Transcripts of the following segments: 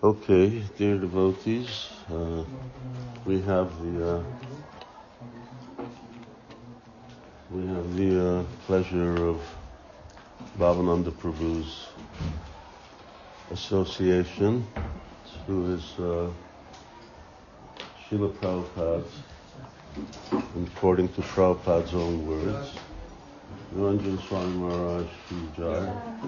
Okay, dear devotees, uh, we have the uh, we have the uh, pleasure of Bhavananda Prabhu's association to his uh, Srila according to Prabhupada's own words, Niranjan Swami Maharaj Jai.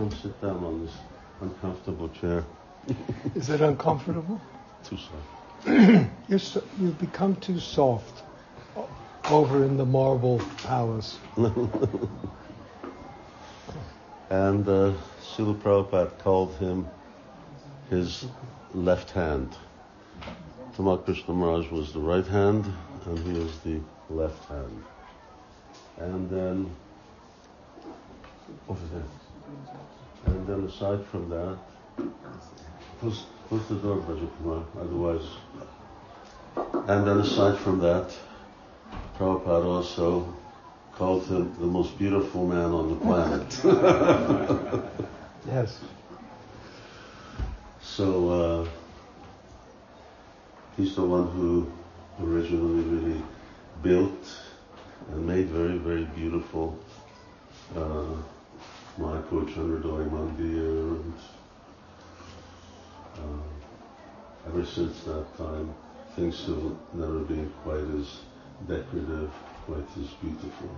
Come sit down on this uncomfortable chair. Is it uncomfortable? Too soft. You're so, you've become too soft over in the marble palace. And uh, Srila Prabhupada called him his left hand. Tamal Krishna Maharaj was the right hand, and he was the left hand. And then, over there. And then aside from that, close, close the door, Brajakumar, otherwise. And then aside from that, Prabhupada also called him the most beautiful man on the planet. Yes. so uh, he's the one who originally really built and made very, very beautiful uh, Mayapur Chandradoy Mandir. And, uh, ever since that time, things have never been quite as decorative, quite as beautiful.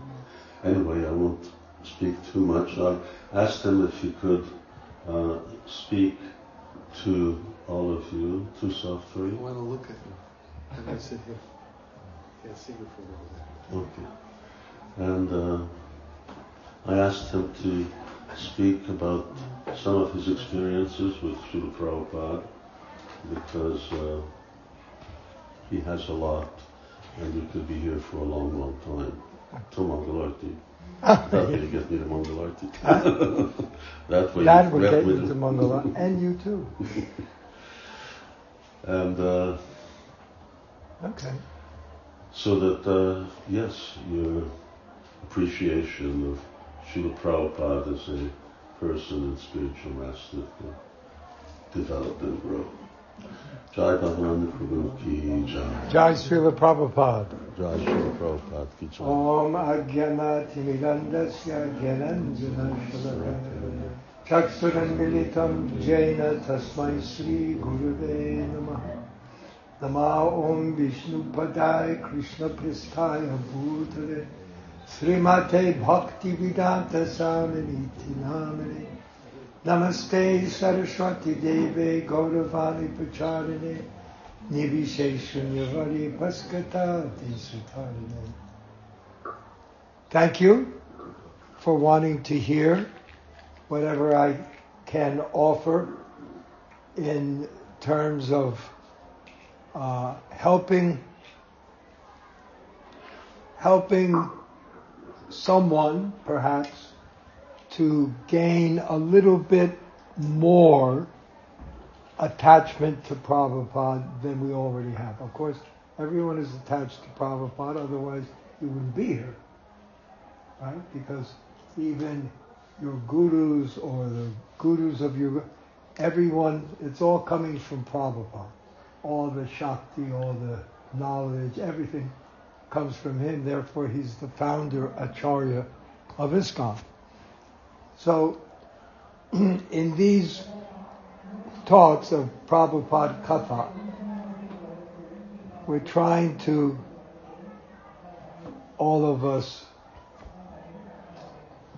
Anyway, I won't speak too much. I asked him if he could uh, speak to all of you, too soft for I want to look at you. Can I sit here? Can't see you for a bit. Okay. And uh, I asked him to speak about some of his experiences with Srila Prabhupada because uh, he has a lot and we could be here for a long, long time. To Mangalarti. That way you get me to Mangalarti. that way That would get you to Mangala, and you too. And uh, Okay. so that, uh, yes, your appreciation of Srila Prabhupada as a person and spiritual master can develop and grow. Jai Bhavananda Prabhu ki jai. Jai Srila Prabhupada. Jai Srila Prabhupada ki jai. Om Agyanatimirandasya Gyananjana Shalakaya Chaksuran Militam Jaina Tasmai Sri Guruve Namaha Nama Om Vishnu Padai Krishna Pristaya Bhutale Srimate Bhakti Namaste Saraswati Deve Gauravani Thank you for wanting to hear whatever I can offer in terms of uh, helping helping someone perhaps to gain a little bit more attachment to Prabhupada than we already have. Of course, everyone is attached to Prabhupada, otherwise you wouldn't be here right? Because even your gurus or the gurus of your, everyone, it's all coming from Prabhupada. All the Shakti, all the knowledge, everything comes from him. Therefore, he's the founder, Acharya of ISKCON. So, in these talks of Prabhupada Katha, we're trying to, all of us,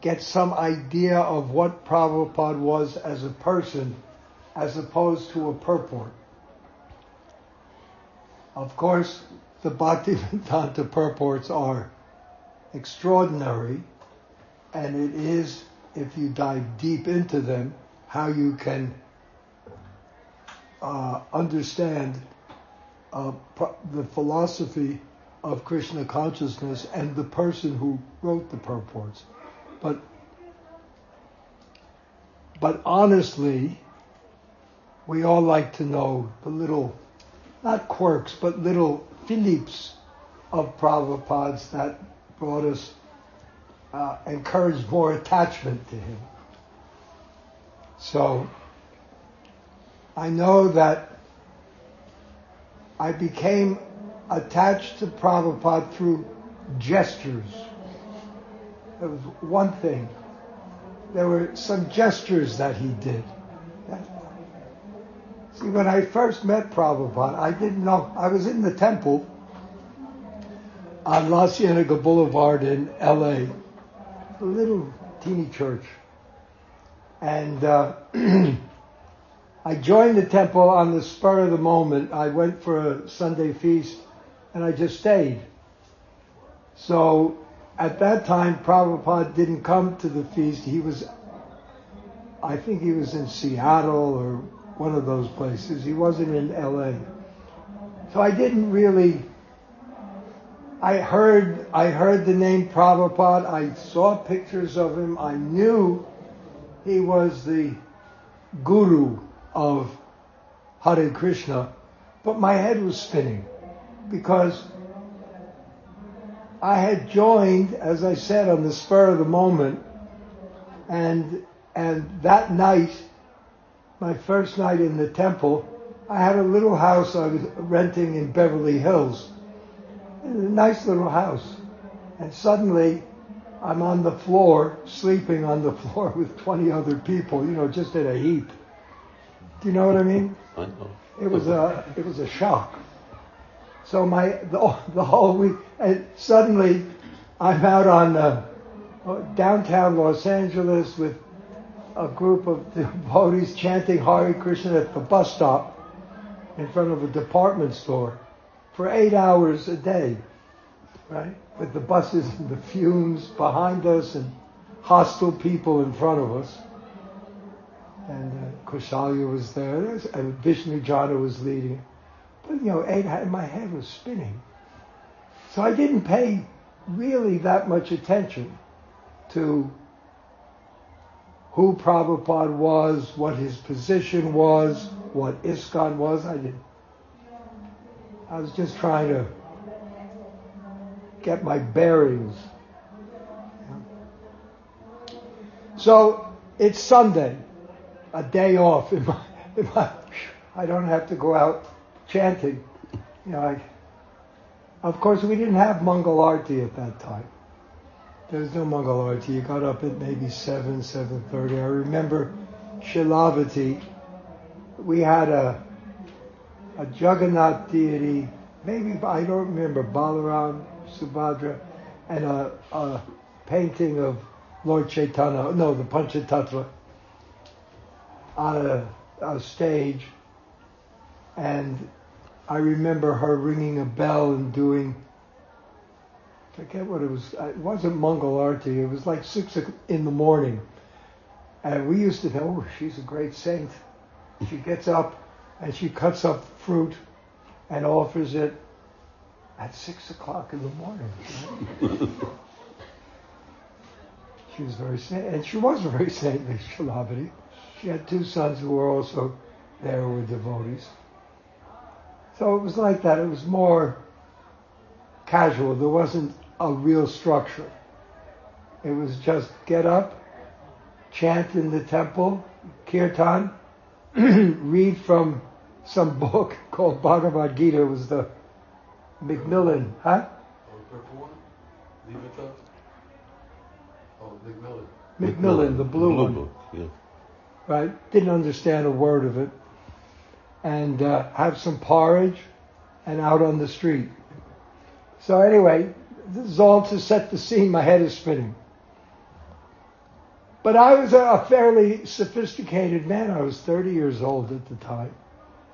get some idea of what Prabhupada was as a person as opposed to a purport. Of course, the Bhaktivedanta purports are extraordinary, and it is, if you dive deep into them, how you can uh, understand uh, the philosophy of Krishna consciousness and the person who wrote the purports. But but honestly, we all like to know the little, not quirks, but little Philips of Prabhupada's that brought us, uh, encouraged more attachment to him. So I know that I became attached to Prabhupada through gestures. That was one thing. There were some gestures that he did. See, when I first met Prabhupada, I didn't know. I was in the temple on La Cienega Boulevard in LA, a little teeny church. And uh, I joined the temple on the spur of the moment. I went for a Sunday feast and I just stayed. So at that time, Prabhupada didn't come to the feast. He was, I think he was in Seattle or one of those places. He wasn't in LA. So I didn't really, I heard, I heard the name Prabhupada. I saw pictures of him. I knew he was the guru of Hare Krishna, but my head was spinning because I had joined, as I said, on the spur of the moment, and and that night, my first night in the temple, I had a little house I was renting in Beverly Hills, a nice little house, and suddenly I'm on the floor, sleeping on the floor with 20 other people, you know, just in a heap. Do you know what I mean? I know. It was a it was a shock. So my the, the whole week, and suddenly I'm out on uh, downtown Los Angeles with a group of devotees chanting Hare Krishna at the bus stop in front of a department store for eight hours a day, right? With the buses and the fumes behind us and hostile people in front of us. And uh, Kausalya was there, and Vishnu Jana was leading. But you know, eight, my head was spinning. So I didn't pay really that much attention to who Prabhupada was, what his position was, what ISKCON was. I didn't. I was just trying to get my bearings. So it's Sunday, a day off. In my, in my, I don't have to go out chanting. You know, I, of course, we didn't have Mangal Arti at that time. There was no Mangal Arti. You got up at maybe 7, 7.30. I remember Shilavati, we had a, a Jagannath deity, maybe, I don't remember, Balaram, Subhadra, and a, a painting of Lord Chaitanya, no, the Panchatattva, on a, a stage. And I remember her ringing a bell and doing, forget what it was, uh, it wasn't Mangal Arti, it was like six in the morning. And we used to know, oh, she's a great saint. She gets up and she cuts up fruit and offers it at six o'clock in the morning. Right? she was very saint, and she was very saintly, Shilavati. She had two sons who were also there, were devotees. So it was like that. It was more casual. There wasn't a real structure. It was just get up, chant in the temple, kirtan, read from some book called Bhagavad Gita. It was the Macmillan, huh? Oh, purple one? Leave. Oh, Macmillan. Macmillan, the blue, blue one. book, yeah. Right? Didn't understand a word of it. And uh, have some porridge and out on the street. So anyway, this is all to set the scene. My head is spinning. But I was a fairly sophisticated man. I was 30 years old at the time.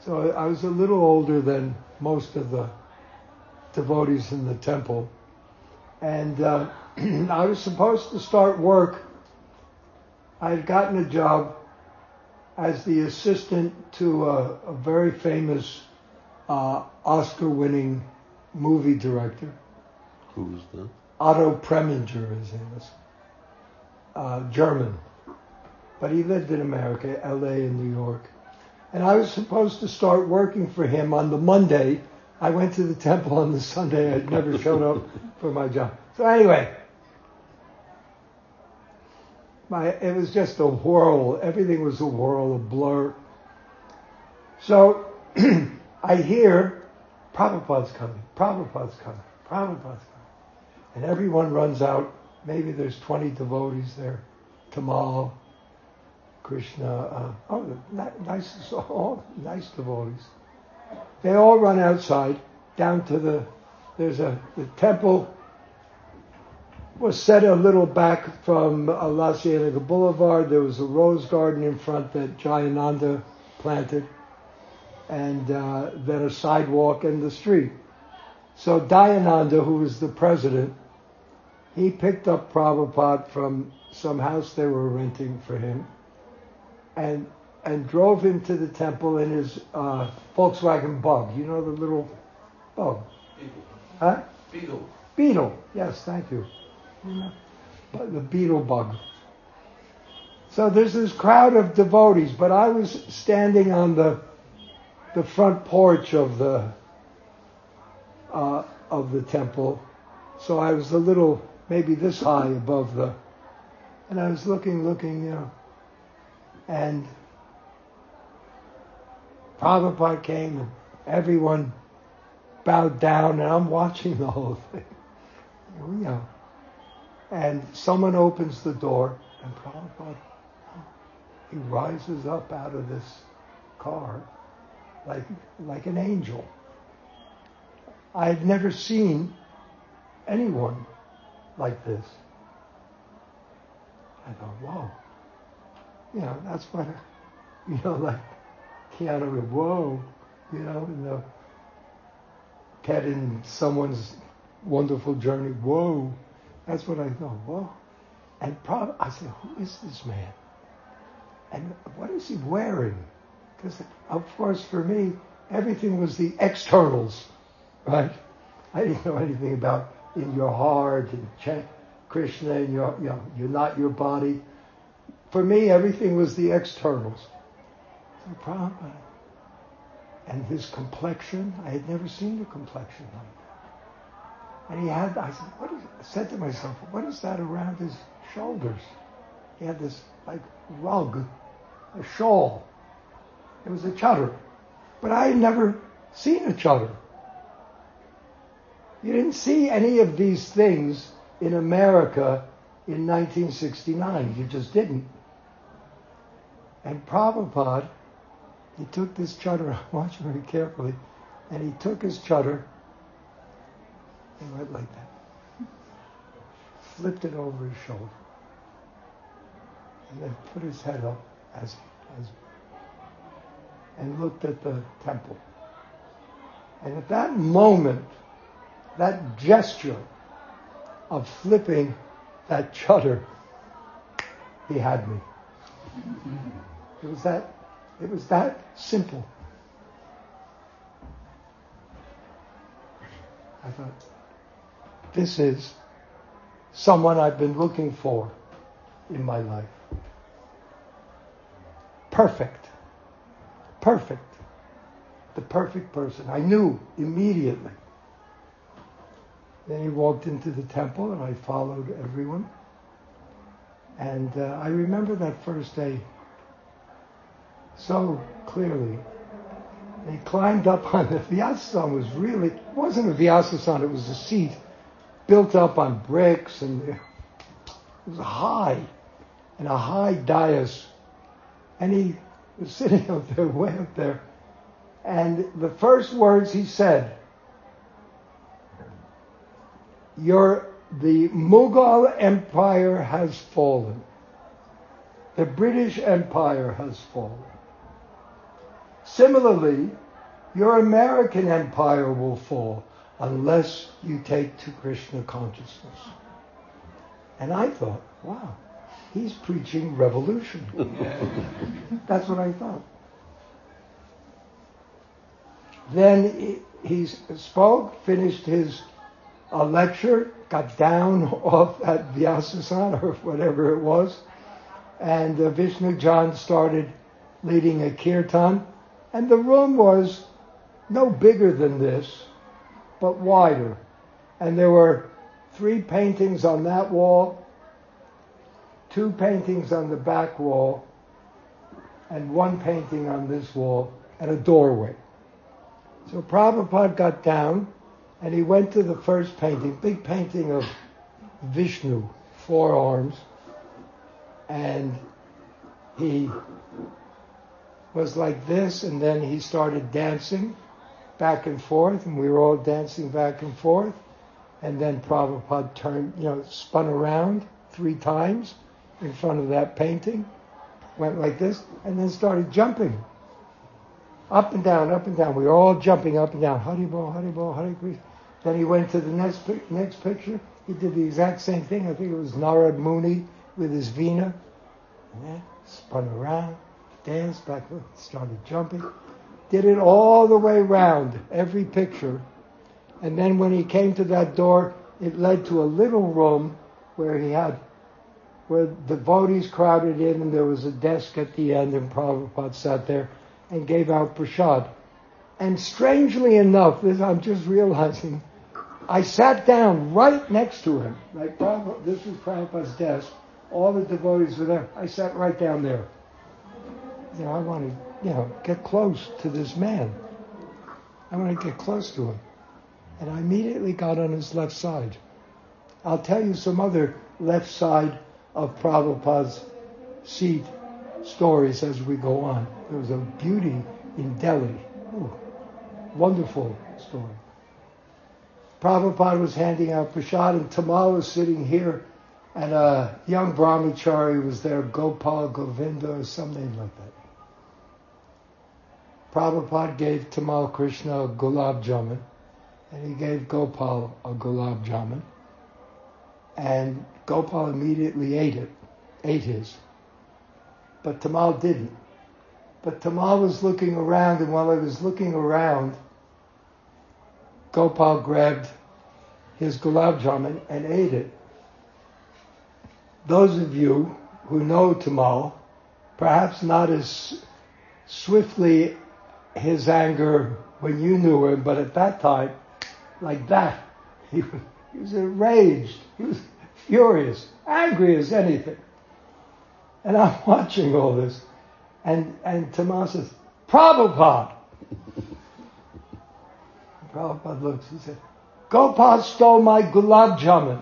So I was a little older than most of the devotees in the temple. And uh, I was supposed to start work. I had gotten a job as the assistant to a, a very famous uh, Oscar-winning movie director. Who was that? Otto Preminger, his name was. Uh, German. But he lived in America, LA and New York. And I was supposed to start working for him on the Monday. I went to the temple on the Sunday. I'd never showed up for my job. So anyway, my it was just a whirl. Everything was a whirl, a blur. So I hear Prabhupada's coming, Prabhupada's coming, Prabhupada's coming. And everyone runs out. Maybe there's 20 devotees there. Tamal, Krishna, uh, oh, nice, all nice devotees. They all run outside down to the, there's a, the temple was set a little back from uh, La Cienega Boulevard. There was a rose garden in front that Jayananda planted, and uh, then a sidewalk in the street. So Dayananda, who was the president, he picked up Prabhupada from some house they were renting for him, and and drove him to the temple in his uh, Volkswagen Bug. You know the little bug? Beetle. Huh? Beetle. Beetle. Yes, thank you. But the beetle bug. So there's this crowd of devotees, but I was standing on the the front porch of the uh, of the temple, so I was a little maybe this high above the, and I was looking, looking, you know, and Prabhupada came and everyone bowed down, and I'm watching the whole thing, you know. And someone opens the door, and Prabhupada, he rises up out of this car like, like an angel. I had never seen anyone like this. I thought, whoa. You know, that's what, you know, like Keanu, whoa, you know, in the pet in someone's wonderful journey, whoa. That's what I thought. whoa. and prob- I said, who is this man? And what is he wearing? Because, of course, for me, everything was the externals, right? I didn't know anything about in your heart and Ch- Krishna and your, you know, you're not your body. For me, everything was the externals. Prabhupada. And his complexion, I had never seen a complexion like that. And he had, I said, what is, I said to myself, what is that around his shoulders? He had this like rug, a shawl. It was a chadar. But I had never seen a chadar. You didn't see any of these things in America in 1969. You just didn't. And Prabhupada, he took this chadar, watch very carefully, and he took his chadar he went like that. Flipped it over his shoulder. And then put his head up as, as and looked at the temple. And at that moment, that gesture of flipping that chadar, he had me. It was that, it was that simple. I thought, this is someone I've been looking for in my life. Perfect. Perfect. The perfect person. I knew immediately. Then he walked into the temple and I followed everyone. And uh, I remember that first day so clearly. he climbed up on the Vyasasan was really, it wasn't a Vyasasan, it was a seat built up on bricks and it was high and a high dais. And he was sitting up there, way up there. And the first words he said, your, the Mughal Empire has fallen. The British Empire has fallen. Similarly, your American empire will fall unless you take to Krishna consciousness. And I thought, wow, he's preaching revolution. That's what I thought. Then he, spoke, finished his uh, lecture, got down off at Vyasasana or whatever it was, and uh, Vishnu Jana started leading a kirtan, and the room was no bigger than this, but wider. And there were three paintings on that wall, two paintings on the back wall, and one painting on this wall, and a doorway. So Prabhupada got down and he went to the first painting, big painting of Vishnu, four arms, and he was like this, and then he started dancing back and forth, and we were all dancing back and forth. And then Prabhupada turned, you know, spun around three times in front of that painting, went like this, and then started jumping. Up and down, up and down. We were all jumping up and down. Haribol, Haribol, Hare Krishna. Then he went to the next next picture. He did the exact same thing. I think it was Narad Muni with his vina. And spun around, danced back, started jumping. Did it all the way round, every picture. And then when he came to that door, it led to a little room where he had, where devotees crowded in and there was a desk at the end and Prabhupada sat there and gave out prasad. And strangely enough, this I'm just realizing, I sat down right next to him. Like Prabhupada, this was Prabhupada's desk. All the devotees were there. I sat right down there. You know, I want to, you know, get close to this man. I want to get close to him. And I immediately got on his left side. I'll tell you some other left side of Prabhupada's seat stories as we go on. There was a beauty in Delhi. Ooh, wonderful story. Prabhupada was handing out prasad and Tamal was sitting here and a young brahmachari was there, Gopal Govinda or something like that. Prabhupada gave Tamal Krishna a gulab jamun and he gave Gopal a gulab jamun and Gopal immediately ate it, ate his. But Tamal didn't. But Tamal was looking around, and while he was looking around, Gopal grabbed his gulab jamun and ate it. Those of you who know Tamal, perhaps not as swiftly his anger when you knew him, but at that time, like that, he, he was enraged. He was furious, angry as anything. And I'm watching all this. And, and Tamal says, Prabhupada. Prabhupada looks, and said, Gopal stole my gulab jamun.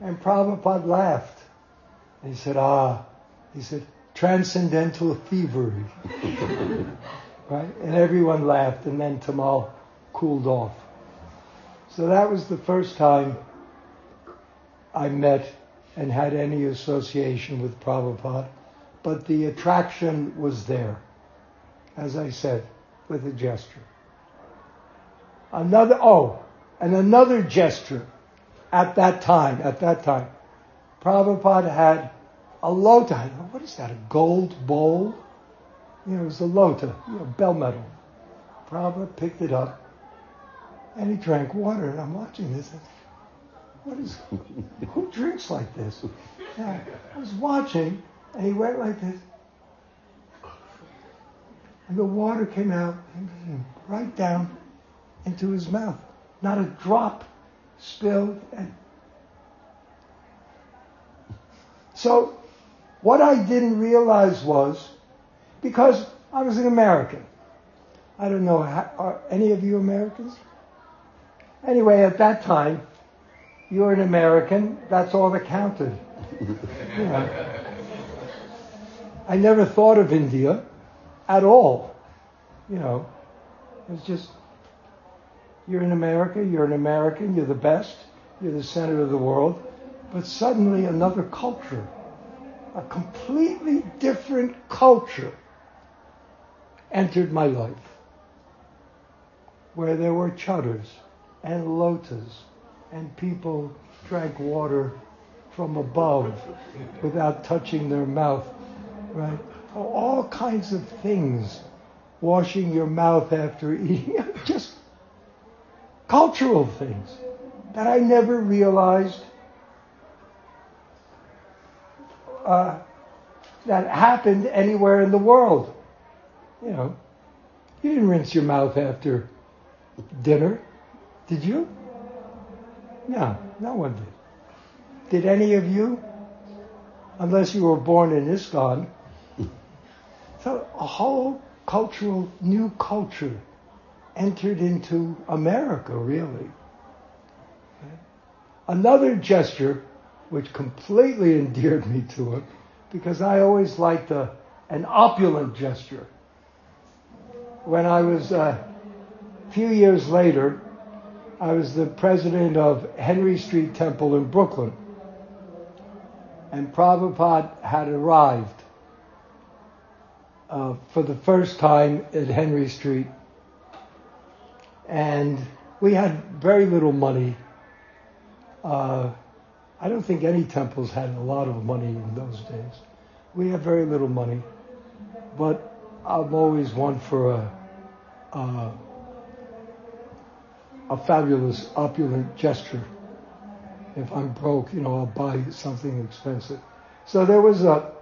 And Prabhupada laughed. he said, ah, he said, transcendental thievery. right? And everyone laughed, and then Tamal cooled off. So that was the first time I met and had any association with Prabhupada, but the attraction was there, as I said, with a gesture. Another, oh, and another gesture at that time, at that time, Prabhupada had a lota. What is that, a gold bowl? You know, it was a lota, you know, bell metal. Prabhupada picked it up and he drank water, and I'm watching this. And, what is, who drinks like this? Yeah, I was watching, and he went like this. And the water came out right down into his mouth. Not a drop spilled. So, what I didn't realize was, because I was an American. I don't know, are any of you Americans? Anyway, at that time, you're an American, that's all that counted. Know. I never thought of India at all. You know, it was just, you're in America, you're an American, you're the best, you're the center of the world. But suddenly another culture, a completely different culture, entered my life, where there were chadars and lotas and people drank water from above without touching their mouth, right? All kinds of things. Washing your mouth after eating, just cultural things that I never realized uh, that happened anywhere in the world. You know, you didn't rinse your mouth after dinner, did you? No, no one did. Did any of you? unless you were born in ISKCON. So a whole cultural, new culture entered into America, really. Another gesture which completely endeared me to him, because I always liked a, an opulent gesture. When I was uh, a few years later, I was the president of Henry Street Temple in Brooklyn. And Prabhupada had arrived uh, for the first time at Henry Street. And we had very little money. Uh, I don't think any temples had a lot of money in those days. We had very little money. But I'm always one for a, a, a fabulous, opulent gesture. If I'm broke, you know, I'll buy something expensive. So there was a,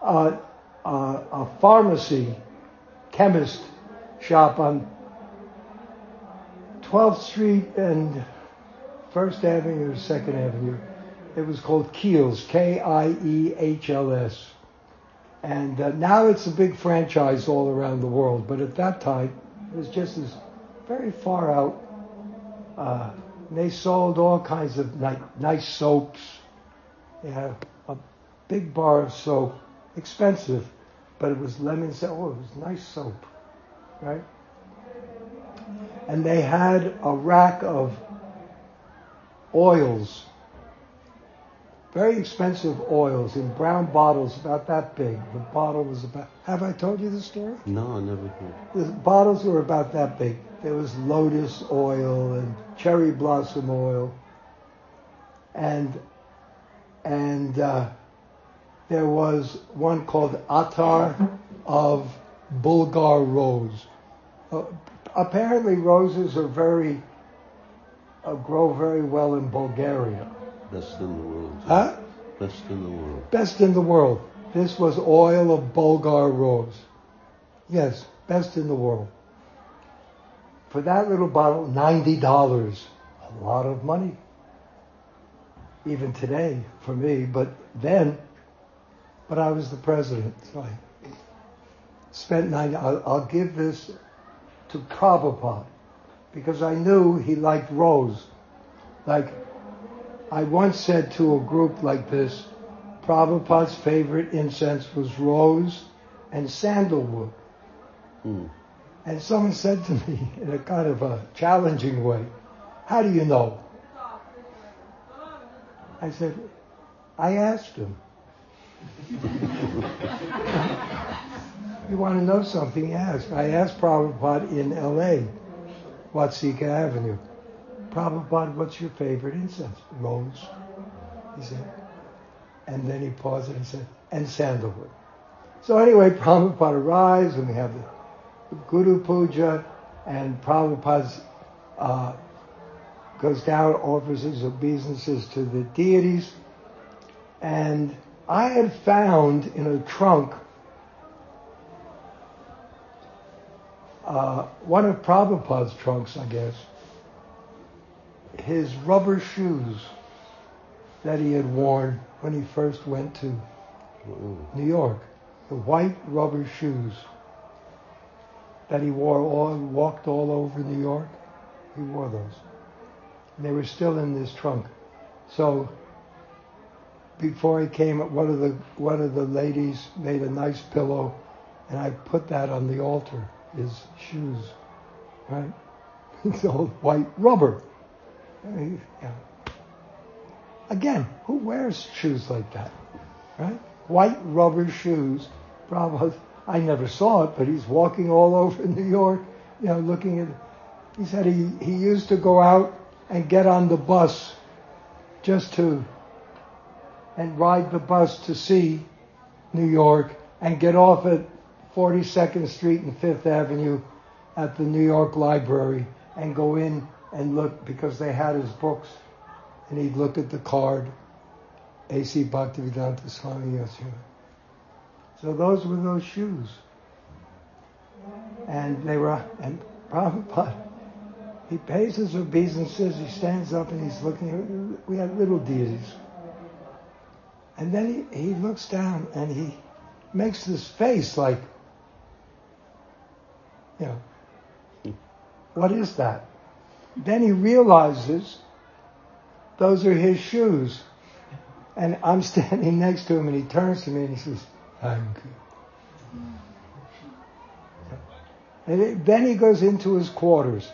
a, a, a pharmacy chemist shop on 12th Street and First Avenue Second Avenue. It was called Kiehls, K-I-E-H-L-S. And uh, now it's a big franchise all around the world, but at that time it was just as very far out. Uh, they sold all kinds of ni- nice soaps. They had a big bar of soap, expensive, but it was lemon soap. Oh, it was nice soap, right? And they had a rack of oils very expensive oils in brown bottles about that big. The bottle was about. Have I told you the story? No, I never did. The bottles were about that big. There was lotus oil and cherry blossom oil, and and uh, there was one called attar of Bulgar rose. Uh, apparently, roses are very uh, grow very well in Bulgaria. Best in the world. Huh? Best in the world. Best in the world. This was oil of Bulgar rose. Yes, best in the world. For that little bottle, $90. A lot of money. Even today, for me, but then, but I was the president, so I spent 90 I'll, I'll give this to Prabhupada because I knew he liked rose. Like, I once said to a group like this, Prabhupada's favorite incense was rose and sandalwood. Mm. And someone said to me in a kind of a challenging way, How do you know? I said, I asked him. you want to know something? Ask. I asked Prabhupada in LA, Watseka Avenue. Prabhupada, what's your favorite incense? Rose. He said. And then he paused and he said, and sandalwood. So anyway, Prabhupada arrives and we have the Guru Puja and Prabhupada uh, goes down, offers his obeisances to the deities. And I had found in a trunk uh, one of Prabhupada's trunks, I guess, his rubber shoes that he had worn when he first went to New York. The white rubber shoes that he wore all walked all over New York. He wore those. And they were still in this trunk. So before he came, one of the one of the ladies made a nice pillow, and I put that on the altar. His shoes, right? It's all white rubber. Again, who wears shoes like that? Right? White rubber shoes. Bravo. I never saw it, but he's walking all over New York, you know, looking at. He said he, he used to go out and get on the bus just to, and ride the bus to see New York and get off at 42nd Street and 5th Avenue at the New York Library and go in and look because they had his books, and he'd look at the card, A.C. Bhaktivedanta Swami. So those were those shoes, and they were and Prabhupada. He pays his obeisances. He stands up and he's looking. We had little deities, And then he, he looks down and he makes this face like, know, what is that? Then he realizes those are his shoes. And I'm standing next to him and he turns to me and he says, thank you. And then he goes into his quarters.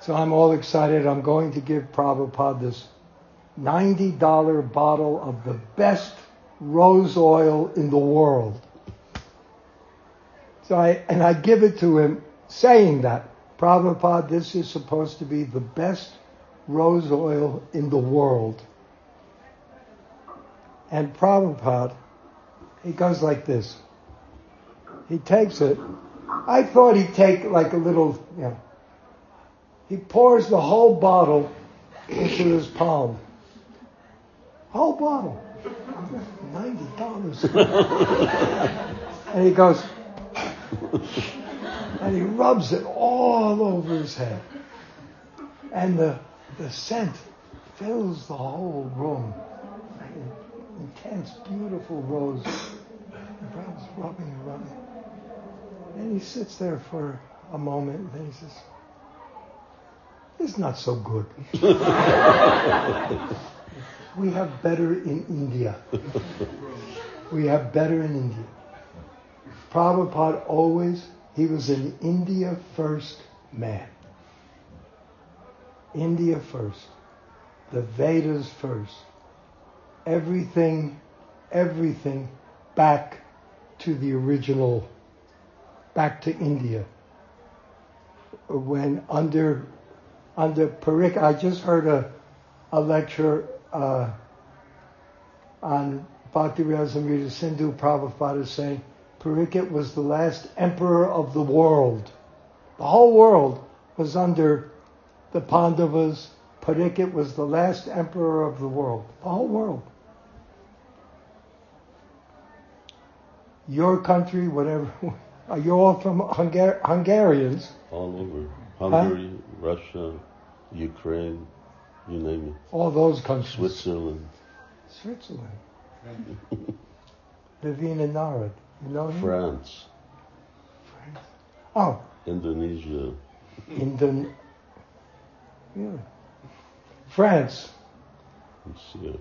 So I'm all excited. I'm going to give Prabhupada this $90 bottle of the best rose oil in the world. So I, and I give it to him saying that, Prabhupada, this is supposed to be the best rose oil in the world. And Prabhupada, he goes like this. He takes it. I thought he'd take like a little, you know, he pours the whole bottle into his palm. Whole bottle. Ninety dollars. and he goes, and he rubs it all over his head. And the, the scent fills the whole room. Intense, beautiful rose. And Prabhupada's rubbing and rubbing. And he sits there for a moment, and then he says, It's not so good. we have better in India. We have better in India. Prabhupada always, he was an India first man. India first. The Vedas first. Everything, everything back to the original, back to India. When under, under Parik, I just heard a, a lecture uh, on Bhakti Rasamrita Sindhu Prabhupada saying Parikit was the last emperor of the world. The whole world was under the Pandavas. Parikit was the last emperor of the world. The whole world. Your country, whatever, are you're all from Hungar- Hungarians. All over. Hungary, huh? Russia, Ukraine, you name it. All those countries. Switzerland. Switzerland. Ravina Narad. You know? France. France. Oh. Indonesia. Indon. Yeah. France. Yeah.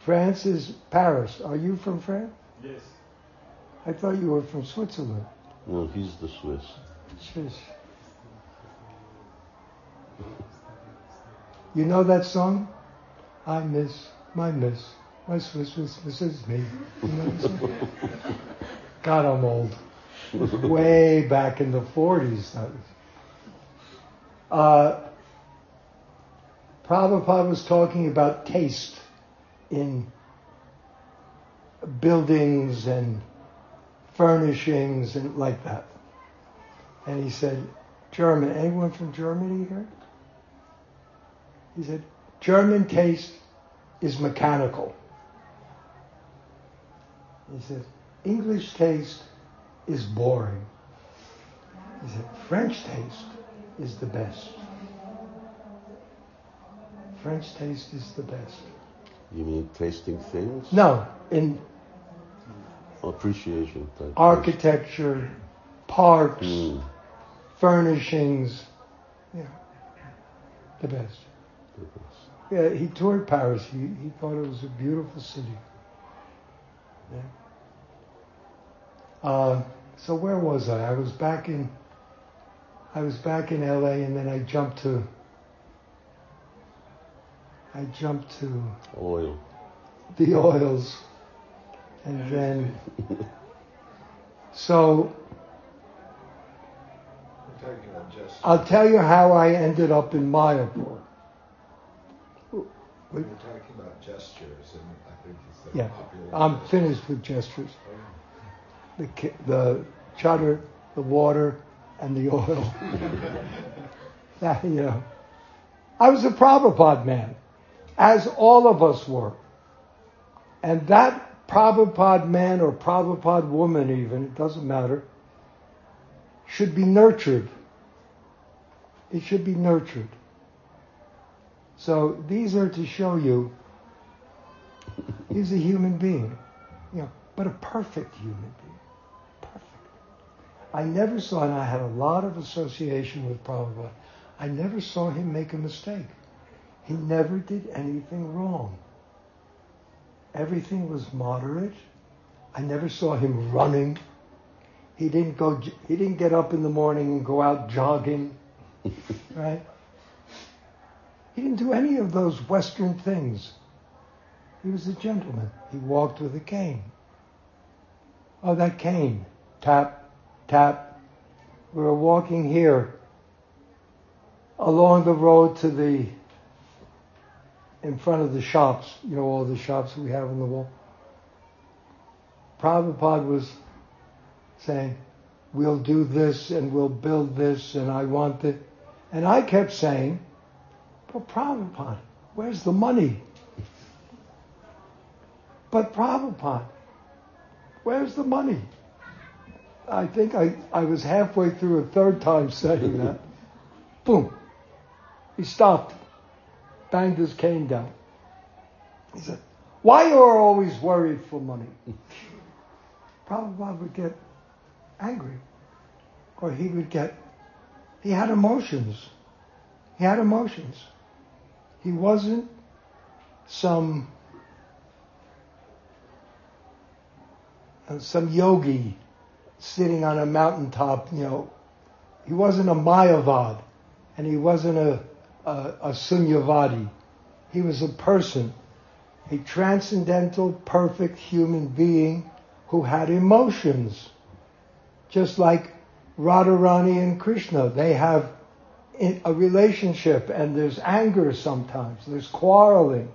France is Paris. Are you from France? Yes. I thought you were from Switzerland. No, he's the Swiss. Swiss. You know that song? I miss my miss. My Swiss Miss misses me. You know that song? God, I'm old. Way back in the 40s. That was. Uh, Prabhupada was talking about taste in buildings and furnishings and like that. And he said, German, anyone from Germany here? He said, German taste is mechanical. He said, English taste is boring. He said, French taste is the best. French taste is the best. You mean tasting things? No, in appreciation architecture, parks, Mm, furnishings, yeah, the best. the best. Yeah, he toured Paris. He, he thought it was a beautiful city. Yeah. Uh, so where was I? I was back in. I was back in L.A. and then I jumped to. I jumped to Oil. the oils, and then. So We're talking about just. I'll tell you how I ended up in Mayapur. We're talking about gestures, and I think it's the Yeah, popular. I'm finished with gestures. The the chadar, the water, and the oil. that, you know. I was a Prabhupada man, as all of us were. And that Prabhupada man or Prabhupada woman even, it doesn't matter, should be nurtured. It should be nurtured. So these are to show you he's a human being. you know, but a perfect human being. I never saw, and I had a lot of association with Prabhupada, I never saw him make a mistake. He never did anything wrong. Everything was moderate. I never saw him running. He didn't go. He didn't get up in the morning and go out jogging, right? He didn't do any of those Western things. He was a gentleman. He walked with a cane. Oh, that cane. Tap, tap. We were walking here along the road to the, in front of the shops, you know, all the shops we have on the wall. Prabhupada was saying, we'll do this and we'll build this and I want it. And I kept saying, but Prabhupada, where's the money? But Prabhupada, where's the money? I think I, I was halfway through a third time saying that. Boom. He stopped, banged his cane down. He said, Why are you are always worried for money? Prabhupada would get angry. Or he would get, he had emotions. He had emotions. He wasn't some uh, some yogi sitting on a mountaintop, you know. He wasn't a Mayavad and he wasn't a, a, a Sunyavadi. He was a person, a transcendental, perfect human being who had emotions. Just like Radharani and Krishna, they have a relationship and there's anger sometimes, there's quarreling,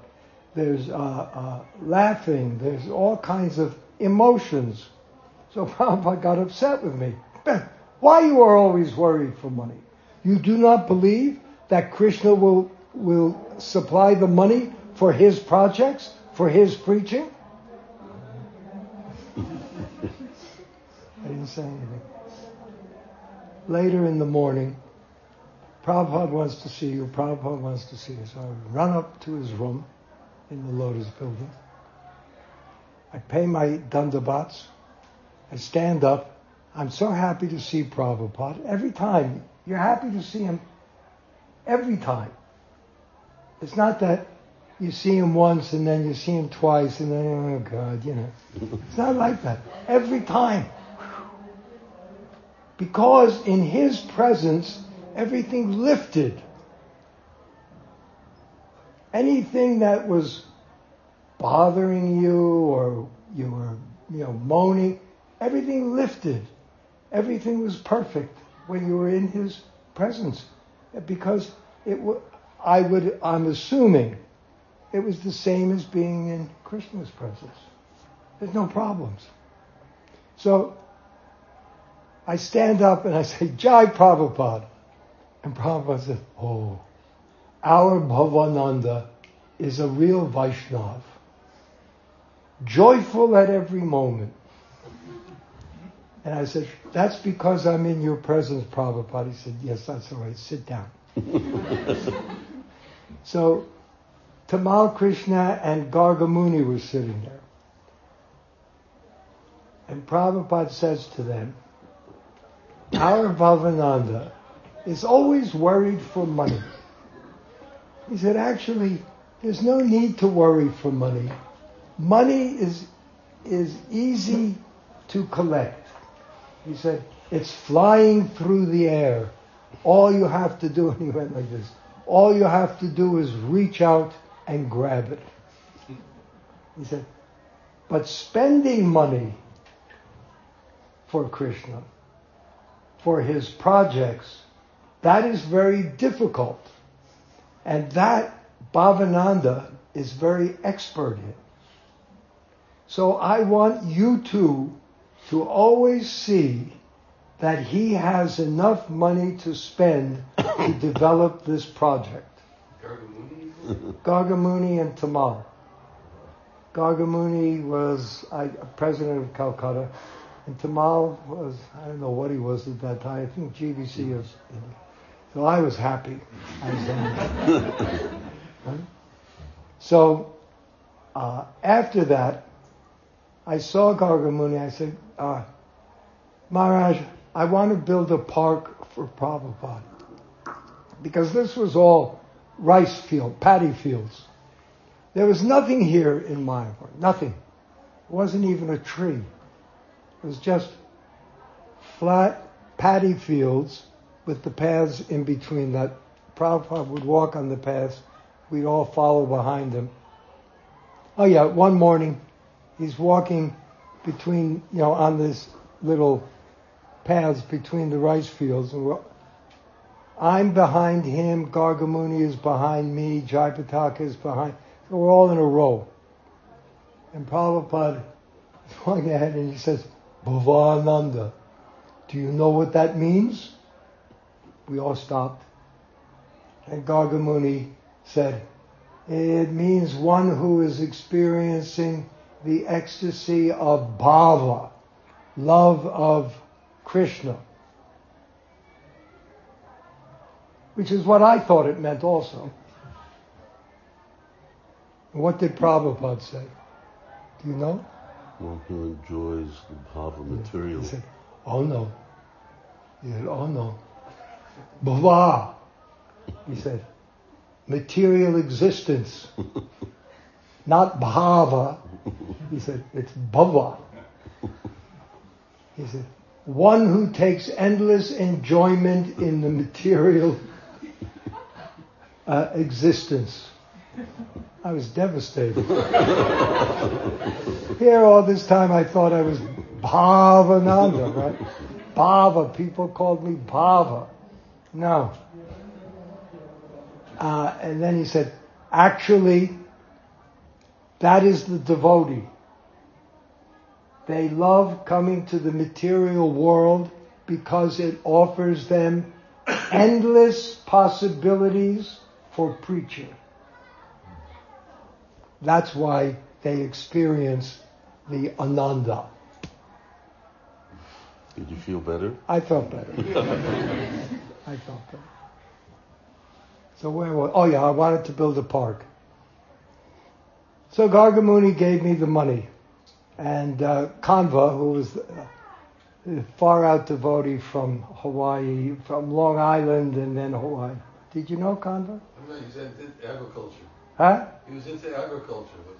there's uh, uh, laughing, there's all kinds of emotions. So Prabhupada got upset with me. Why you are always worried for money? You do not believe that Krishna will, will supply the money for his projects, for his preaching? I didn't say anything. Later in the morning, Prabhupada wants to see you, Prabhupada wants to see you. So I run up to his room in the Lotus building. I pay my dandavats. I stand up. I'm so happy to see Prabhupada. Every time, you're happy to see him every time. It's not that you see him once and then you see him twice and then, oh God, you know. It's not like that. Every time. Because in his presence, everything lifted. Anything that was bothering you or you were, you know, moaning, everything lifted. Everything was perfect when you were in his presence. Because it w- I would, I'm assuming, it was the same as being in Krishna's presence. There's no problems. So I stand up and I say, Jai Prabhupada. And Prabhupada said, oh, our Bhavananda is a real Vaishnav. Joyful at every moment. And I said, that's because I'm in your presence, Prabhupada. He said, yes, that's all right. Sit down. so, Tamal Krishna and Gargamuni were sitting there. And Prabhupada says to them, our Bhavananda is always worried for money. He said, actually, there's no need to worry for money. Money is, is easy to collect. He said, it's flying through the air. All you have to do, and he went like this, all you have to do is reach out and grab it. He said, but spending money for Krishna, for his projects, that is very difficult. And that Bhavananda is very expert in. So I want you two to always see that he has enough money to spend to develop this project. Gargamuni? And Tamal. Gargamuni was I, president of Calcutta, and Tamal was, I don't know what he was at that time, I think GBC was. So I was happy. I was So uh, after that, I saw Gargamuni. I said, uh, Maharaj, I want to build a park for Prabhupada. Because this was all rice field, paddy fields. There was nothing here in Mayapur. Nothing. It wasn't even a tree. It was just flat paddy fields with the paths in between that Prabhupada would walk on the paths. We'd all follow behind him. Oh yeah, one morning he's walking between, you know, on this little paths between the rice fields. And I'm behind him, Gargamuni is behind me, Jayapataka is behind. So we're all in a row. And Prabhupada is going ahead and he says, Bhavananda, do you know what that means? We all stopped. And Gargamuni said, it means one who is experiencing the ecstasy of bhava, love of Krishna. Which is what I thought it meant also. What did Prabhupada say? Do you know? One who enjoys the bhava material. He said, oh no. He said, oh no. Bhava. He said, material existence. Not bhava. He said, it's bhava. He said, one who takes endless enjoyment in the material uh, existence. I was devastated. Here all this time I thought I was Bhavananda, right? Bhava. People called me Bhava. No. Uh, and then he said, actually, that is the devotee. They love coming to the material world because it offers them endless possibilities for preaching. That's why they experience the ananda. Did you feel better? I felt better. I felt better. So where was? Oh yeah, I wanted to build a park. So Gargamuni gave me the money, and uh, Kanva, who was a far out devotee from Hawaii, from Long Island, and then Hawaii. Did you know Kanva? No, he's into agriculture. Huh? He was into agriculture, wasn't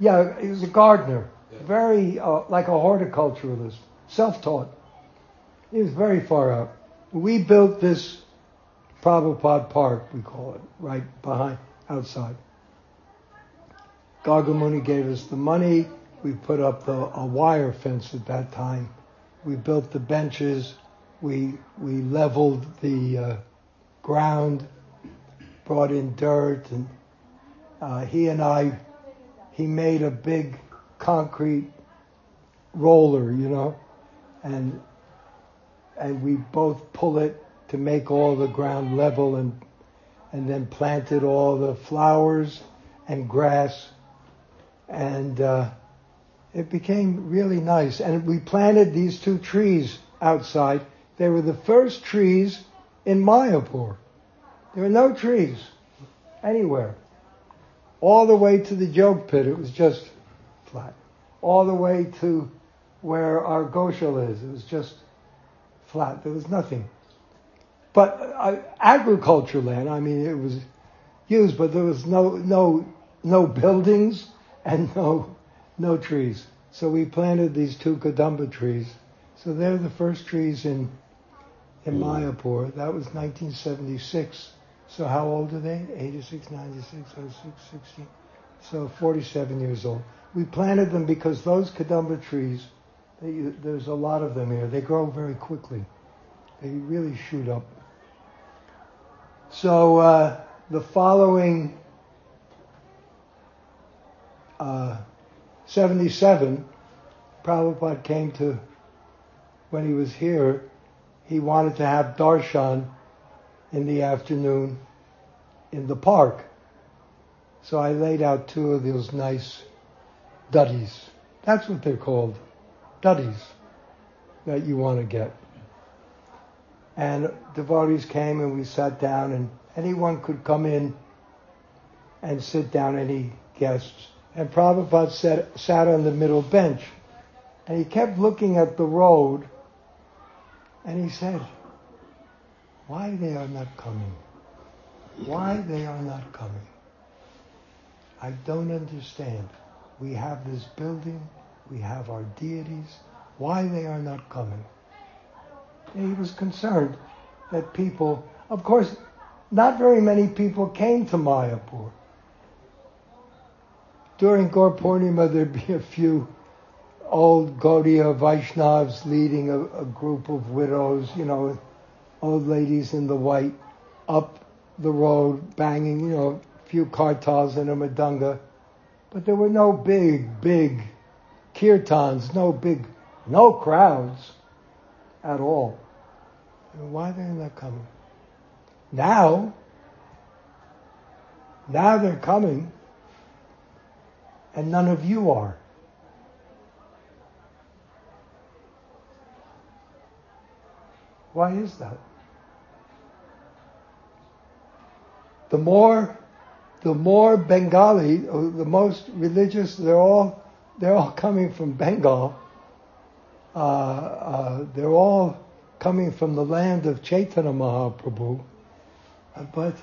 Yeah, he was a gardener, Yeah. very uh, like a horticulturalist, self-taught. He was very far out. We built this Prabhupada Park, we call it, right behind, outside. Gargamuni gave us the money. We put up the, a wire fence at that time. We built the benches. We we leveled the uh, ground, brought in dirt, and uh, he and I, he made a big concrete roller, you know, and and we both pull it to make all the ground level and and then planted all the flowers and grass and uh, it became really nice. And we planted these two trees outside. They were the first trees in Mayapur. There were no trees anywhere. All the way to the Yogapith it was just flat. All the way to where our goshal is it was just flat. There was nothing. But uh, agriculture land. I mean, it was used, but there was no no no buildings and no no trees. So we planted these two kadamba trees. So they're the first trees in in Mayapur. That was 1976. So how old are they? 86, 96, 06, 16. So 47 years old. We planted them because those kadamba trees, they, there's a lot of them here. They grow very quickly. They really shoot up. So uh, the following uh, 77, Prabhupada came to, when he was here, he wanted to have darshan in the afternoon in the park. So I laid out two of those nice dhurries. That's what they're called, dhurries, that you want to get. And devotees came and we sat down and anyone could come in and sit down, any guests, And Prabhupada sat, sat on the middle bench. And he kept looking at the road. And he said, why they are not coming? Why they are not coming? I don't understand. We have this building, we have our deities. Why they are not coming? And he was concerned that people, of course, not very many people came to Mayapur. During Gaur there'd be a few old Gaudiya Vaishnavas leading a, a group of widows, you know, old ladies in the white, up the road, banging, you know, a few kartals and a mridanga. But there were no big, big kirtans, no big, no crowds at all. And why they're not coming? Now, now they're coming, and none of you are. Why is that? The more, the more Bengali, the most religious, they're all, they're all coming from Bengal. Uh, uh, they're all coming from the land of Chaitanya Mahaprabhu. Uh, but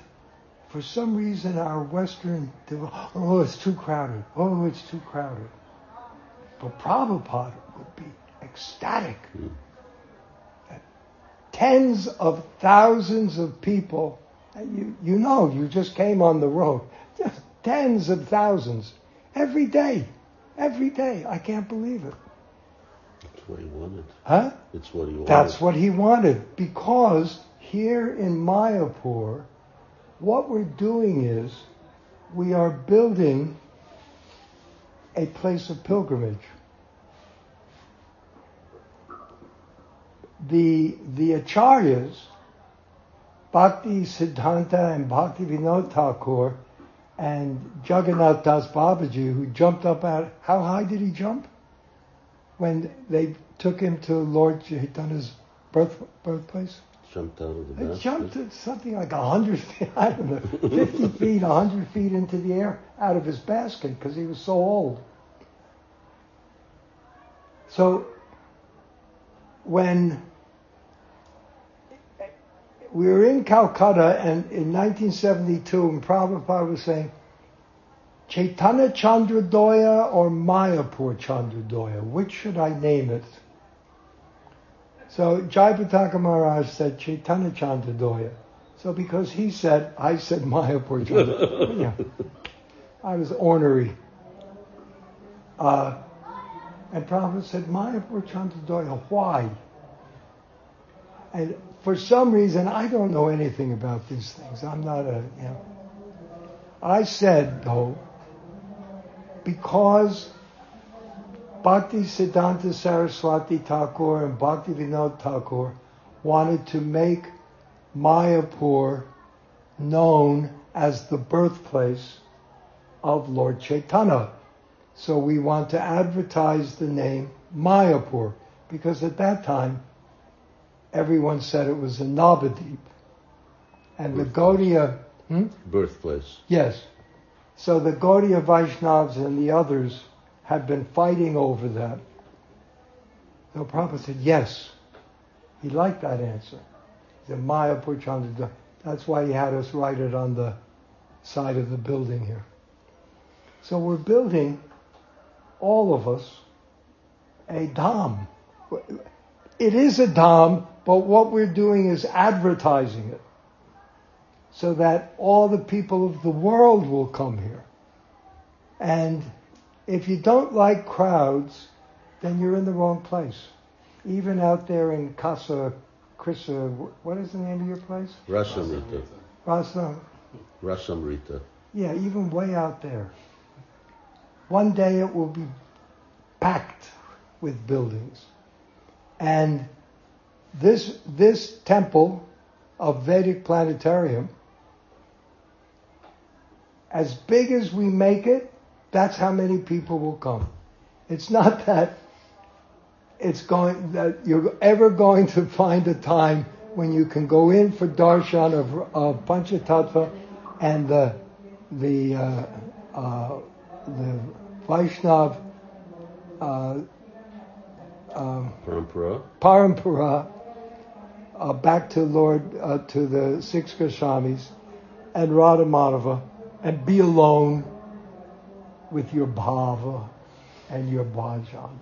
for some reason, our Western, oh, it's too crowded. Oh, it's too crowded. But Prabhupada would be ecstatic. Mm tens of thousands of people. You, you know, you just came on the road. Just tens of thousands every day. Every day. I can't believe it. That's what he wanted. Huh? It's what he wanted. That's what he wanted. Because here in Mayapur, what we're doing is we are building a place of pilgrimage. the the acharyas, Bhakti Siddhanta and Bhakti Vinod Thakur and Jagannath Das Babaji, who jumped up out, how high did he jump? When they took him to Lord Chaitanya's birth, birthplace? Jumped out of the basket? He jumped something like a hundred feet, I don't know, 50 feet, a hundred feet into the air out of his basket because he was so old. So when we were in Calcutta and in 1972 and Prabhupada was saying, Chaitanya Chandrodaya or Mayapur Chandrodaya, which should I name it? So Jayapataka Maharaj said Chaitanya Chandrodaya. So because he said, I said Mayapur Chandrodaya. yeah. I was ornery. Uh, and Prabhupada said, Mayapur Chandrodaya, why? And for some reason, I don't know anything about these things. I'm not a, you know. I said, though, because Bhakti Siddhanta Saraswati Thakur and Bhakti Vinod Thakur wanted to make Mayapur known as the birthplace of Lord Chaitanya. So we want to advertise the name Mayapur because at that time everyone said it was in Navadip. And the Gaudiya... Hmm? Birthplace. Yes. So the Gaudiya Vaishnavas and the others had been fighting over that. The Prophet said, yes. He liked that answer. Maya. That's why he had us write it on the side of the building here. So we're building, all of us, a dham. It is a dham but what we're doing is advertising it so that all the people of the world will come here. And if you don't like crowds, then you're in the wrong place. Even out there in Casa Krishna, what is the name of your place? Rasamrita. Rasa. Rasamrita. Yeah, even way out there. One day it will be packed with buildings. And this, this temple of Vedic planetarium, as big as we make it, that's how many people will come. It's not that it's going that you're ever going to find a time when you can go in for darshan of, of Panchatattva and the the uh, uh, the Vaishnav uh, um, Parampara. parampara uh, back to Lord uh, to the six Goswamis and Radha Madhava and be alone with your bhava and your bhajan.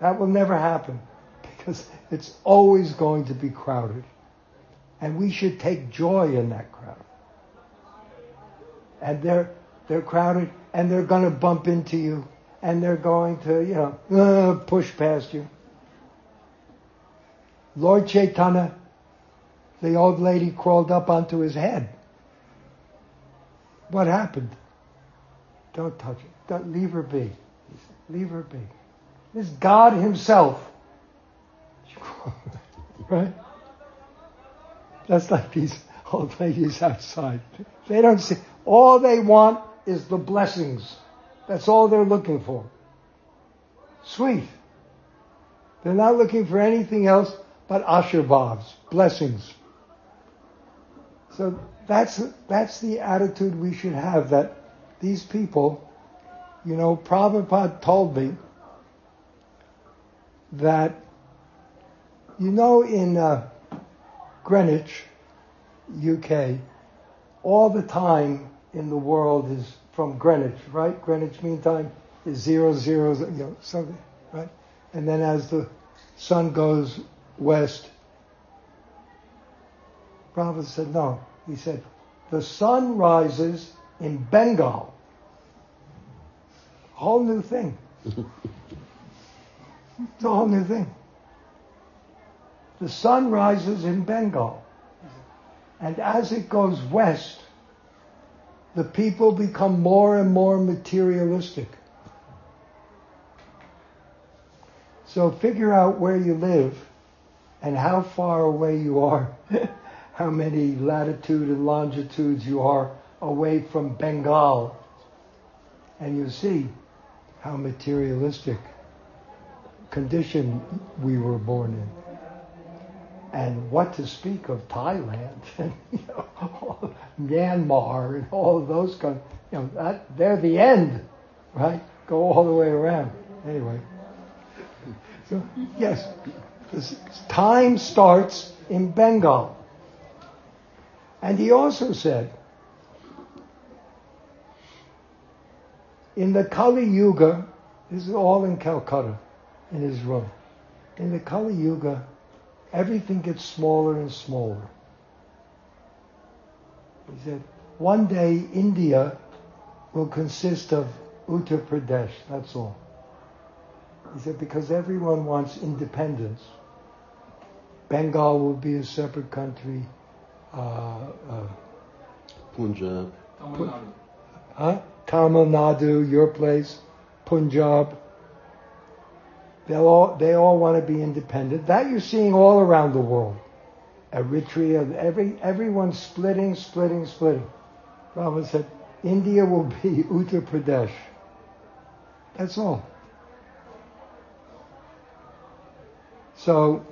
That will never happen because it's always going to be crowded. And we should take joy in that crowd. And they're they're crowded and they're going to bump into you and they're going to, you know, uh, push past you. Lord Chaitanya, the old lady crawled up onto his head. What happened? Don't touch it. Don't, leave her be. Leave her be. This God Himself. right? That's like these old ladies outside. They don't see. All they want is the blessings. That's all they're looking for. Sweet. They're not looking for anything else but ashirvads, blessings. So that's that's the attitude we should have. That these people, you know, Prabhupada told me that, you know, in uh, Greenwich, UK, all the time in the world is from Greenwich, right? Greenwich Mean Time is zero zero, you know, something, right? And then as the sun goes west, Prabhupada said, no. He said, the sun rises in Bengal. Whole new thing. it's a whole new thing. The sun rises in Bengal. And as it goes west, the people become more and more materialistic. So figure out where you live and how far away you are, how many latitude and longitudes you are away from Bengal. And you see how materialistic condition we were born in. And what to speak of Thailand and you know, Myanmar and all of those countries. You know, that, they're the end, right? Go all the way around. Anyway. So, yes, time starts in Bengal. And he also said, in the Kali Yuga, this is all in Calcutta, in his room. In the Kali Yuga, everything gets smaller and smaller. He said, one day India will consist of Uttar Pradesh, that's all. He said, because everyone wants independence. Bengal will be a separate country. Uh, uh, Punjab. Tamil huh? Tamil Nadu, your place, Punjab. They'll all, they all want to be independent. That you're seeing all around the world. Eritrea, every, everyone's splitting, splitting, splitting. Brahma said, India will be Uttar Pradesh. That's all. So,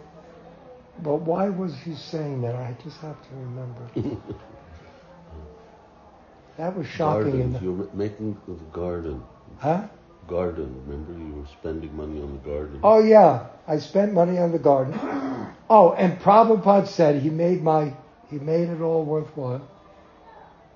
but why was he saying that? I just have to remember. that was shocking. in Gardens. the- You were making the garden. huh? Garden. Remember, you were spending money on the garden. Oh yeah, I spent money on the garden. Oh, and Prabhupada said he made my he made it all worthwhile.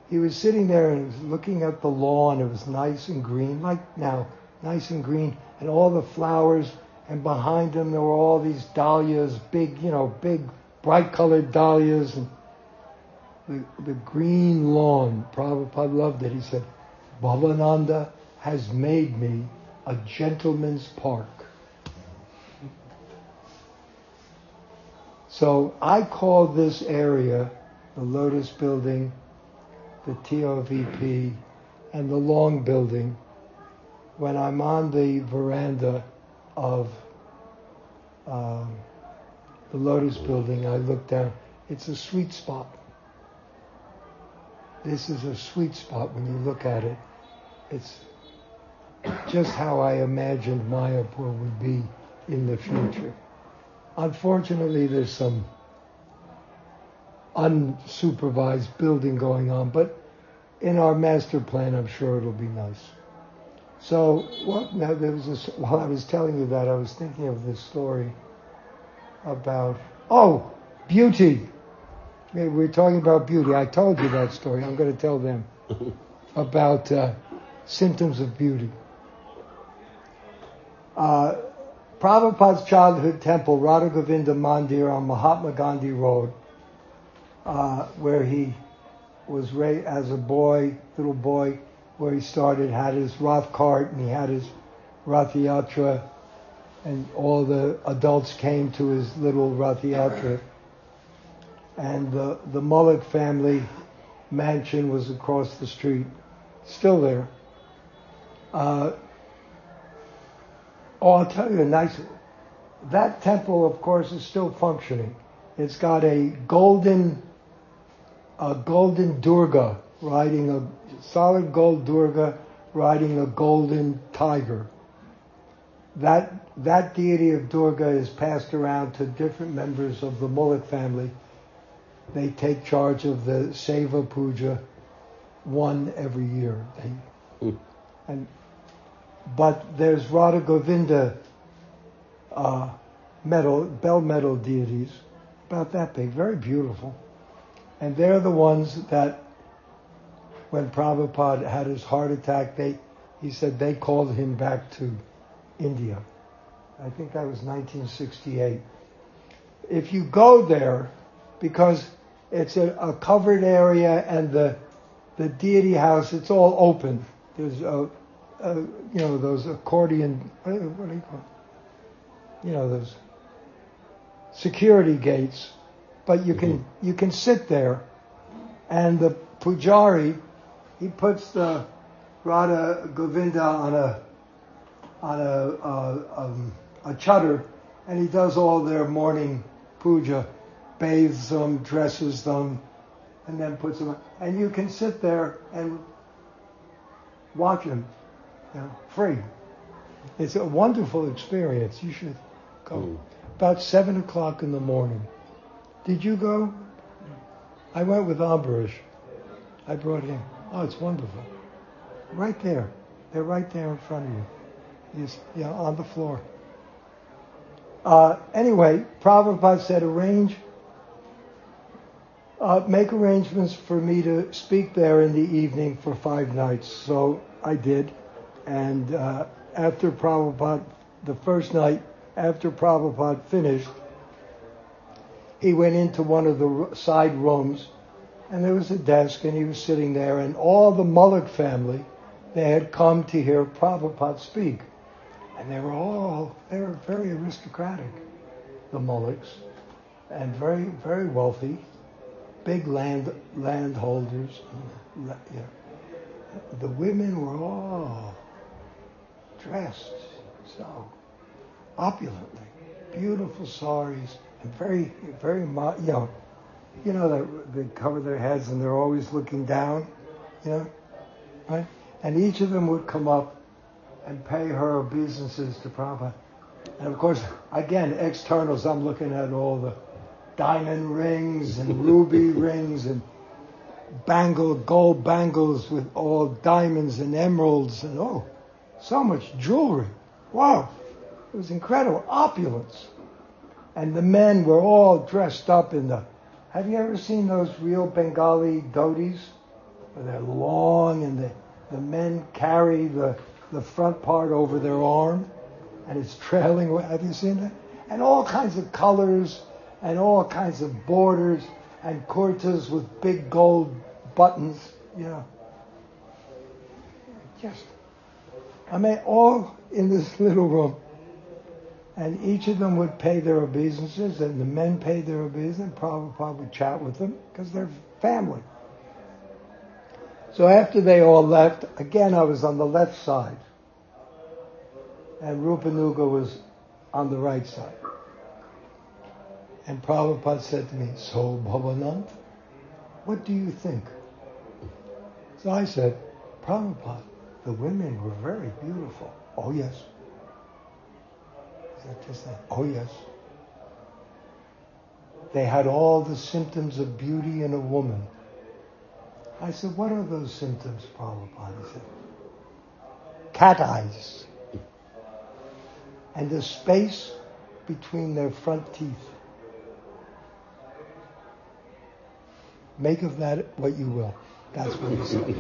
He was sitting there and was looking at the lawn. It was nice and green, like now, nice and green, and all the flowers. And behind him there were all these dahlias, big, you know, big, bright-colored dahlias, and the the green lawn. Prabhupada loved it. He said, Bhavananda has made me a gentleman's park. So I call this area the Lotus Building, the TOVP, and the Long Building when I'm on the veranda of um, the Lotus Building. I look down. It's a sweet spot. This is a sweet spot when you look at it. It's just how I imagined Mayapur would be in the future. Unfortunately, there's some unsupervised building going on, but in our master plan, I'm sure it'll be nice. So what? Now there was this. While I was telling you that, I was thinking of this story about oh, beauty. We were talking about beauty. I told you that story. I'm going to tell them about uh, symptoms of beauty. Uh, Prabhupada's childhood temple, Radha Govinda Mandir on Mahatma Gandhi Road, uh, where he was raised as a boy, little boy, where he started, had his Rath cart and he had his Rath Yatra, and all the adults came to his little Rath Yatra. And the, the Mullock family mansion was across the street, still there. Uh, oh, I'll tell you a nice. That temple, of course, is still functioning. It's got a golden, a golden Durga riding a solid gold Durga riding a golden tiger. That that deity of Durga is passed around to different members of the Mullock family. They take charge of the Seva Puja, one every year. They, Mm. and but there's Radha Govinda uh, metal, bell metal deities, about that big, very beautiful. And they're the ones that, when Prabhupada had his heart attack, they, he said they called him back to India. I think that was 1968. If you go there, because it's a, a covered area and the, the deity house, it's all open. There's a, uh, you know, those accordion, what do what do you call it? You know, those security gates. But you can, you can sit there and the pujari, he puts the Radha Govinda on a, on a, uh, um, a chutter and he does all their morning puja, bathes them, dresses them, and then puts them, on. and you can sit there and watch them you know, free. It's a wonderful experience. You should go. About seven o'clock in the morning. Did you go? I went with Ambarish. I brought him. Oh, it's wonderful. Right there. They're right there in front of you. Yes, yeah, on the floor. Uh, anyway, Prabhupada said arrange, uh, make arrangements for me to speak there in the evening for five nights. So I did. And uh, after Prabhupada, the first night after Prabhupada finished, he went into one of the side rooms, and there was a desk, and he was sitting there, and all the Mullock family, they had come to hear Prabhupada speak. And they were all, they were very aristocratic, the Mullocks, and very, very wealthy, big land landholders. Uh, yeah. The women were all dressed so opulently, beautiful saris, and very, very, you know, you know that they cover their heads and they're always looking down, you know, right? And each of them would come up and pay her obeisances to Prabhupada. And of course, again, externals, I'm looking at all the diamond rings and ruby rings and bangle, gold bangles with all diamonds and emeralds and oh, so much jewelry. Wow. It was incredible. Opulence. And the men were all dressed up in the. Have you ever seen those real Bengali dhotis? Where they're long and the, the men carry the, the front part over their arm and it's trailing. Have you seen that? And all kinds of colors and all kinds of borders and kurtas with big gold buttons, you know. Just, I mean, all in this little room. And each of them would pay their obeisances, and the men paid their obeisances, and Prabhupada would chat with them, because they're family. So after they all left, again I was on the left side, and Rupanuga was on the right side. And Prabhupada said to me, So Bhavanant, what do you think? So I said, Prabhupada, the women were very beautiful. Oh yes. Oh yes. They had all the symptoms of beauty in a woman. I said, what are those symptoms, Prabhupada? He said, cat eyes and the space between their front teeth. Make of that what you will. That's what he said.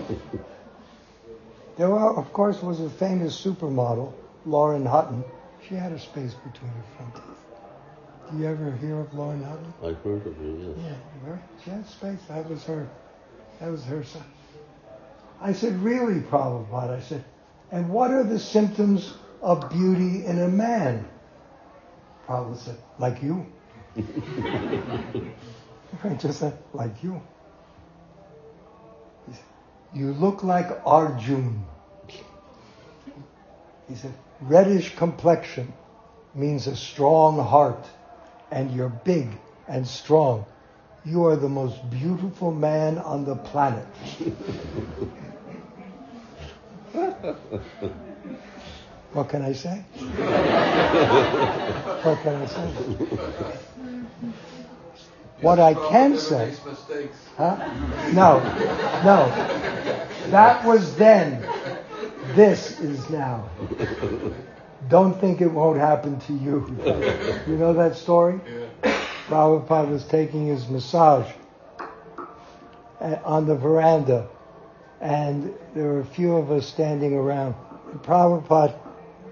There of course, was a famous supermodel, Lauren Hutton. She had a space between her front teeth. Do you ever hear of Lauren Hutton? I've heard of her, yes. Yeah? She had space. That was her. That was her son. I said, really, Prabhupada? I said, and what are the symptoms of beauty in a man? Prabhupada said, like you. I just said, like you. You look like Arjun. He said, reddish complexion means a strong heart, and you're big and strong. You are the most beautiful man on the planet. what can I say? what can I say? What I can say. Huh? No, no. That was then. This is now. Don't think it won't happen to you. You know that story? Yeah. Prabhupada was taking his massage uh, on the veranda, and there were a few of us standing around. And Prabhupada,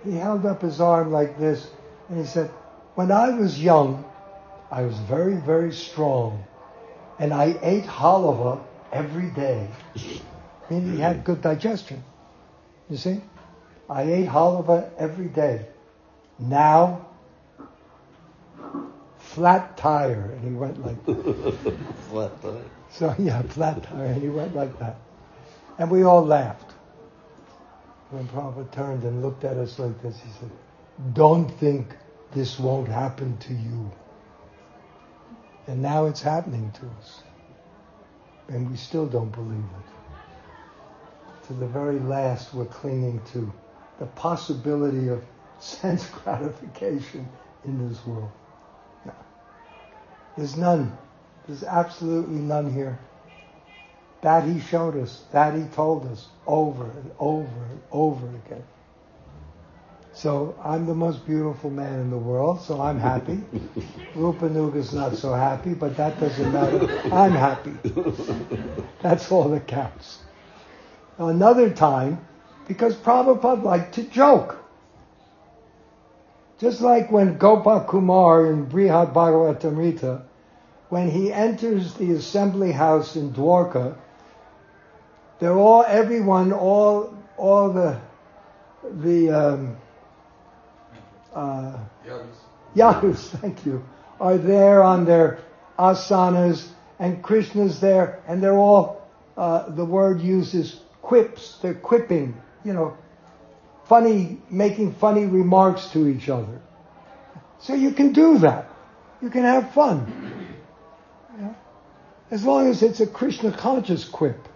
he held up his arm like this, and he said, When I was young, I was very, very strong, and I ate halava every day. Meaning he had good digestion. You see? I ate halava every day. Now, flat tire, and he went like that. Flat tire. so yeah, flat tire, and he went like that. And we all laughed. When Prabhupada turned and looked at us like this, he said, Don't think this won't happen to you. And now it's happening to us. And we still don't believe it. To the very last, we're clinging to the possibility of sense gratification in this world. No. There's none. There's absolutely none here. That he showed us, that he told us over and over and over again. So I'm the most beautiful man in the world, so I'm happy. Rupanuga's not so happy, but that doesn't matter. I'm happy. That's all that counts. Another time, because Prabhupada liked to joke. Just like when Gopal Kumar in Brihad Bhagavatamrita, when he enters the assembly house in Dwarka, they're all, everyone, all, all the, the, um, uh, Yadus, thank you, are there on their asanas, and Krishna's there, and they're all, uh, the word uses quips, they're quipping, you know, funny, making funny remarks to each other. So you can do that. You can have fun. As long as it's a Krishna conscious quip.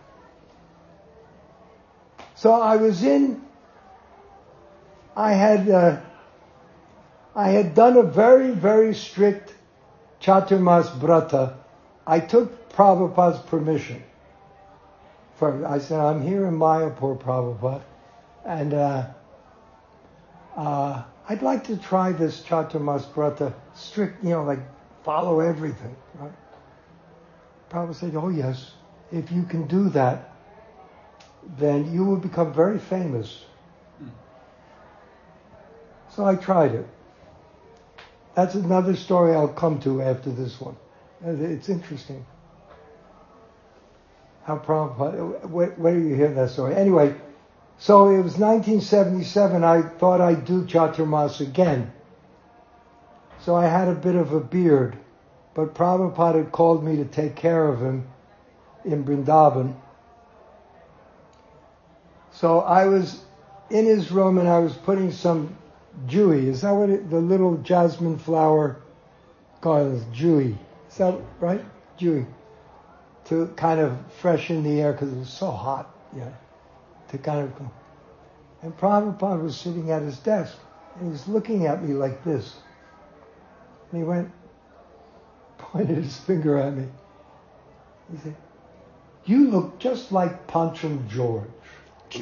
So I was in, I had, uh, I had done a very, very strict Chaturmas Brata. I took Prabhupada's permission. For, I said, I'm here in Mayapur, Prabhupada, and uh, uh, I'd like to try this Chaturmas Brata strict, you know, like follow everything. Right? Prabhupada said, oh yes, if you can do that, then you will become very famous. So I tried it. That's another story I'll come to after this one. Uh, it's interesting. How Prabhupada, where, where do you hear that story? Anyway, so it was 1977, I thought I'd do Chaturmas again. So I had a bit of a beard, but Prabhupada had called me to take care of him in Vrindavan. So I was in his room and I was putting some dewy. Is that what it, the little jasmine flower garlands? Dewy. Is that right? Dewy. To kind of freshen the air because it was so hot. Yeah. To kind of. And Prabhupada was sitting at his desk and he was looking at me like this. And he went, pointed his finger at me. He said, You look just like Pancham George.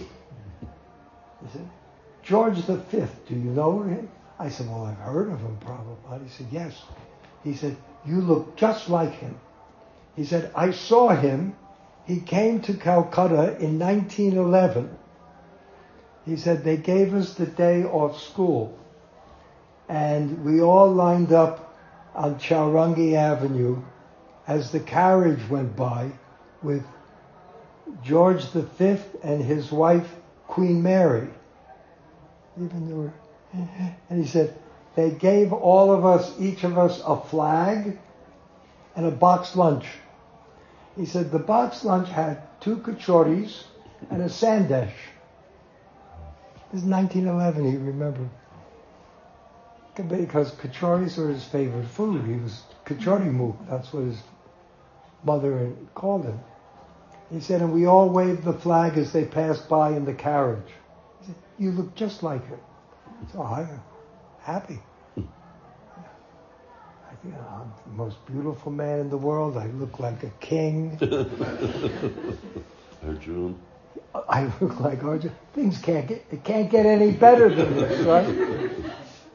He said, George V, do you know him? I said, well, I've heard of him, Prabhupada. He said, yes. He said, you look just like him. He said, I saw him. He came to Calcutta in 1911. He said, they gave us the day off school. And we all lined up on Chowrangi Avenue as the carriage went by with George V and his wife, Queen Mary. Even though and he said, they gave all of us, each of us, a flag and a box lunch. He said the box lunch had two kachoris and a sandesh. This is 1911, he remembered. Because kachoris were his favorite food. He was kachori mukh. That's what his mother called him. He said, and we all waved the flag as they passed by in the carriage. You look just like her. So I'm happy. I think I'm the most beautiful man in the world. I look like a king. Arjun. I look like Arjun. Things can't get it can't get any better than this, right?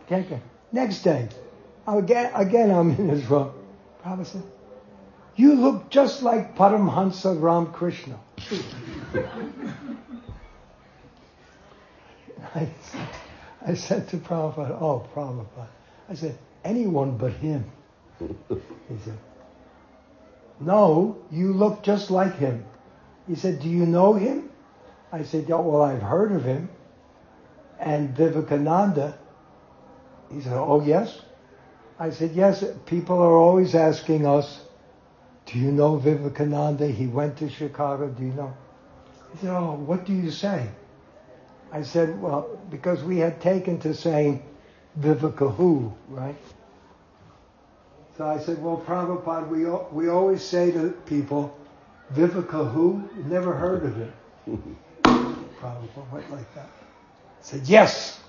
Can't get. Next day, again, again I'm in his room. Prabhupada said, "You look just like Paramhansa Ramakrishna." I, I said to Prabhupada, oh, Prabhupada, I said, anyone but him. He said, no, you look just like him. He said, do you know him? I said, yeah, well, I've heard of him. And Vivekananda, he said, oh, yes? I said, yes, people are always asking us, do you know Vivekananda? He went to Chicago, do you know? He said, oh, what do you say? I said, well, because we had taken to saying Vivekahu, right? So I said, well, Prabhupada, we, we always say to people, Vivekahu, never heard of it. Prabhupada went like that. I said, yes,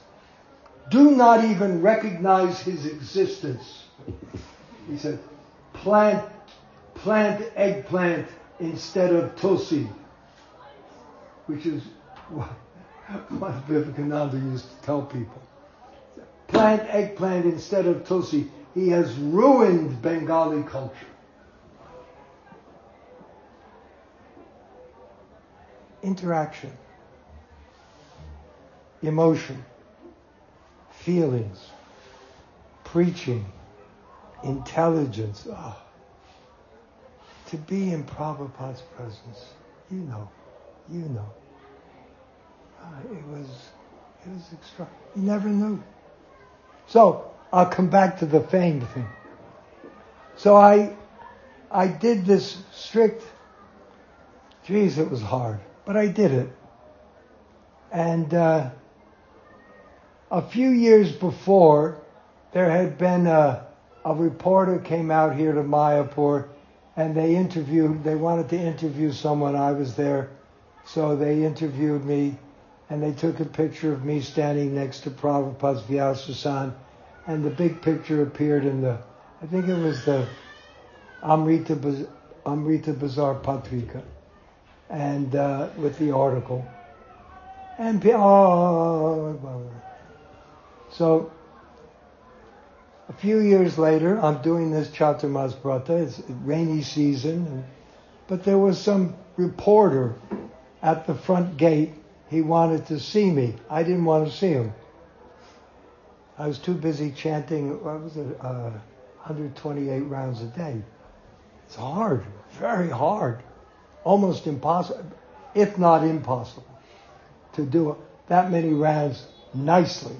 do not even recognize his existence. He said, plant, plant eggplant instead of tulsi, which is what what Vivekananda used to tell people. Plant eggplant instead of tulsi. He has ruined Bengali culture. Interaction, emotion, feelings, preaching, intelligence. Oh. To be in Prabhupada's presence, you know, you know. Uh, it was, it was extra. You never knew. So I'll come back to the fame thing. So I, I did this strict. Geez, it was hard, but I did it. And uh, a few years before, there had been a, a reporter came out here to Mayapur, and they interviewed. They wanted to interview someone. I was there, so they interviewed me and they took a picture of me standing next to Prabhupada's Vyasasan, and the big picture appeared in the, I think it was the Amrita, Amrita Bazar Patrika, and uh, with the article. And oh, so a few years later, I'm doing this Chaturmas. It's rainy season, and, but there was some reporter at the front gate he wanted to see me. I didn't want to see him. I was too busy chanting, what was it, uh, 128 rounds a day. It's hard, very hard, almost impossible, if not impossible, to do that many rounds nicely,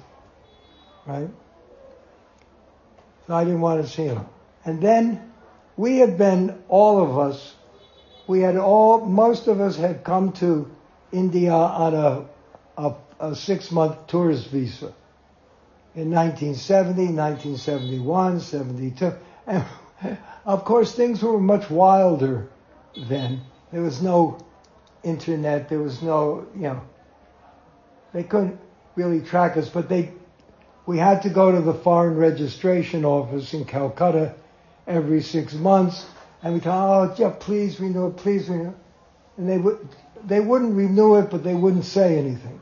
right? So I didn't want to see him. And then we had been, all of us, we had all, most of us had come to India on a, a, a six month tourist visa in 1970, 1971, 72. And of course, things were much wilder then. There was no internet, there was no, you know, they couldn't really track us, but they, we had to go to the foreign registration office in Calcutta every six months, and we thought, oh, yeah, please renew it, please renew it. And they would, they wouldn't renew it, but they wouldn't say anything.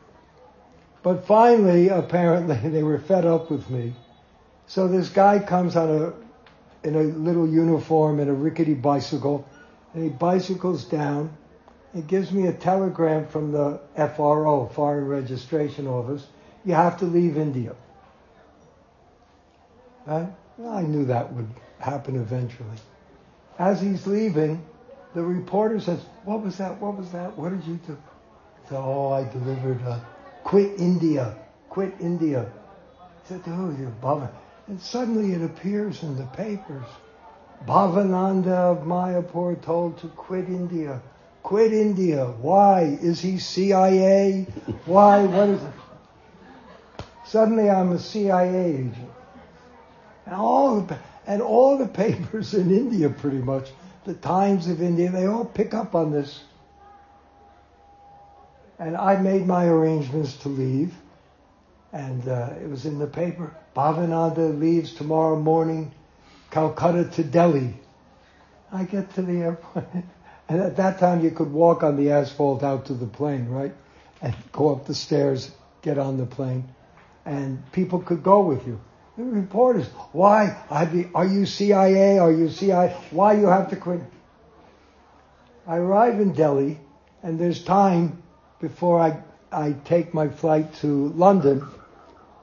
But finally, apparently, they were fed up with me. So this guy comes on a in a little uniform and a rickety bicycle, and he bicycles down. He gives me a telegram from the FRO, Foreign Registration Office. You have to leave India. I knew that would happen eventually. As he's leaving, the reporter says, "What was that? What was that? What did you do?" So, "Oh, I delivered a quit India, quit India." I said, "Oh, you're bumming." And suddenly it appears in the papers. Bhavananda of Mayapur told to quit India. Quit India. Why? Is he CIA? Why? What is it? Suddenly I'm a CIA agent. And all the, and all the papers in India pretty much, the Times of India, they all pick up on this. And I made my arrangements to leave. And uh, it was in the paper. Bhavananda leaves tomorrow morning, Calcutta to Delhi. I get to the airport, and at that time you could walk on the asphalt out to the plane, right? And go up the stairs, get on the plane, and people could go with you. The reporters, why? Are you CIA? Are you CIA? Why you have to quit? I arrive in Delhi, and there's time before I, I take my flight to London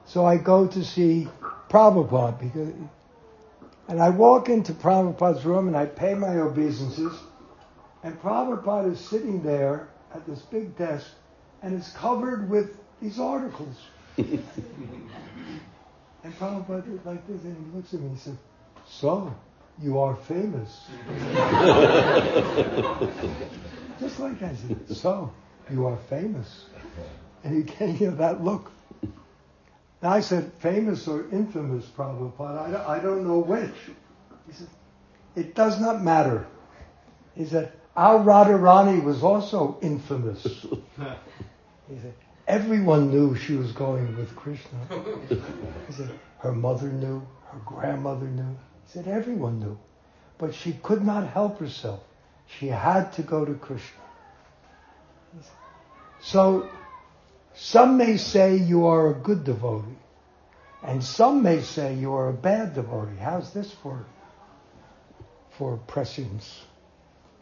so I go to see Prabhupada because, and I walk into Prabhupada's room and I pay my obeisances, and Prabhupada is sitting there at this big desk, and it's covered with these articles. and Prabhupada is like this, and he looks at me and he says, "So, you are famous." Just like that. Said, so, you are famous. And he gave me that look. And I said, famous or infamous, Prabhupada? I don't know which. He said, it does not matter. He said, our Radharani was also infamous. he said, everyone knew she was going with Krishna. He said, her mother knew, her grandmother knew. He said, everyone knew. But she could not help herself. She had to go to Krishna. So some may say you are a good devotee, and some may say you are a bad devotee. How's this for for prescience?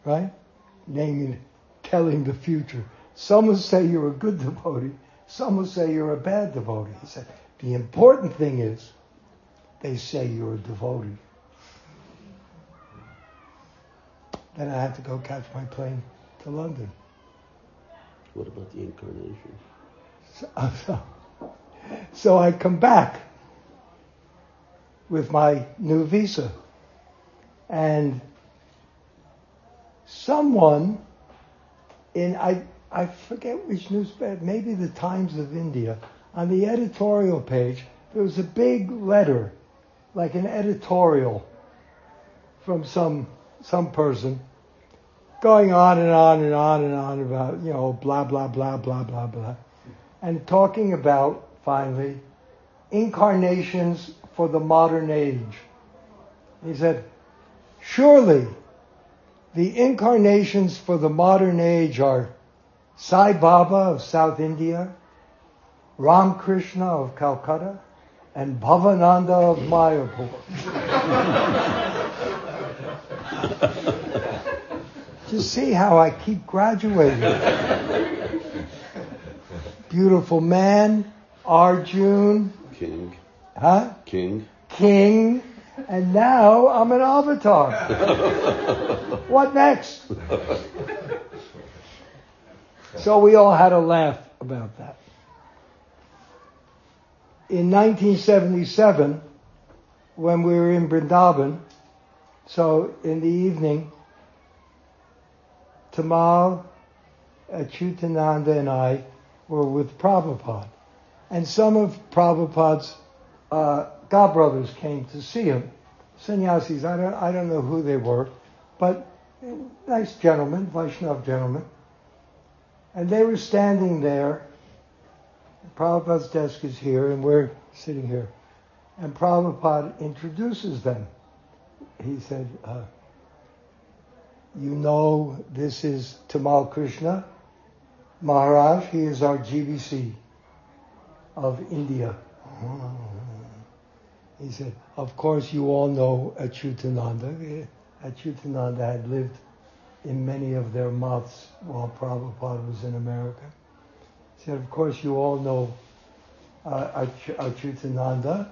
Right? Naming telling the future. Some will say you're a good devotee, some will say you're a bad devotee. He said, the important thing is they say you're a devotee. Then I had to go catch my plane to London. What about the incarnation? So, so, so I come back with my new visa. And someone in, I, I forget which newspaper, maybe the Times of India, on the editorial page, there was a big letter, like an editorial from some, some person going on and on and on and on about, you know, blah, blah, blah, blah, blah, blah. And talking about, finally, incarnations for the modern age. He said, surely the incarnations for the modern age are Sai Baba of South India, Ram Krishna of Calcutta, and Bhavananda of Mayapur. Just see how I keep graduating. Beautiful man, Arjun. King. Huh? King. King. And now I'm an avatar. what next? So we all had a laugh about that. In 1977, when we were in Brindavan, so in the evening, Tamal, Achyutananda, and I were with Prabhupada. And some of Prabhupada's uh, godbrothers came to see him. Sannyasis, I don't, I don't know who they were, but nice gentlemen, Vaishnav gentlemen. And they were standing there. Prabhupada's desk is here, and we're sitting here. And Prabhupada introduces them. He said, uh, you know this is Tamal Krishna Maharaj. He is our GBC. of India. He said, of course you all know Achyutananda. Achyutananda had lived in many of their mouths while Prabhupada was in America. He said, of course you all know uh, Ach- Achyutananda,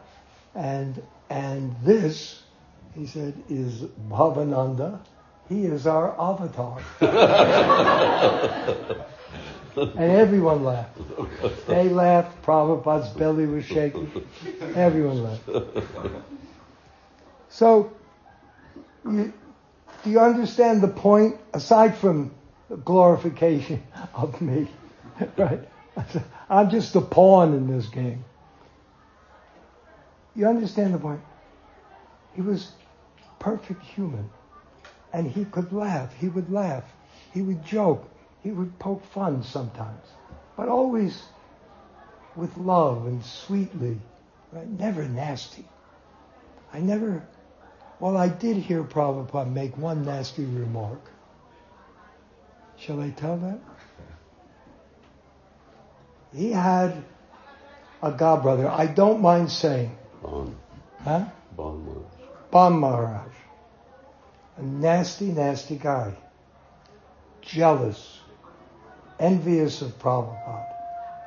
and and this, he said, is Bhavananda. He is our avatar. and everyone laughed. They laughed. Prabhupada's belly was shaking. Everyone laughed. So, you, do you understand the point? Aside from glorification of me, right? I'm just a pawn in this game. You understand the point? He was perfect human. And he could laugh. He would laugh. He would joke. He would poke fun sometimes. But always with love and sweetly. Right? Never nasty. I never, well, I did hear Prabhupada make one nasty remark. Shall I tell that? He had a god brother. I don't mind saying. Bon, Huh? Bon Maharaj. Ban Maharaj. A nasty, nasty guy. Jealous. Envious of Prabhupada.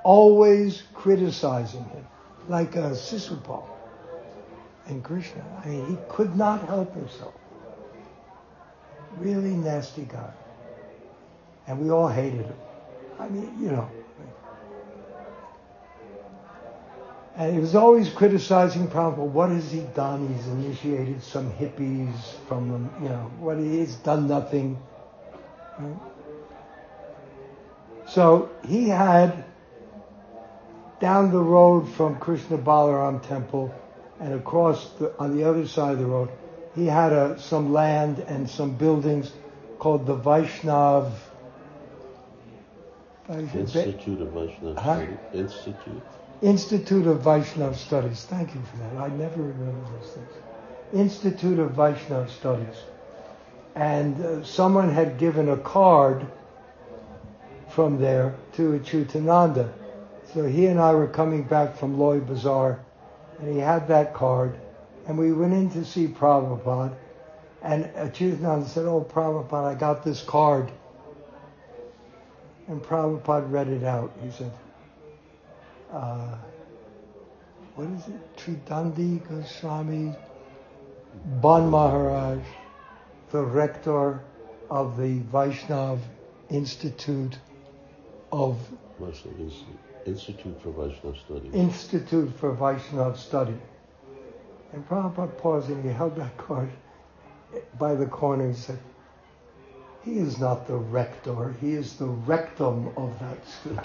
Always criticizing him. Like a Sisupal and Krishna. I mean, he could not help himself. Really nasty guy. And we all hated him. I mean, you know. And he was always criticizing Prabhupada. What has he done? He's initiated some hippies from them, you know, what he, he's done nothing. Right? So he had down the road from Krishna Balaram temple and across the, on the other side of the road, he had a, some land and some buildings called the Vaishnav Institute of Vaishnava Huh? Study. Institute? Institute of Vaishnav Studies. Thank you for that. I never remember those things. Institute of Vaishnav Studies. And uh, someone had given a card from there to Achyutananda. So he and I were coming back from Loy Bazaar, and he had that card, and we went in to see Prabhupada, and Achyutananda said, oh, Prabhupada, I got this card. And Prabhupada read it out. He said, uh, what is it? Tridandi Goswami Ban Maharaj, the rector of the Vaishnav Institute of Vaishnava Institute. Institute for Vaishnava Study. Institute for Vaishnav Study. And Prabhupada paused and he held that card by the corner and said, he is not the rector, he is the rectum of that school.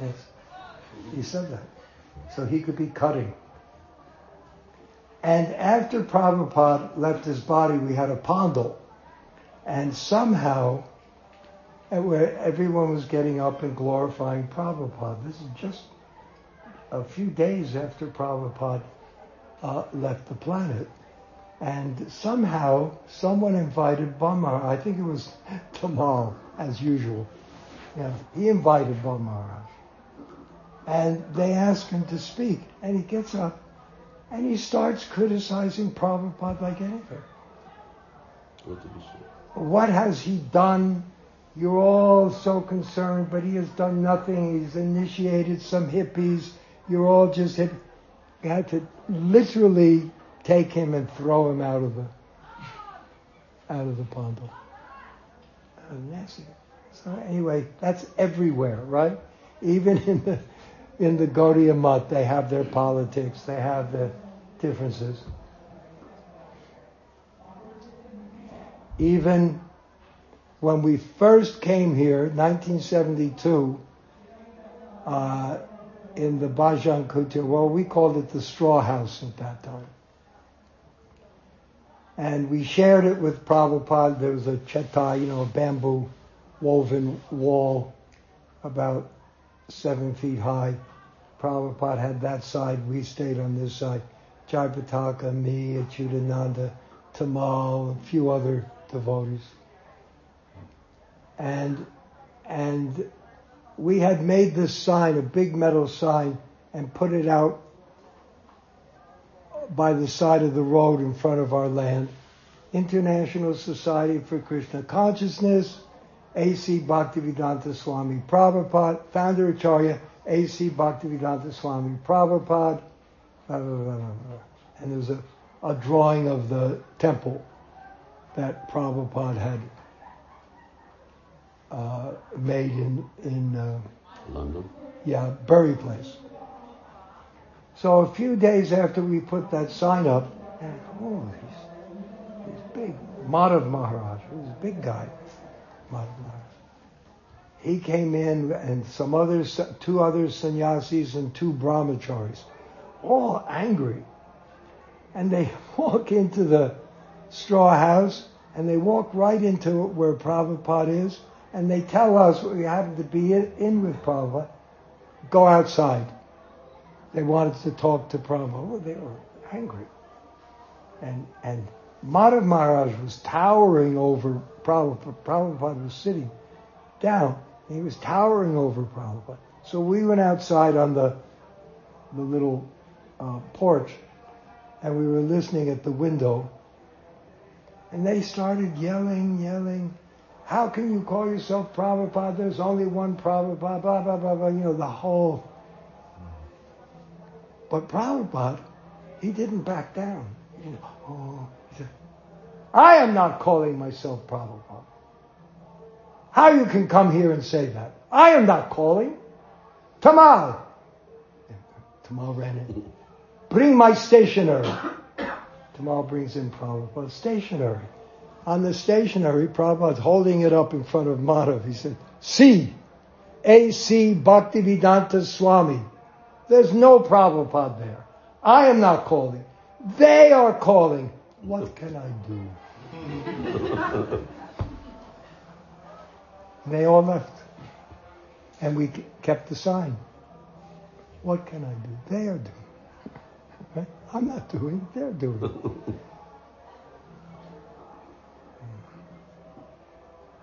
Yes. He said that. So he could be cutting. And after Prabhupada left his body, we had a pandal. And somehow, where everyone was getting up and glorifying Prabhupada. This is just a few days after Prabhupada uh, left the planet. And somehow, someone invited Bamar. I think it was Tamal, as usual. Yeah, he invited Bamar. And they asked him to speak. And he gets up and he starts criticizing Prabhupada like anything. What did he say? What has he done? You're all so concerned, but he has done nothing. He's initiated some hippies. You're all just hip. Had to literally take him and throw him out of the out of the pandal. Uh, nasty. So anyway, that's everywhere, right? Even in the in the Gaudiya Math, they have their politics. They have their differences. Even when we first came here, 1972, uh, in the Bhajan Kutir, well, we called it the straw house at that time. And we shared it with Prabhupada. There was a chetai, you know, a bamboo woven wall about seven feet high. Prabhupada had that side. We stayed on this side. Jayapataka, me, Achyutananda, Tamal, a few other devotees. and and we had made this sign, a big metal sign, and put it out by the side of the road in front of our land. International Society for Krishna Consciousness, A.C. Bhaktivedanta Swami Prabhupada, founder of Acharya, A.C. Bhaktivedanta Swami Prabhupada, blah, blah, blah. and there's a, a drawing of the temple that Prabhupada had uh, made in, in uh, London. yeah, Bury Place. So a few days after we put that sign up, and oh, he's, he's big. Madhav Maharaj, he's a big guy. Madhav Maharaj. He came in, and some others, two other sannyasis and two brahmacharis, all angry. And they walk into the straw house, and they walk right into where Prabhupada is, and they tell us we happen to be in, in with Prabhupada, go outside. They wanted to talk to Prabhupada. They were angry. And, and Madhav Maharaj was towering over Prabhupada. Prabhupada was sitting down. He was towering over Prabhupada. So we went outside on the, the little uh, porch and we were listening at the window. And they started yelling, yelling. How can you call yourself Prabhupada? There's only one Prabhupada, blah, blah, blah, blah. You know, the whole. But Prabhupada, he didn't back down. He oh, he said, I am not calling myself Prabhupada. How you can come here and say that? I am not calling. Tamal. Tamal ran in. Bring my stationery. Tamal brings in Prabhupada stationery. On the stationery, Prabhupada's holding it up in front of Madhav. He said, See, A.C. Bhaktivedanta Swami. There's no Prabhupada there. I am not calling. They are calling. What can I do? they all left. And we kept the sign. What can I do? They are doing. Right? I'm not doing, they're doing.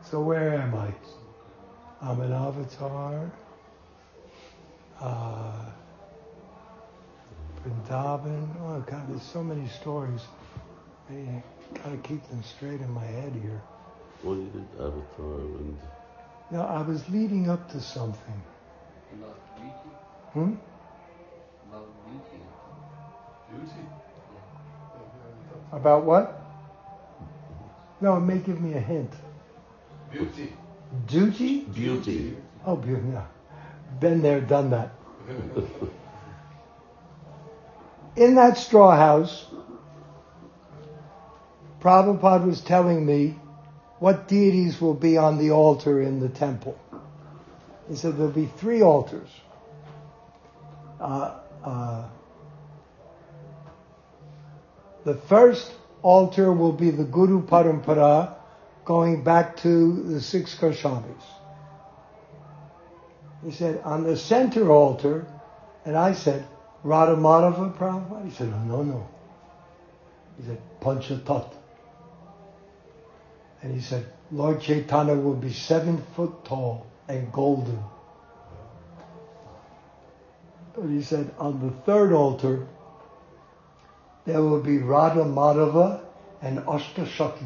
so where am I? I'm an avatar. Uh, Vrindavan. Oh God, there's so many stories. I gotta keep them straight in my head here. Well, you did Avatar and No, I was leading up to something. Hmm? Not beauty. Beauty. About what? No, it may give me a hint. Beauty. Duty? beauty. Oh, beauty. No. Been there, done that. In that straw house, Prabhupada was telling me what deities will be on the altar in the temple. He said there'll be three altars. Uh, uh, the first altar will be the Guru Parampara, going back to the six Goswamis. He said, on the center altar, and I said, Radha Madhava Prabhupada? He said, oh, no, no. He said, Panchatat. And he said, Lord Chaitanya will be seven foot tall and golden. But he said, on the third altar, there will be Radha Madhava and Ashtasakhi.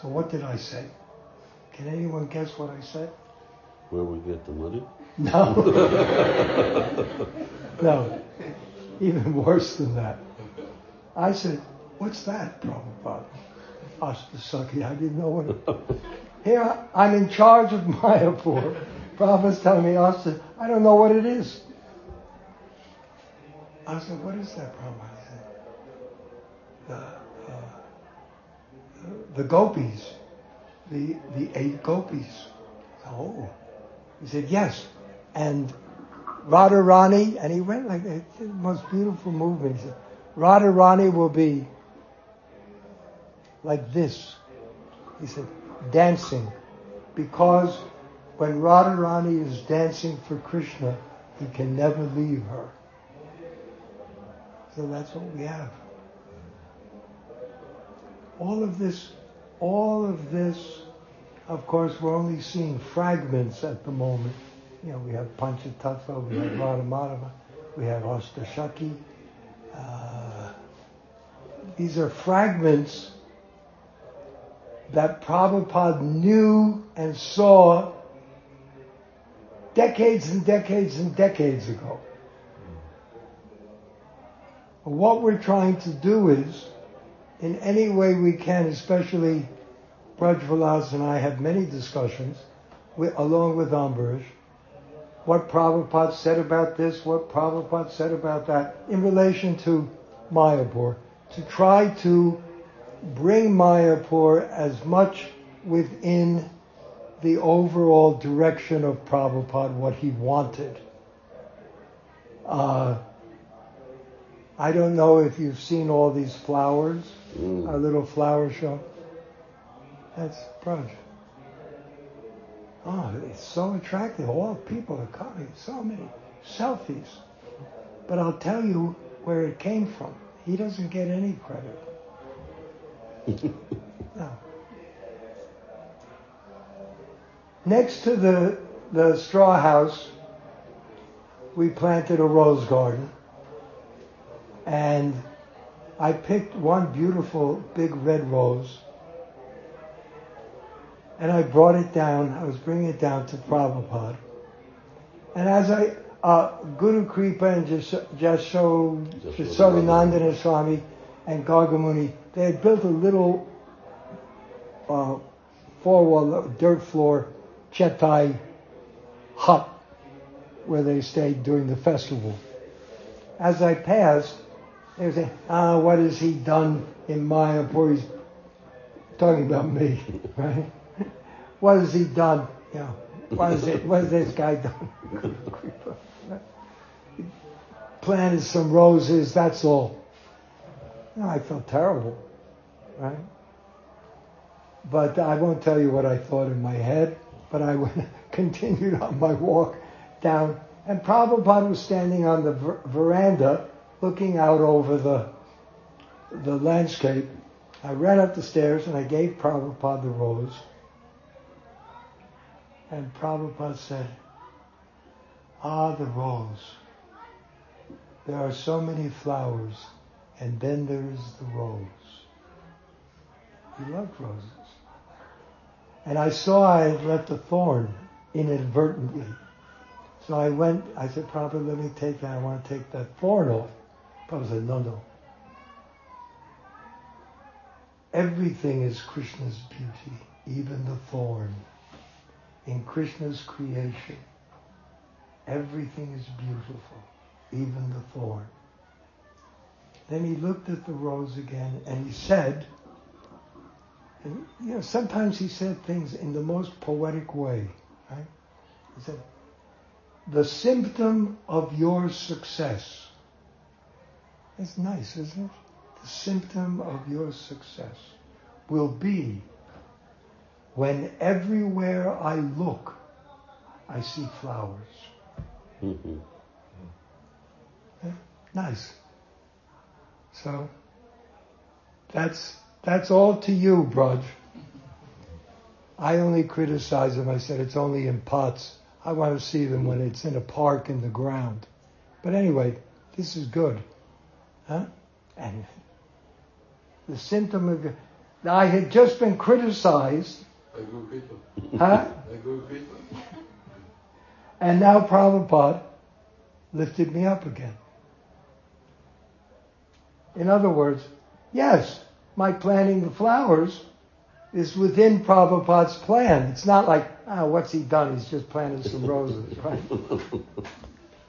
So what did I say? Can anyone guess what I said? Where we get the money? No. no. Even worse than that. I said, what's that, Prabhupada? Astasaki. I didn't know what it Here, I'm in charge of Mayapur. Prabhupada's telling me, Asta, I don't know what it is. I said, what is that, Prabhupada? He said, the, uh, the gopis, the, the eight gopis. Oh. He said, yes. And Radharani, and he went like the most beautiful movement. He said, Radharani will be like this. He said, dancing. Because when Radharani is dancing for Krishna, he can never leave her. So that's what we have. All of this, all of this of course, we're only seeing fragments at the moment. You know, we have Panchatattva, we have Radhamadhava, we have Ashtasakhi. Uh, these are fragments that Prabhupada knew and saw decades and decades and decades ago. What we're trying to do is, in any way we can, especially Braj Vilas and I have many discussions, with, along with Ambarish, what Prabhupada said about this, what Prabhupada said about that, in relation to Mayapur, to try to bring Mayapur as much within the overall direction of Prabhupada, what he wanted. Uh, I don't know if you've seen all these flowers, Mm. our little flower show. That's Braj. Oh, it's so attractive. All people are coming. So many selfies. But I'll tell you where it came from. He doesn't get any credit. no. Next to the, the straw house, we planted a rose garden. And I picked one beautiful big red rose. And I brought it down. I was bringing it down to Prabhupada. And as I, uh, Guru Kripa and Jasho, Jashodanandana Swami and Gargamuni, they had built a little uh, four-wall dirt floor chetai hut where they stayed during the festival. As I passed, they were saying, ah, what has he done in Mayapur? He's talking about me, right? What has he done? You know, what is it? What has this guy done? Planted some roses, that's all. I felt terrible, right? But I won't tell you what I thought in my head, but I continued on my walk down, and Prabhupada was standing on the ver- veranda looking out over the, the landscape. I ran up the stairs and I gave Prabhupada the rose. And Prabhupada said, Ah, the rose. There are so many flowers, and then there is the rose. He loved roses. And I saw I had left a thorn inadvertently. So I went, I said, Prabhupada, let me take that. I want to take that thorn off. Prabhupada said, no, no. Everything is Krishna's beauty, even the thorn. In Krishna's creation, everything is beautiful, even the thorn. Then he looked at the rose again and he said, and you know, sometimes he said things in the most poetic way, right? He said, the symptom of your success. It's nice, isn't it? The symptom of your success will be when everywhere I look, I see flowers. Mhm. Yeah, Nice. So that's that's all to you, Braj. I only criticize them. I said it's only in pots. I want to see them when it's in a park in the ground. But anyway, this is good. Huh? And the symptom of I had just been criticized, I Guru Kripa. huh? I Guru Kripa. And now Prabhupada lifted me up again. In other words, yes, my planting the flowers is within Prabhupada's plan. It's not like, ah, what's he done? He's just planted some roses, right?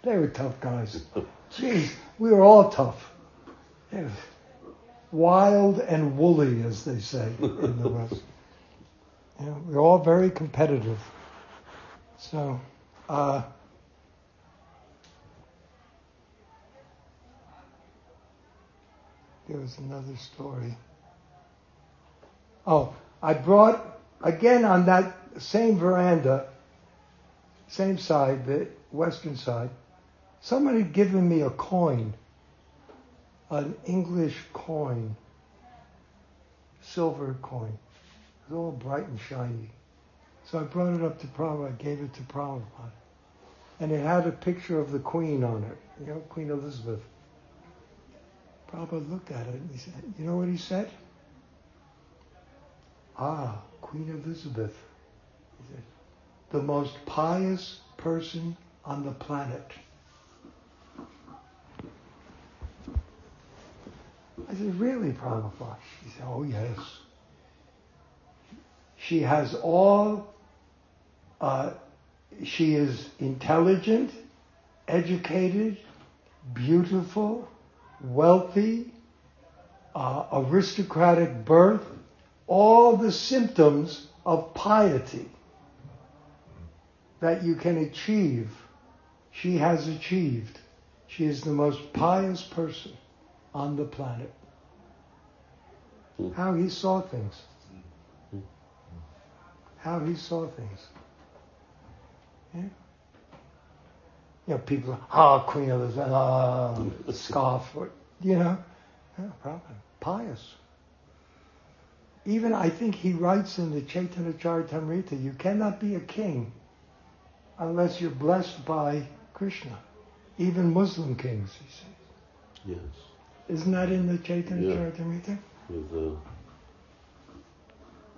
They were tough guys. Jeez, we were all tough. Wild and woolly, as they say in the West. You know, we're all very competitive. So, uh, there was another story. Oh, I brought, again on that same veranda, same side, the western side, someone had given me a coin, an English coin, silver coin. It was all bright and shiny. So I brought it up to Prabhupada, I gave it to Prabhupada. And it had a picture of the Queen on it, you know, Queen Elizabeth. Prabhupada looked at it and he said, you know what he said? Ah, Queen Elizabeth. He said, the most pious person on the planet. I said, really, Prabhupada? He said, oh yes. She has all, uh, she is intelligent, educated, beautiful, wealthy, uh, aristocratic birth, all the symptoms of piety that you can achieve, she has achieved. She is the most pious person on the planet. Hmm. How he saw things. How he saw things. Yeah? You know, people, ah, oh, Queen Elizabeth, ah, scoff, or, you know, no problem. Pious. Even I think he writes in the Chaitanya Charitamrita, you cannot be a king unless you're blessed by Krishna. Even Muslim kings, he says. Yes. Isn't that in the Chaitanya Yeah. Charitamrita? With uh,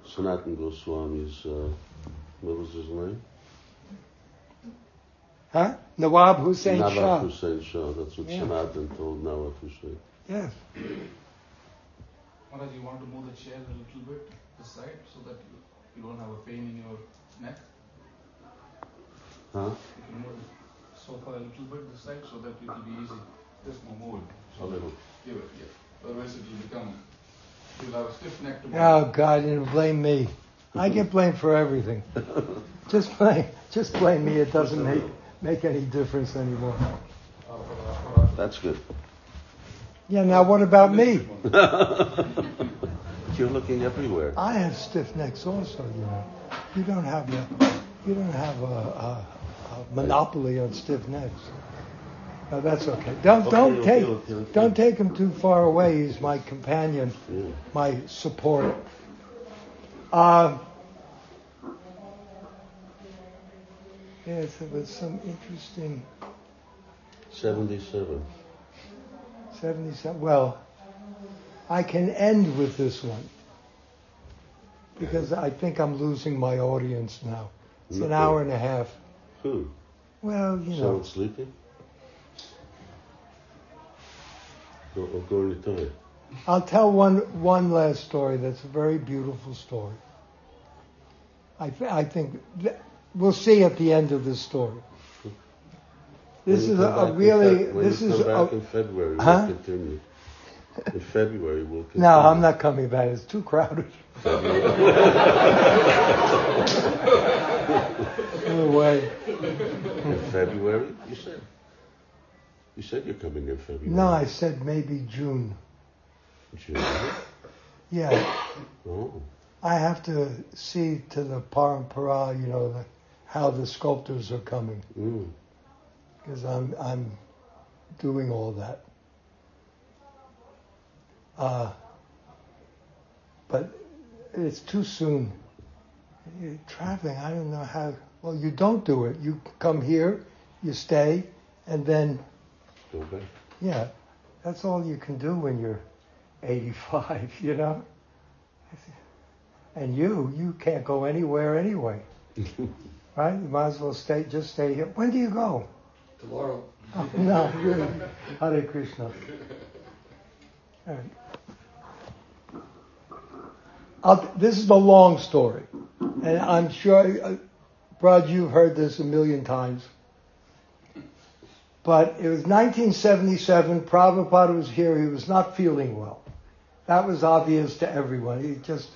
Sanatan Goswami's, uh, what was his name? Huh? Nawab Hussein Nawab Shah. Hussein Shah. That's what Yeah. Sanatan told Nawab Hussein. Yes. Maharaj, you want to move the chair a little bit this side so that you, you don't have a pain in your neck? Huh? You can move the sofa a little bit this side so that it will be easy. Just move, move it. A little. Give it, yeah. Otherwise it will become, you'll have a stiff neck Oh tomorrow. God, you blame me. I get blamed for everything. Just blame, just blame me. It doesn't make make any difference anymore. For- for- That's good. Yeah. Now what about me? You're looking everywhere. I have stiff necks also. You know, you don't have a you don't have a, a, a monopoly on stiff necks. No, that's okay. Don't don't take don't take him too far away. He's my companion, my support. Uh, yes, it was some interesting 77. 77. Well, I can end with this one because I think I'm losing my audience now. It's an hour and a half. Who? Well, you know, Someone sleeping? Or, or going to die? I'll tell one one last story. That's a very beautiful story. I th- I think th- we'll see at the end of this story. This is a, a really this is a, in February. Huh? We'll continue. In February, we'll continue. no. I'm not coming back. It's too crowded. no way. In February, you said. You said you're coming in February. No, I said maybe June. June. Yeah, Oh, I have to see to the parampara, you know, the, how the sculptors are coming mm. because I'm I'm doing all that. Uh, but it's too soon. You're traveling, I don't know how. Well, you don't do it. You come here, you stay, and then go back. yeah, that's all you can do when you're 85, you know? And you, you can't go anywhere anyway. right? You might as well stay, just stay here. When do you go? Tomorrow. Oh, no, really. Hare Krishna. All right. I'll, this is a long story. And I'm sure, uh, Braj, you've heard this a million times. But it was 1977. Prabhupada was here. He was not feeling well. That was obvious to everyone. He just,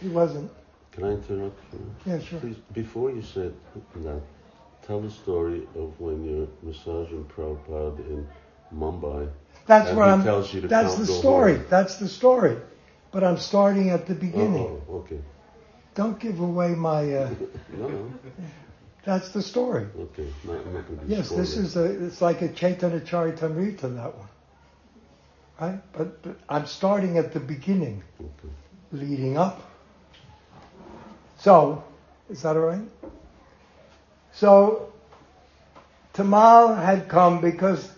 he wasn't. Can I interrupt you? Yeah, sure. Please, before you said that, tell the story of when you're massaging Prabhupada in Mumbai. That's what I'm. tells you to that's the story. horn. That's the story. But I'm starting at the beginning. Oh, okay. Don't give away my. Uh, No, no. That's the story. Okay. Not, I'm not going to Yes, this is a. It's like a Chaitanya Charitamrita. That one. Right, but, but I'm starting at the beginning, Okay. leading up. So, Is that all right? So Tamal had come because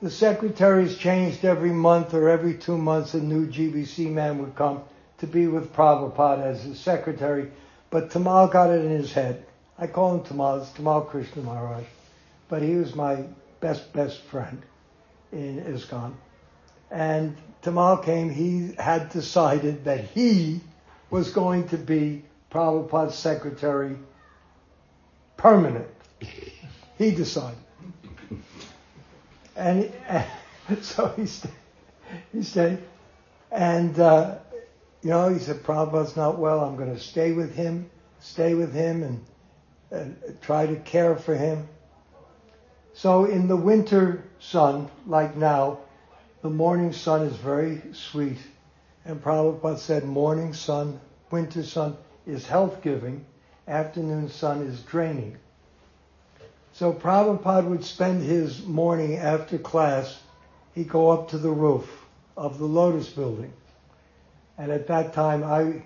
the secretaries changed every month or every two months. A new GBC man would come to be with Prabhupada as his secretary. But Tamal got it in his head. I call him Tamal. It's Tamal Krishna Maharaj. But he was my best, best friend in ISKCON. And Tamal came, he had decided that he was going to be Prabhupada's secretary permanent. He decided. And, and so he stayed. He stayed. And, uh, you know, he said, Prabhupada's not well. I'm going to stay with him, stay with him and, and try to care for him. So in the winter sun, like now, the morning sun is very sweet. And Prabhupada said morning sun, winter sun is health giving, afternoon sun is draining. So Prabhupada would spend his morning after class, he'd go up to the roof of the Lotus building. And at that time, I,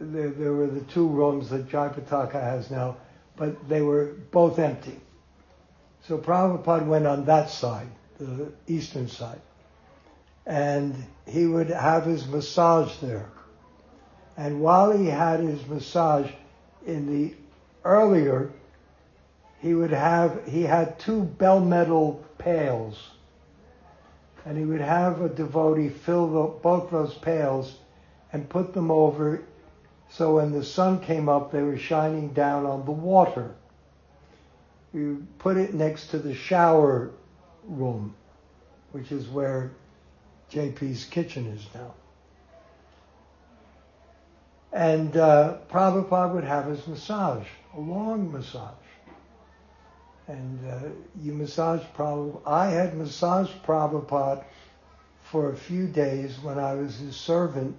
there, there were the two rooms that Jayapataka has now, but they were both empty. So Prabhupada went on that side, the eastern side. And he would have his massage there. And while he had his massage in the earlier, he would have, he had two bell metal pails. And he would have a devotee fill the, both those pails and put them over so when the sun came up, they were shining down on the water. You put it next to the shower room, which is where JP's kitchen is now. And uh, Prabhupada would have his massage, a long massage. And uh, you massage Prabhupada. I had massaged Prabhupada for a few days when I was his servant.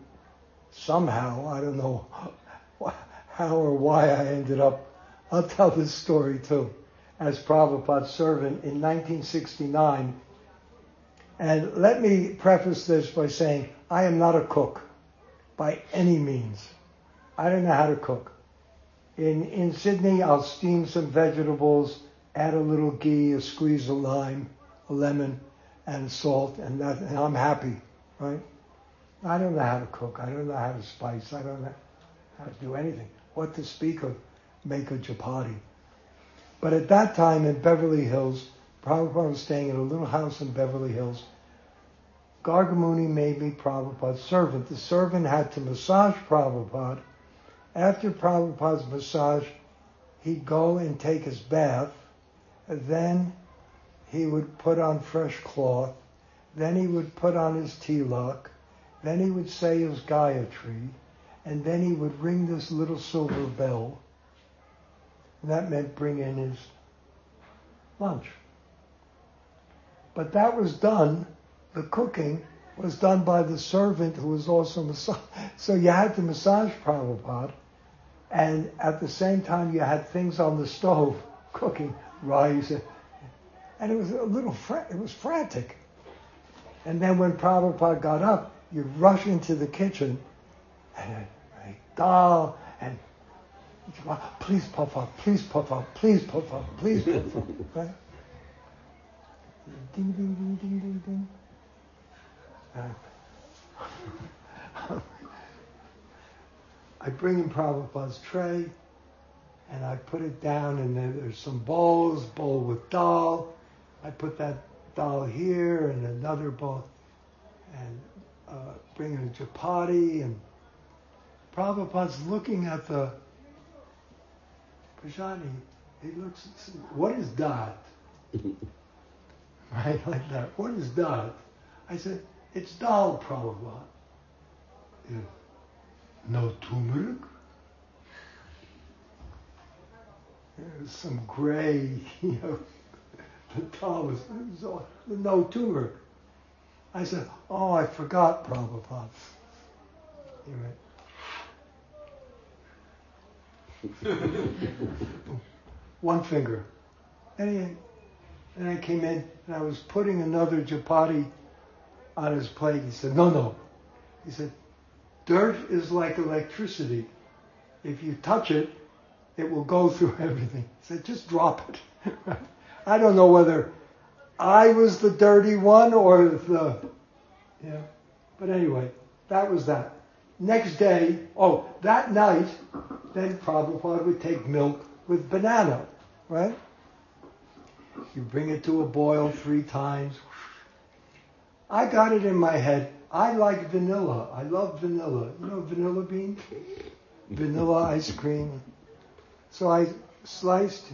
Somehow, I don't know how or why I ended up. I'll tell this story too. As Prabhupada's servant in 1969. And let me preface this by saying I am not a cook by any means. I don't know how to cook. In, in Sydney, I'll steam some vegetables, add a little ghee, a squeeze of lime, a lemon, and salt, and, that, and I'm happy, right? I don't know how to cook. I don't know how to spice. I don't know how to do anything. What to speak of make a chapati. But at that time in Beverly Hills, Prabhupada was staying in a little house in Beverly Hills. Gargamuni made me Prabhupada's servant. The servant had to massage Prabhupada. After Prabhupada's massage, he'd go and take his bath. Then he would put on fresh cloth. Then he would put on his tilak. Then he would say his Gayatri. And then he would ring this little silver bell. And that meant bring in his lunch. But that was done, the cooking was done by the servant who was also massage. So you had to massage Prabhupada, and at the same time you had things on the stove cooking rice, and it was a little, it was frantic. And then when Prabhupada got up, you rush into the kitchen, and a, a dal, and please puff up, please puff up, please puff up, please puff up, right? Ding, ding, ding, ding, ding, ding. Uh, I bring in Prabhupada's tray, and I put it down, and then there's some bowls, bowl with dal. I put that dal here, and another bowl, and uh, bring in a chapati, and Prabhupada's looking at the Prajani. He looks, what is that? right, like that. What is that? I said, it's dal, Prabhupada. Yeah. No turmeric? There's some gray, you know. The dal was, was all, no turmeric. I said, oh, I forgot Prabhupada. One finger. And, he, and I came in and I was putting another chapati on his plate. He said, no, no. He said, dirt is like electricity. If you touch it, it will go through everything. He said, just drop it. I don't know whether I was the dirty one or the, yeah. But anyway, that was that. Next day, oh, that night, then Prabhupada would take milk with banana, right? You bring it to a boil three times. I got it in my head. I like vanilla. I love vanilla. You know vanilla bean? vanilla ice cream. So I sliced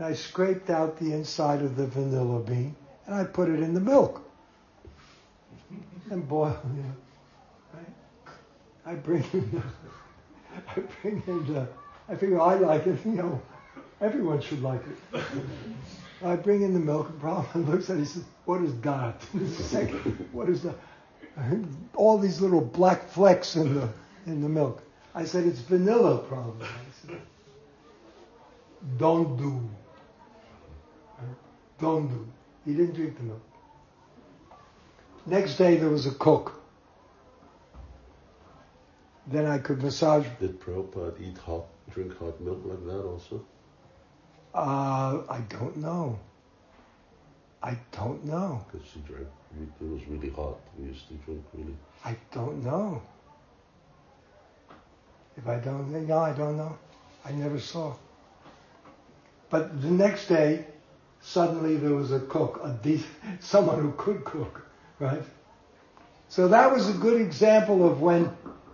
and I scraped out the inside of the vanilla bean and I put it in the milk and boil it. I bring in the, I bring in the, I figure I like it, you know, everyone should like it. I bring in the milk and Brahman looks at it, he says, what is that? What is that? All these little black flecks in the, in the milk. I said, it's vanilla said, don't do. Don't do. He didn't drink the milk. Next day there was a cook. Then I could massage. Did Prabhupada eat hot, drink hot milk like that also? Uh, I don't know. I don't know. Because he drank, it was really hot. He used to drink really. I don't know. If I don't, no, I don't know. I never saw. But the next day, suddenly there was a cook, a de- someone who could cook, right? So that was a good example of when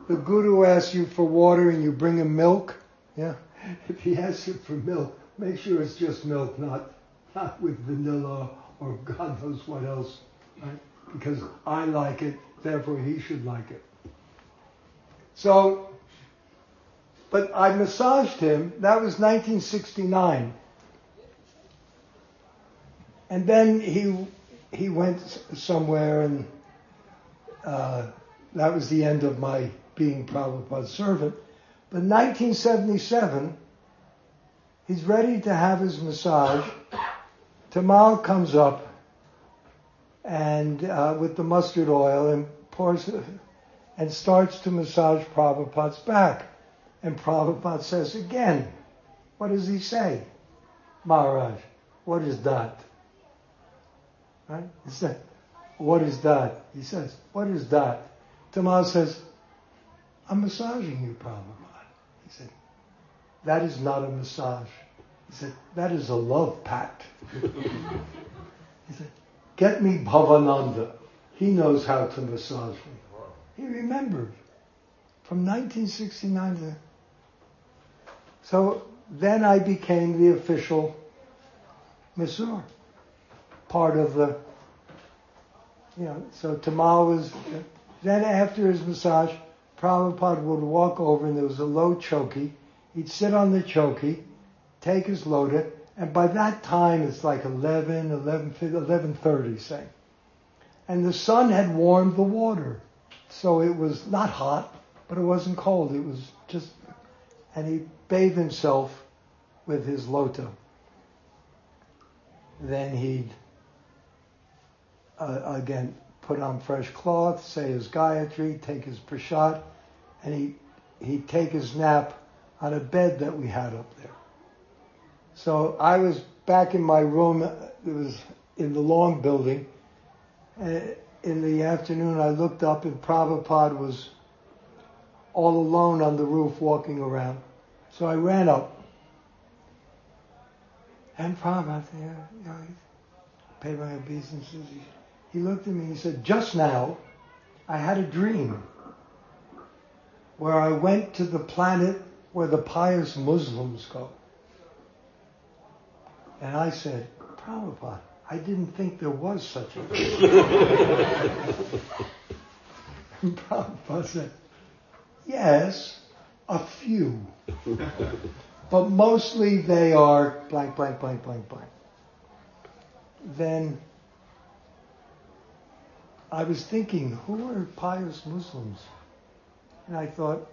the guru asks you for water and you bring him milk. Yeah, if he asks you for milk, make sure it's just milk, not not with vanilla or God knows what else, right? Because I like it, therefore he should like it. So, but I massaged him. That was 1969. And then he he went somewhere, and uh, that was the end of my being Prabhupada's servant. But 1977, he's ready to have his massage. Tamal comes up and uh, with the mustard oil and pours and starts to massage Prabhupada's back. And Prabhupada says again, what does he say? Maharaj, what is that? Right? He said, what is that? He says, what is that? Tamal says, I'm massaging you, Prabhupada. He said, that is not a massage. He said, that is a love pact. he said, get me Bhavananda. He knows how to massage me. He remembered from 1969 to... So then I became the official masseur part of the, you know, so Tamal was, then after his massage, Prabhupada would walk over and there was a low chokey. He'd sit on the chokey, take his lota, and by that time it's like 11, 11, 11.30 say. And the sun had warmed the water. So it was not hot, but it wasn't cold. It was just, and he bathed himself with his lota. Then he'd uh, again, put on fresh cloth, say his Gayatri, take his prasad, and he, he'd take his nap on a bed that we had up there. So I was back in my room, it was in the long building. Uh, in the afternoon, I looked up and Prabhupada was all alone on the roof walking around. So I ran up. And Prabhupada, you know, paid my obeisances. He looked at me and he said, just now, I had a dream where I went to the planet where the pious Muslims go. And I said, Prabhupada, I didn't think there was such a thing. and Prabhupada said, yes, a few. but mostly they are blank, blank, blank, blank, blank. Then I was thinking, who are pious Muslims? And I thought,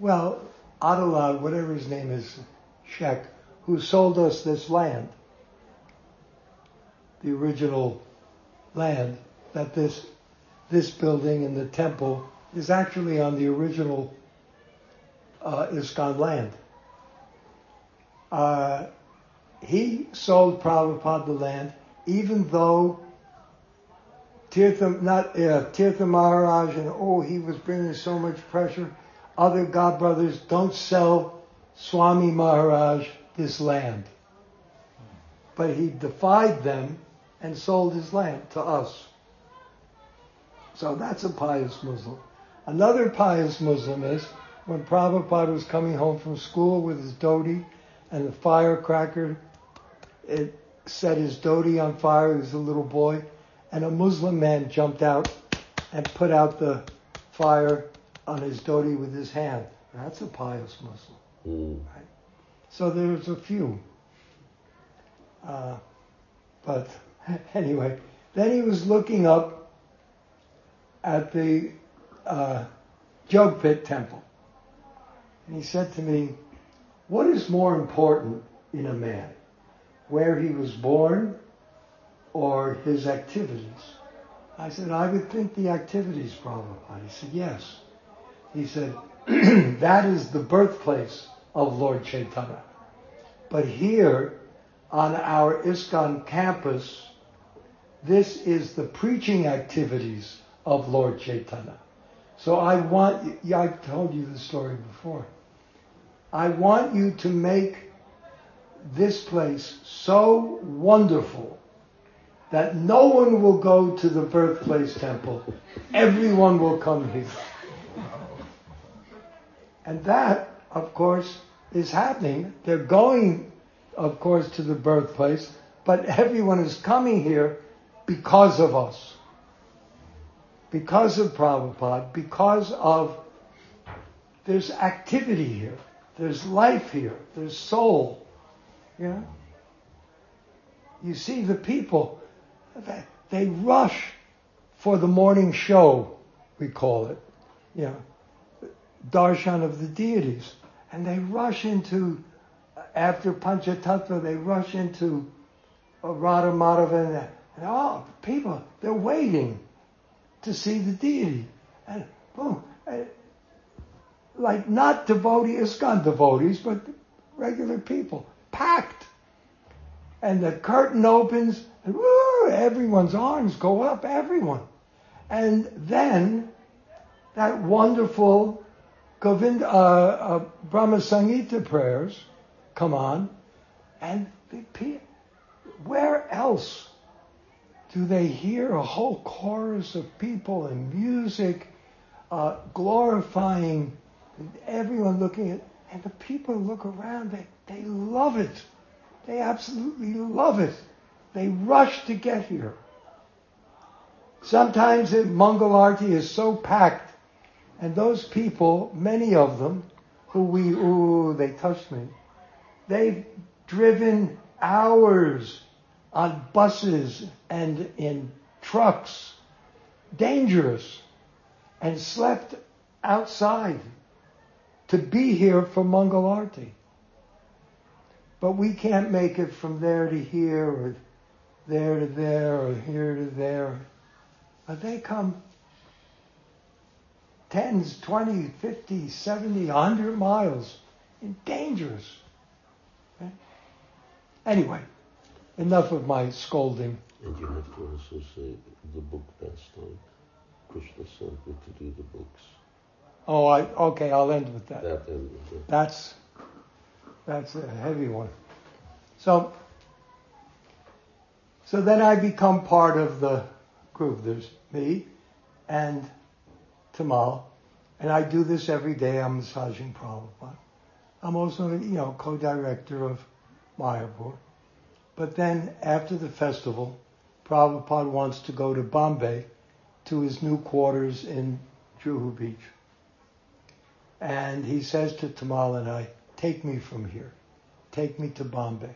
well, Adalad, whatever his name is, Sheikh, who sold us this land, the original land, that this, this building and the temple is actually on the original uh, ISKCON land. uh, he sold Prabhupada the land, even though Tirtha, not uh, Tirtha Maharaj, and oh, he was bringing so much pressure. Other God brothers don't sell Swami Maharaj this land, but he defied them and sold his land to us. So that's a pious Muslim. Another pious Muslim is when Prabhupada was coming home from school with his dhoti and the firecracker, it set his dhoti on fire. He was a little boy and a Muslim man jumped out and put out the fire on his dhoti with his hand. That's a pious Muslim. Mm. Right? So there's a few. Uh, but anyway, then he was looking up at the uh, Yogapith temple. And he said to me, What is more important in a man? Where he was born or his activities? I said, I would think the activities, Prabhupada. He said, yes. He said, that is the birthplace of Lord Chaitanya. But here on our ISKCON campus, this is the preaching activities of Lord Chaitanya. So I want, yeah, I've told you the story before. I want you to make this place so wonderful that no one will go to the birthplace temple. Everyone will come here. And that, of course, is happening. They're going, of course, to the birthplace, but everyone is coming here because of us. Because of Prabhupada, because of there's activity here, there's life here, there's soul. You? You see the people they rush for the morning show, we call it, you know, darshan of the deities. And they rush into, after Panchatattva, they rush into uh, Radha Madhava and, and oh, people, they're waiting to see the deity. And boom, like not devotees, ISKCON devotees, but regular people, packed. And the curtain opens, and woo, everyone's arms go up, everyone. And then that wonderful uh, uh, Brahma Samhita prayers come on, and the, where else do they hear a whole chorus of people and music uh, glorifying everyone looking at, and the people look around, they, they love it. They absolutely love it. They rush to get here. Sometimes the Mangalarti is so packed, and those people, many of them, who we, ooh, they touched me, they've driven hours on buses and in trucks, dangerous, and slept outside to be here for Mangalarti. But we can't make it from there to here there to there or here to there. But they come tens, 20, 50, 70, 100 miles in dangerous. Anyway, enough of my scolding. And you have to also say the book pastime. Krishna sent me to do the books. Oh, I okay. I'll end with that. That end with it. That's that's a heavy one. So, so then I become part of the group. There's me and Tamal, and I do this every day. I'm massaging Prabhupada. I'm also, you know, co-director of Mayapur. But then after the festival, Prabhupada wants to go to Bombay to his new quarters in Juhu Beach. And he says to Tamal and I, take me from here. Take me to Bombay.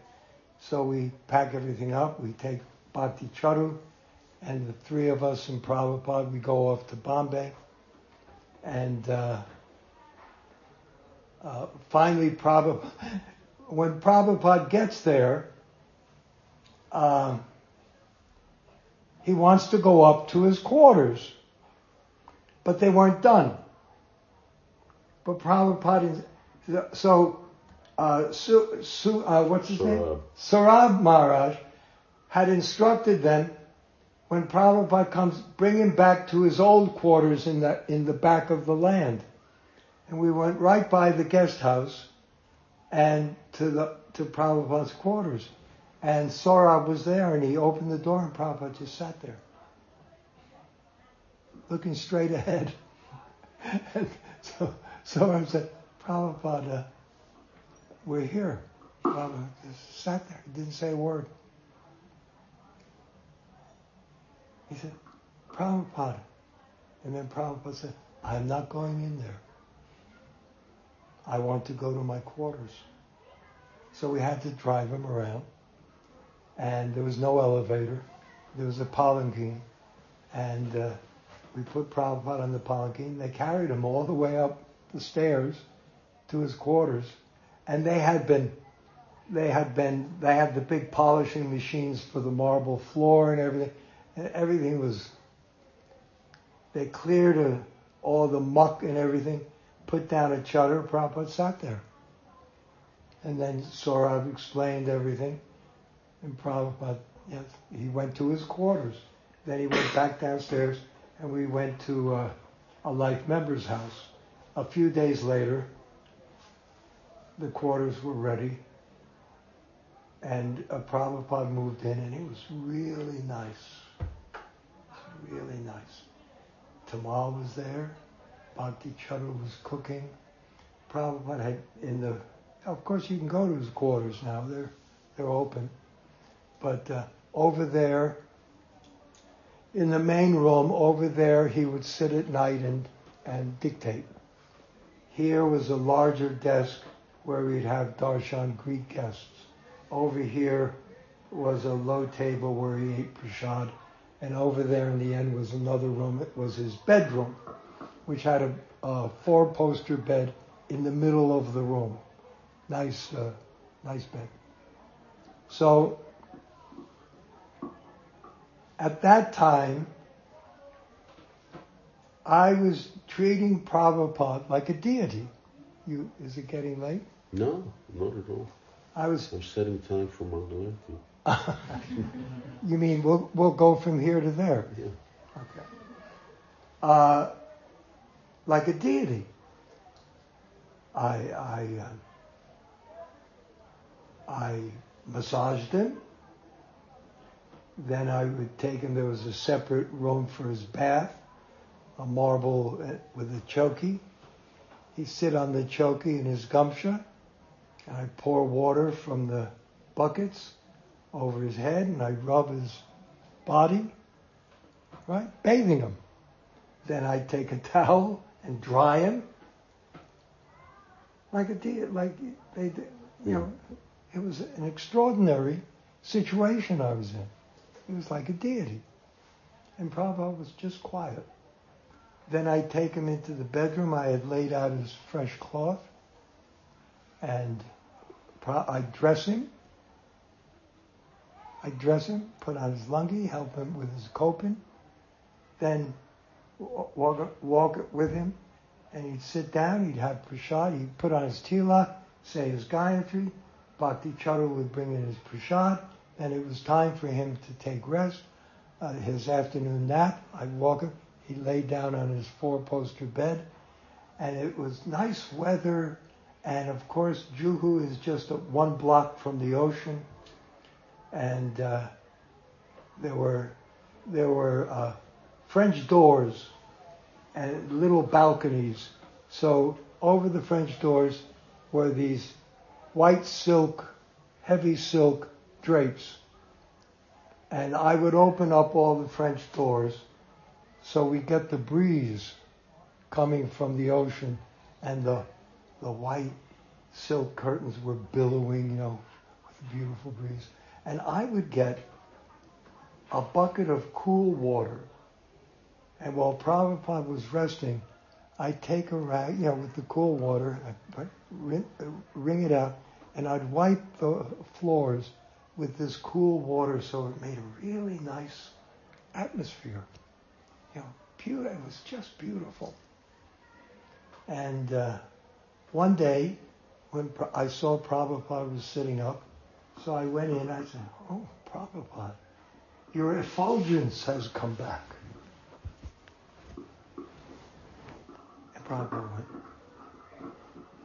So we pack everything up. We take Bhakti Charu and the three of us in Prabhupada, we go off to Bombay. And uh, uh, finally, Prabhupada, when Prabhupada gets there, uh, he wants to go up to his quarters. But they weren't done. But Prabhupada, so uh, Su, Su, uh, what's his name? Sarab. Sarab Maharaj had instructed them when Prabhupada comes, bring him back to his old quarters in the, in the back of the land. And we went right by the guest house and to the, to Prabhupada's quarters. And Saurabh was there and he opened the door and Prabhupada just sat there. Looking straight ahead. and so Saurabh said, Prabhupada, we're here. Prabhupada just sat there, didn't say a word. He said, Prabhupada. And then Prabhupada said, I'm not going in there. I want to go to my quarters. So we had to drive him around. And there was no elevator. There was a palanquin. And uh, we put Prabhupada on the palanquin. They carried him all the way up the stairs to his quarters. And they had been, they had been, they had the big polishing machines for the marble floor and everything. And everything was, they cleared uh all the muck and everything, put down a chadar, Prabhupada sat there. And then Saurabh explained everything. And Prabhupada, yes, he went to his quarters. Then he went back downstairs and we went to uh, a life member's house. A few days later, the quarters were ready and uh, Prabhupada moved in and it was really nice. Really nice. Tamal was there. Bhakti Charu was cooking. Prabhupada had in the, of course you can go to his quarters now. They're, they're open. But uh, over there, in the main room, over there, he would sit at night and, and dictate. Here was a larger desk where we'd have darshan Greek guests. Over here was a low table where he ate prasad. And over there in the end was another room. It was his bedroom, which had a, a four-poster bed in the middle of the room. Nice, uh, nice bed. So at that time, I was treating Prabhupada like a deity. You, is it getting late? No, not at all. I was. I'm setting time for Mangalarti. you mean we'll we'll go from here to there? Yeah. Okay. Uh, like a deity. I I uh, I massaged him. Then I would take him. There was a separate room for his bath, a marble uh, with a choki. He'd sit on the choki in his gamsha, and I pour water from the buckets over his head, and I rub his body, right, bathing him. Then I take a towel and dry him, like a de- like they, you know, it was an extraordinary situation I was in. It was like a deity, and Prabhupada was just quiet. Then I take him into the bedroom. I had laid out his fresh cloth, and I dress him. I dress him, put on his lungi, help him with his coping, then walk, walk with him, and he'd sit down, he'd have prashad, he'd put on his tilak, say his Gayatri, Bhakti Charu would bring in his prashad, and it was time for him to take rest, uh, his afternoon nap. I'd walk him, he lay down on his four-poster bed, and it was nice weather, and of course Juhu is just one block from the ocean, and uh, there were there were uh, French doors and little balconies. So over the French doors were these white silk, heavy silk drapes. And I would open up all the French doors so we get the breeze coming from the ocean and the, the white silk curtains were billowing, you know, with a beautiful breeze. And I would get a bucket of cool water. And while Prabhupada was resting, I'd take a rag, you know, with the cool water, I'd wring, it out, and I'd wipe the floors with this cool water so it made a really nice atmosphere. You know, pure, it was just beautiful. And uh, one day, when I saw Prabhupada was sitting up, so I went in. And I said, "Oh, Prabhupada, your effulgence has come back." And Prabhupada went,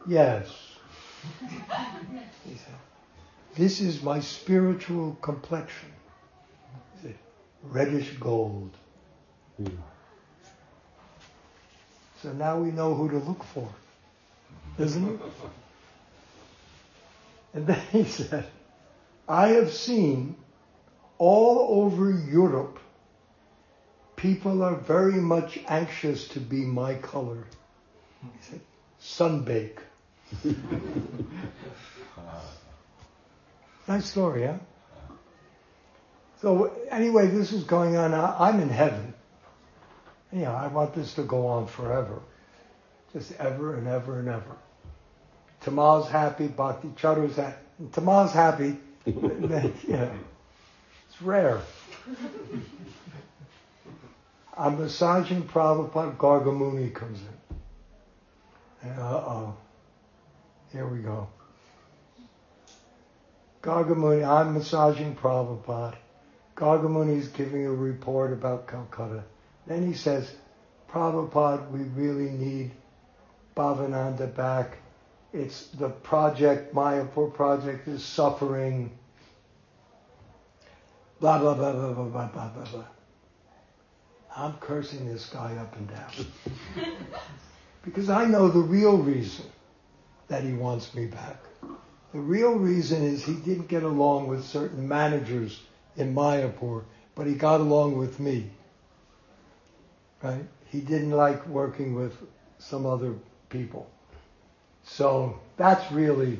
"Yes." He said, "This is my spiritual complexion." He said, "Reddish gold." Hmm. So now we know who to look for, isn't it? And then he said, I have seen all over Europe, people are very much anxious to be my color. He said, sunbake. nice story, huh? So anyway, this is going on. I'm in heaven. Know, I want this to go on forever. Just ever and ever and ever. Tamal's happy, Bhakti Charu's happy. Tamal's happy, you know, it's rare. I'm massaging Prabhupada, Gargamuni comes in. And uh-oh. Here we go. Gargamuni, I'm massaging Prabhupada. Gargamuni's giving a report about Calcutta. Then he says, Prabhupada, we really need Bhavananda back. It's the project, Mayapur project is suffering. Blah, blah, blah, blah, blah, blah, blah, blah, blah. I'm cursing this guy up and down. because I know the real reason that he wants me back. The real reason is he didn't get along with certain managers in Mayapur, but he got along with me. Right? He didn't like working with some other people. So that's really,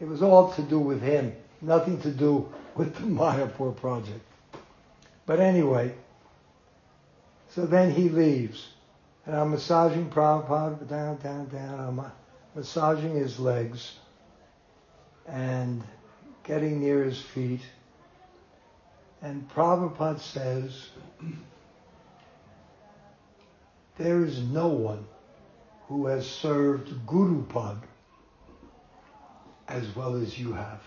it was all to do with him, nothing to do with the Mayapur project. But anyway, so then he leaves. And I'm massaging Prabhupada down, down, down. I'm uh, massaging his legs and getting near his feet. And Prabhupada says, there is no one who has served Gurupad as well as you have.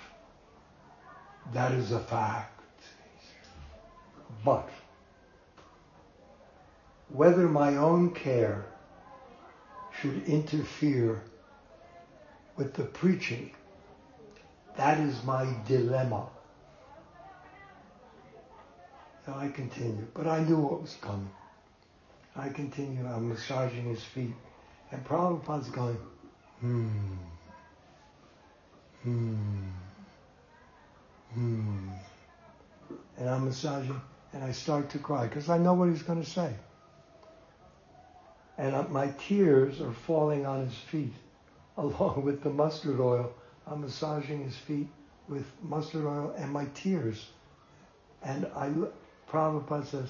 That is a fact. But whether my own care should interfere with the preaching, that is my dilemma. So I continue, but I knew what was coming. I continue, I'm massaging his feet. And Prabhupada's going, hmm, hmm, hmm. And I'm massaging, and I start to cry because I know what he's going to say. And my tears are falling on his feet along with the mustard oil. I'm massaging his feet with mustard oil and my tears. And I, Prabhupada says,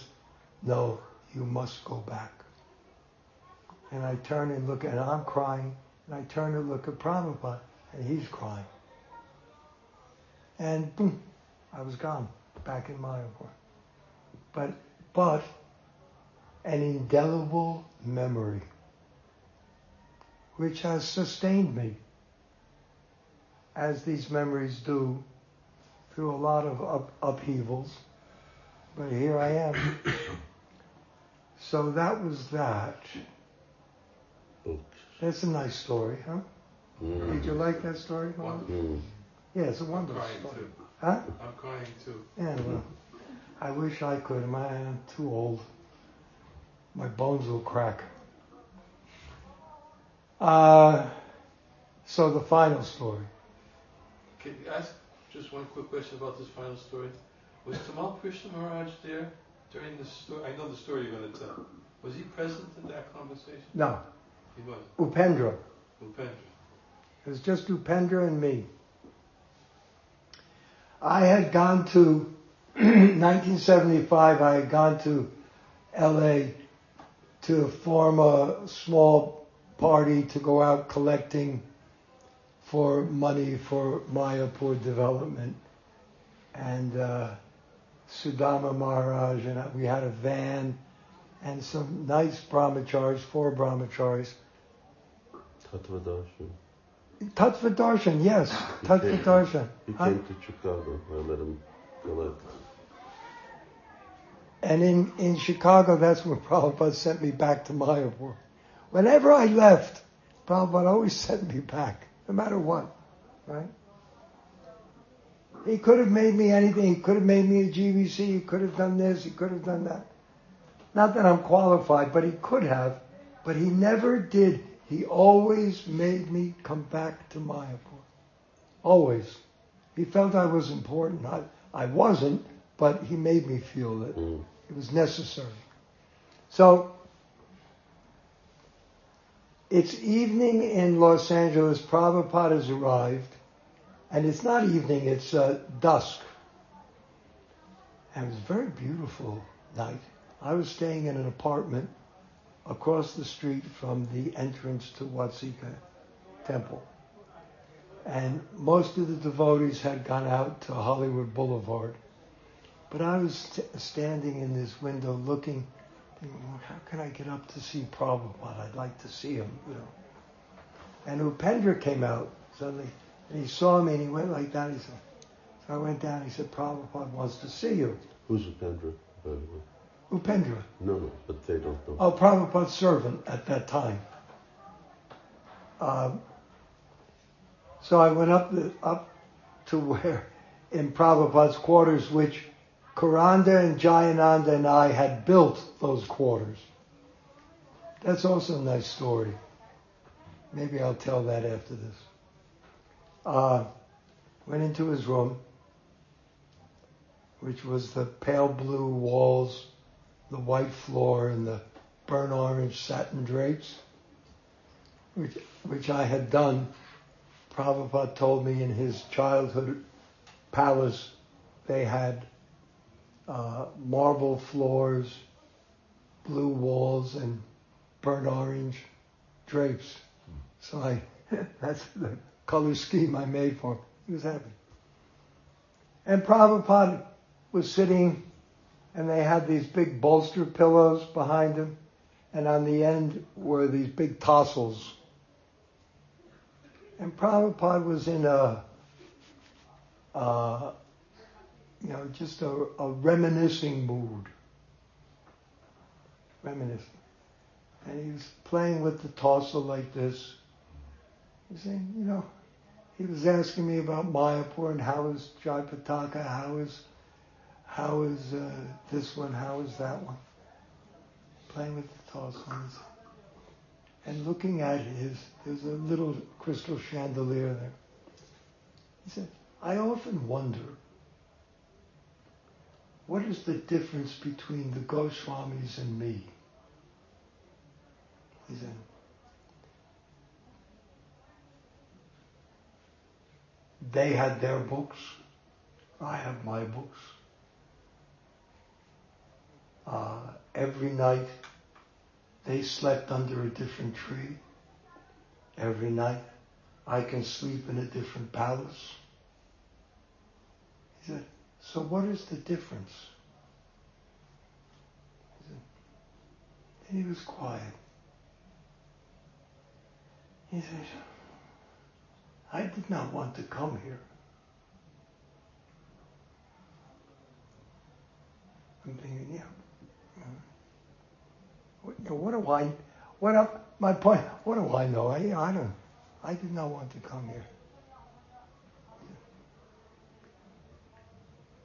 no, you must go back. And I turn and look, and I'm crying, and I turn and look at Prabhupada, and he's crying. And boom, I was gone, back in Mayapur. But, but, an indelible memory, which has sustained me, as these memories do, through a lot of up, upheavals. But here I am. So that was that. Oops. That's a nice story, huh? Mm. Did you like that story, Mom? Mm. Yeah, it's a I'm wonderful crying story. too. Huh? I'm crying too. Yeah, well, I wish I could. Man, I'm too old. My bones will crack. Uh, so the final story. Can you ask just one quick question about this final story? Was Tamal Krishna Maharaj there during the story? I know the story you're going to tell. Was he present in that conversation? No, He was. Upendra. Upendra. It was just Upendra and me. I had gone to 1975. I had gone to L.A. to form a small party to go out collecting for money for Mayapur development, and uh, Sudama Maharaj and I, we had a van and some nice brahmacharis, four brahmacharis, Tattva Darshan, yes, Tattva came- Darshan. He I- came to Chicago. I met him collect. And in, in Chicago, that's where Prabhupada sent me back to Mayapur. Whenever I left, Prabhupada always sent me back, no matter what, right? He could have made me anything. He could have made me a GBC. He could have done this. He could have done that. Not that I'm qualified, but he could have. But he never did. He always made me come back to Mayapur. Always. He felt I was important. I, I wasn't, but he made me feel that Mm. it was necessary. So, it's evening in Los Angeles. Prabhupada has arrived. And it's not evening, it's uh, dusk. And it was a very beautiful night. I was staying in an apartment across the street from the entrance to Watseka Temple. And most of the devotees had gone out to Hollywood Boulevard. But I was st- standing in this window looking, thinking, how can I get up to see Prabhupada? I'd like to see him, you know. And Upendra came out suddenly, and he saw me, and he went like that. He said, so I went down. He said, Prabhupada wants to see you. Who's Upendra, by the way? Upendra. No, no, but they don't know. Oh, Prabhupada's servant at that time. Um, so I went up the, up to where in Prabhupada's quarters, which Karandhar and Jayananda and I had built those quarters. That's also a nice story. Maybe I'll tell that after this. Uh, went into his room, which was the pale blue walls, the white floor, and the burnt orange satin drapes, which, which I had done. Prabhupada told me in his childhood palace they had uh, marble floors, blue walls, and burnt orange drapes. So I, that's the color scheme I made for him. He was happy. And Prabhupada was sitting, and they had these big bolster pillows behind him, and on the end were these big tassels. And Prabhupada was in a, uh, you know, just a, a reminiscing mood. Reminiscing. And he was playing with the tassel like this. He's saying, you know, he was asking me about Mayapur and how is Jayapataka, how is, how is uh, this one, how is that one. Playing with the tassels. And looking at his, there's a little crystal chandelier there. He said, I often wonder, what is the difference between the Goswamis and me? He said, they had their books, I have my books. Uh, every night they slept under a different tree. Every night I can sleep in a different palace. He said, so what is the difference? He and he was quiet. He said, I did not want to come here. I'm thinking, yeah. You know, what do I, what up, my point, what do I know? I, I don't, I did not want to come here.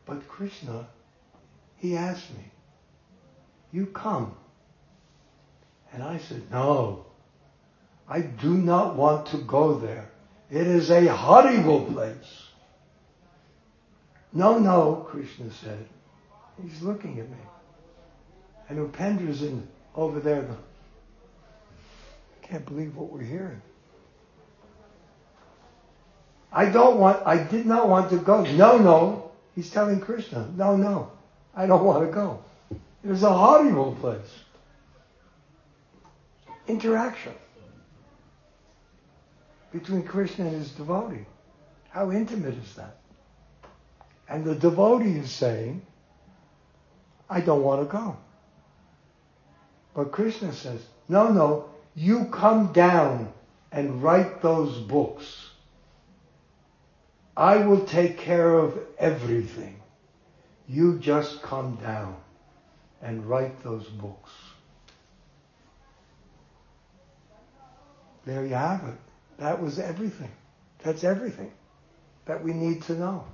But Krishna, he asked me, you come. And I said, no, I do not want to go there. It is a horrible place. No, no, Krishna said. He's looking at me. And Upendra's in over there. The, can't believe what we're hearing. I don't want, I did not want to go. No, no. He's telling Krishna, no, no. I don't want to go. It is a horrible place. Interaction between Krishna and his devotee. How intimate is that? And the devotee is saying, I don't want to go. But Krishna says, no, no, you come down and write those books. I will take care of everything. You just come down and write those books. There you have it. That was everything. That's everything that we need to know.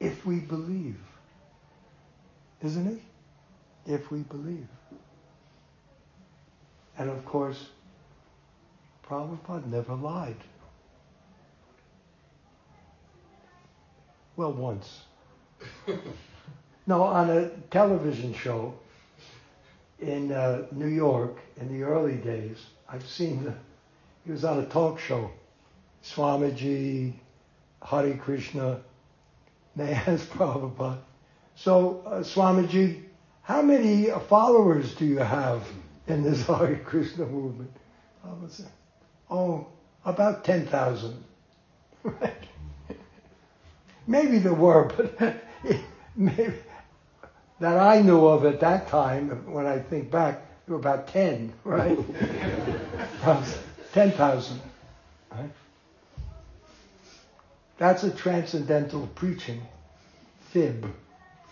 If we believe. Isn't it? If we believe. And of course, Prabhupada never lied. Well, once. no, on a television show in uh, New York in the early days, I've seen the, he was on a talk show. Swamiji, Hare Krishna, asked Prabhupada, so uh, Swamiji, how many followers do you have in this Hare Krishna movement? Prabhupada said, oh, about 10,000. Maybe there were, but maybe, that I knew of at that time, when I think back, there were about 10, right? 10,000. Right? That's a transcendental preaching fib,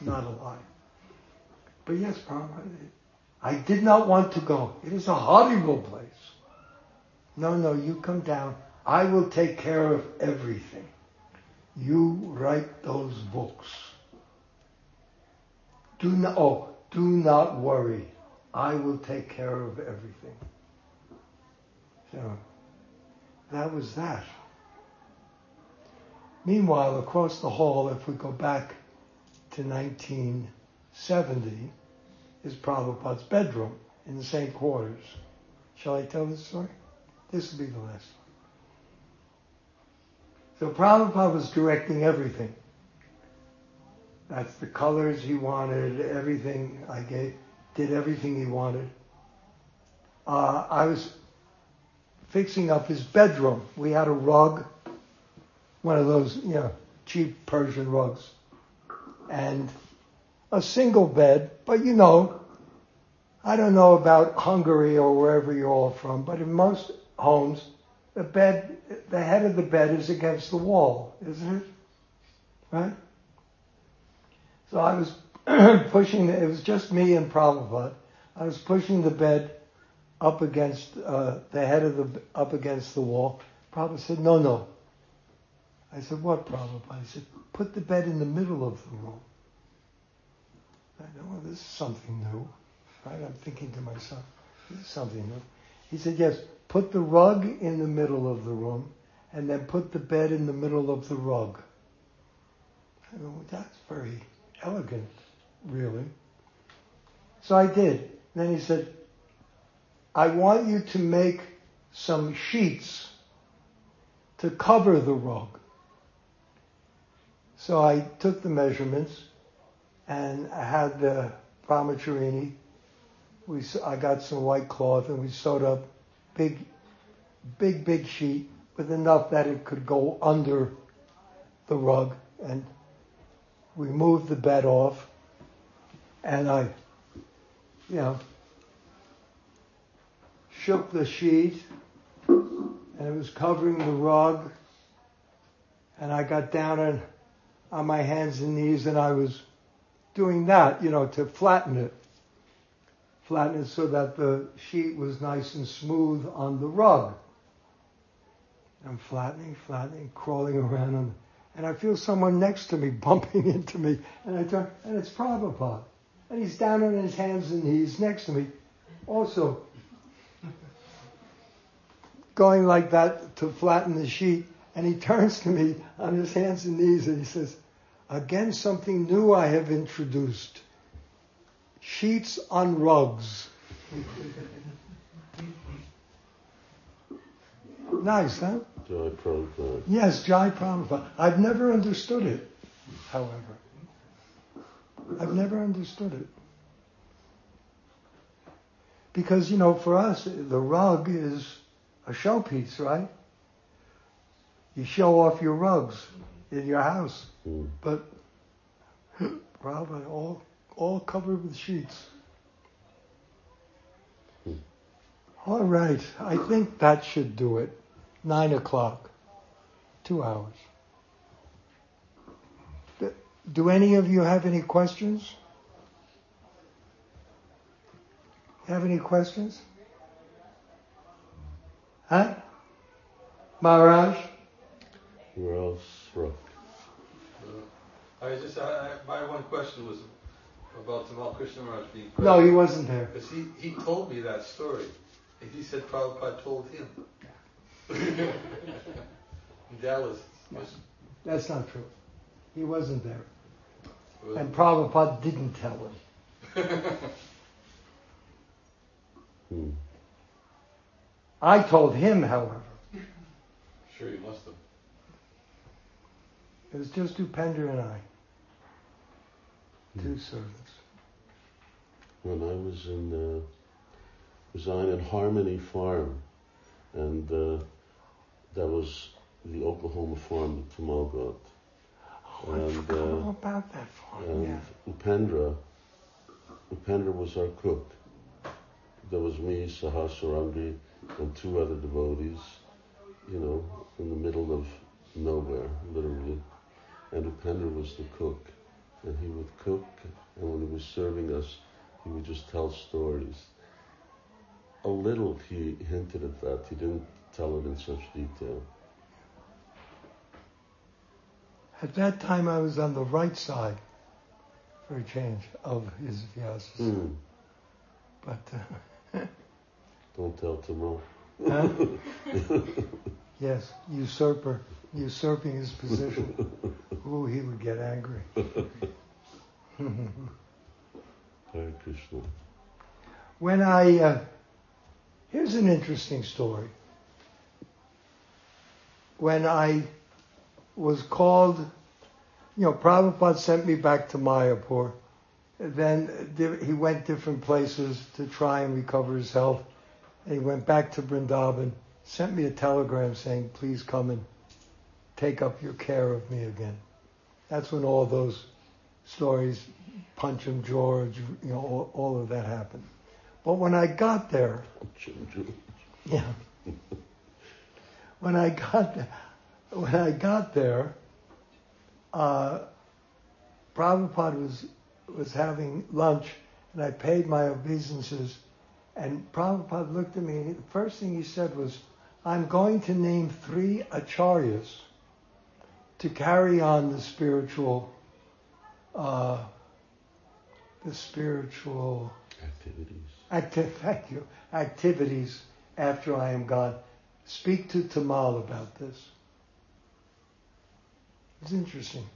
not a lie. But yes, I did not want to go. It is a horrible place. No, no, you come down. I will take care of everything. You write those books. Do not, oh, do not worry. I will take care of everything. So, that was that. Meanwhile, across the hall, if we go back to 1970, is Prabhupada's bedroom in the same quarters. Shall I tell this story? This will be the last one. So Prabhupada was directing everything. That's the colors he wanted, everything I gave, did everything he wanted. Uh, I was fixing up his bedroom. We had a rug, one of those, you know, cheap Persian rugs, and a single bed. But you know, I don't know about Hungary or wherever you're all from, but in most homes, the bed, the head of the bed is against the wall, isn't it? Right? So I was pushing, it was just me and Prabhupada. I was pushing the bed up against, uh, the head of the, up against the wall. Prabhupada said, no, no. I said, what, Prabhupada? He said, put the bed in the middle of the room. I know, well, this is something new. Right? I'm thinking to myself, this is something new. He said, yes, put the rug in the middle of the room and then put the bed in the middle of the rug. I go, well, that's very elegant, really. So I did. Then he said, I want you to make some sheets to cover the rug. So I took the measurements and I had the brahmacharini. We, I got some white cloth and we sewed up big, big, big sheet with enough that it could go under the rug. And we moved the bed off. And I, you know, shook the sheet and it was covering the rug. And I got down on, on my hands and knees and I was doing that, you know, to flatten it. Flatten it so that the sheet was nice and smooth on the rug. I'm flattening, flattening, crawling around on, and I feel someone next to me bumping into me, and I turn, and it's Prabhupada. And he's down on his hands and knees next to me, also going like that to flatten the sheet. And he turns to me on his hands and knees and he says, Again, something new I have introduced. Sheets on rugs. nice, huh? Jai Prabhupada. Yes, Jai Prabhupada. I've never understood it, however. I've never understood it. Because, you know, for us, the rug is a showpiece, right? You show off your rugs in your house. Mm. But Prabhupada, all, all covered with sheets. Hmm. All right, I think that should do it. nine o'clock. Two hours. Do- any of you have any questions? Have any questions? Huh? Maharaj? We're all struck. Uh, I just, I, I, my one question was about Tamal Krishna Maharaj being present. No, he wasn't there. Because he, he told me that story. And he said Prabhupada told him. In Dallas. Was, That's not true. He wasn't there. was, And Prabhupada didn't tell him. Hmm. I told him, however. sure you must have. It was just Upendra and I. Two servants. When I was in, uh, was in Harmony Farm, and uh, that was the Oklahoma farm that Tamal got. Oh, I And, forgot uh, all about that farm. And Yeah. Upendra, Upendra was our cook. There was me, Sahasarangi, and two other devotees, you know, in the middle of nowhere, literally. And Upendra was the cook. And he would cook, and when he was serving us, he would just tell stories. A little he hinted at that. He didn't tell it in such detail. At that time, I was on the right side, for a change, of his vyasas. Hmm. But, uh, Don't tell Tamal. huh? yes, usurper, usurping his position. Ooh, he would get angry. Hare Krishna. when I, uh, here's an interesting story. When I was called, you know, Prabhupada sent me back to Mayapur. Then he went different places to try and recover his health. And he went back to Vrindavan, sent me a telegram saying, please come and take up your care of me again. That's when all those stories, Punch and George, you know, all, all of that happened. But when I got there, yeah. when I got there, when I got there, uh, Prabhupada was was having lunch, and I paid my obeisances, and Prabhupada looked at me, and the first thing he said was, "I'm going to name three acharyas to carry on the spiritual, uh, the spiritual." Activities. Acti- thank you. Activities after I am gone. Speak to Tamal about this. It's interesting.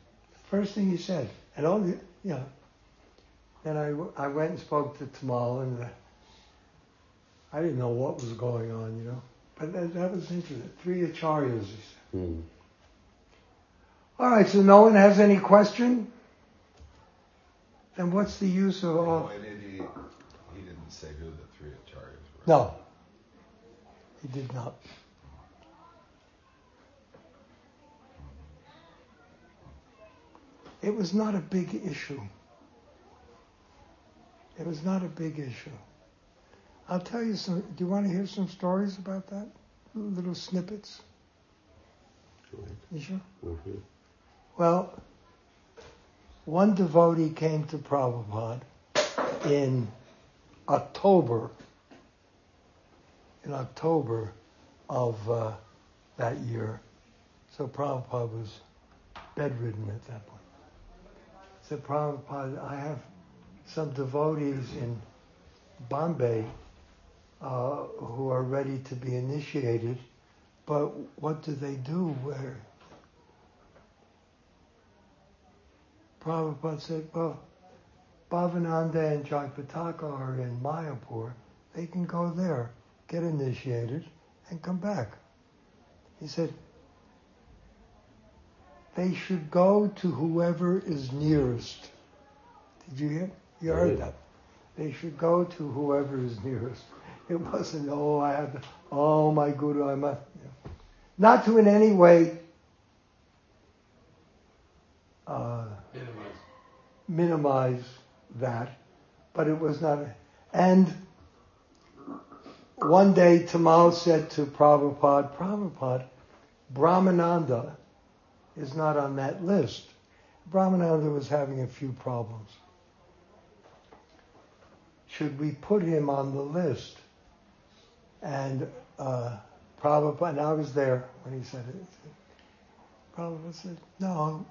First thing he said, and all the, you know. Then I, I went and spoke to Tamal, and I didn't know what was going on, you know. But that, that was interesting. Three acharyas, he said. Hmm. All right, so no one has any question? Then what's the use of all? Why did he? He didn't say who the three acharyas were. No, he did not. It was not a big issue. It was not a big issue. I'll tell you some. Do you want to hear some stories about that? Little snippets. You sure? Mhm. Well, one devotee came to Prabhupada in October, in October of uh, that year. So Prabhupada was bedridden at that point. Said, Prabhupada, I have some devotees in Bombay uh, who are ready to be initiated, but what do they do where Prabhupada said, well, Bhavananda and Jayapataka are in Mayapur. They can go there, get initiated, and come back. He said, they should go to whoever is nearest. Did you hear? You heard that. They should go to whoever is nearest. It wasn't, oh, I had, to, oh, my guru, I must. Not to in any way uh, Minimize. minimize that, but it was not. And one day Tamal said to Prabhupada, Prabhupada, Brahmananda is not on that list. Brahmananda was having a few problems. Should we put him on the list? And uh, Prabhupada, and I was there when he said it. Prabhupada said, no,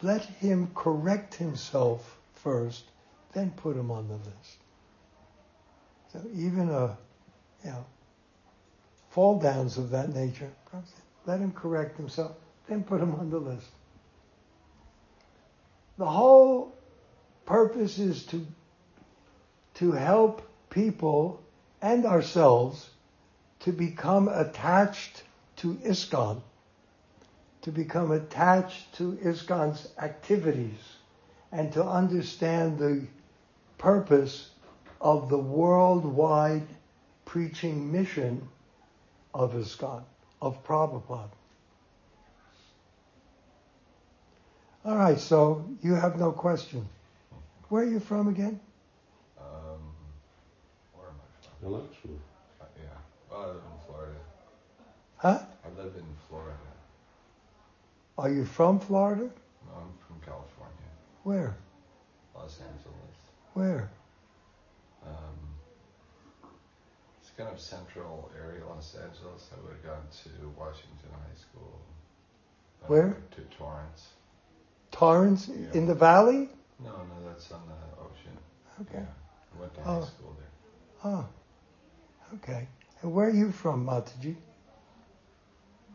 let him correct himself first, then put him on the list. So even a, you know, fall downs of that nature, let him correct himself, then put him on the list. The whole purpose is to, to help people and ourselves to become attached to ISKCON, to become attached to ISKCON's activities, and to understand the purpose of the worldwide preaching mission of ISKCON, of Prabhupada. All right, so you have no question. Where are you from again? Um, where am I from? Election. I live in Florida. Huh? I live in Florida. Are you from Florida? No, I'm from California, Where? Los Angeles. Where? Um, it's kind of central area, Los Angeles. I would have gone to Washington High School. I Where? To Torrance. Torrance Yeah. in the valley? No, no, that's on the ocean. Okay. Yeah. I went to Oh. high school there. Oh, okay. And where are you from, Mataji?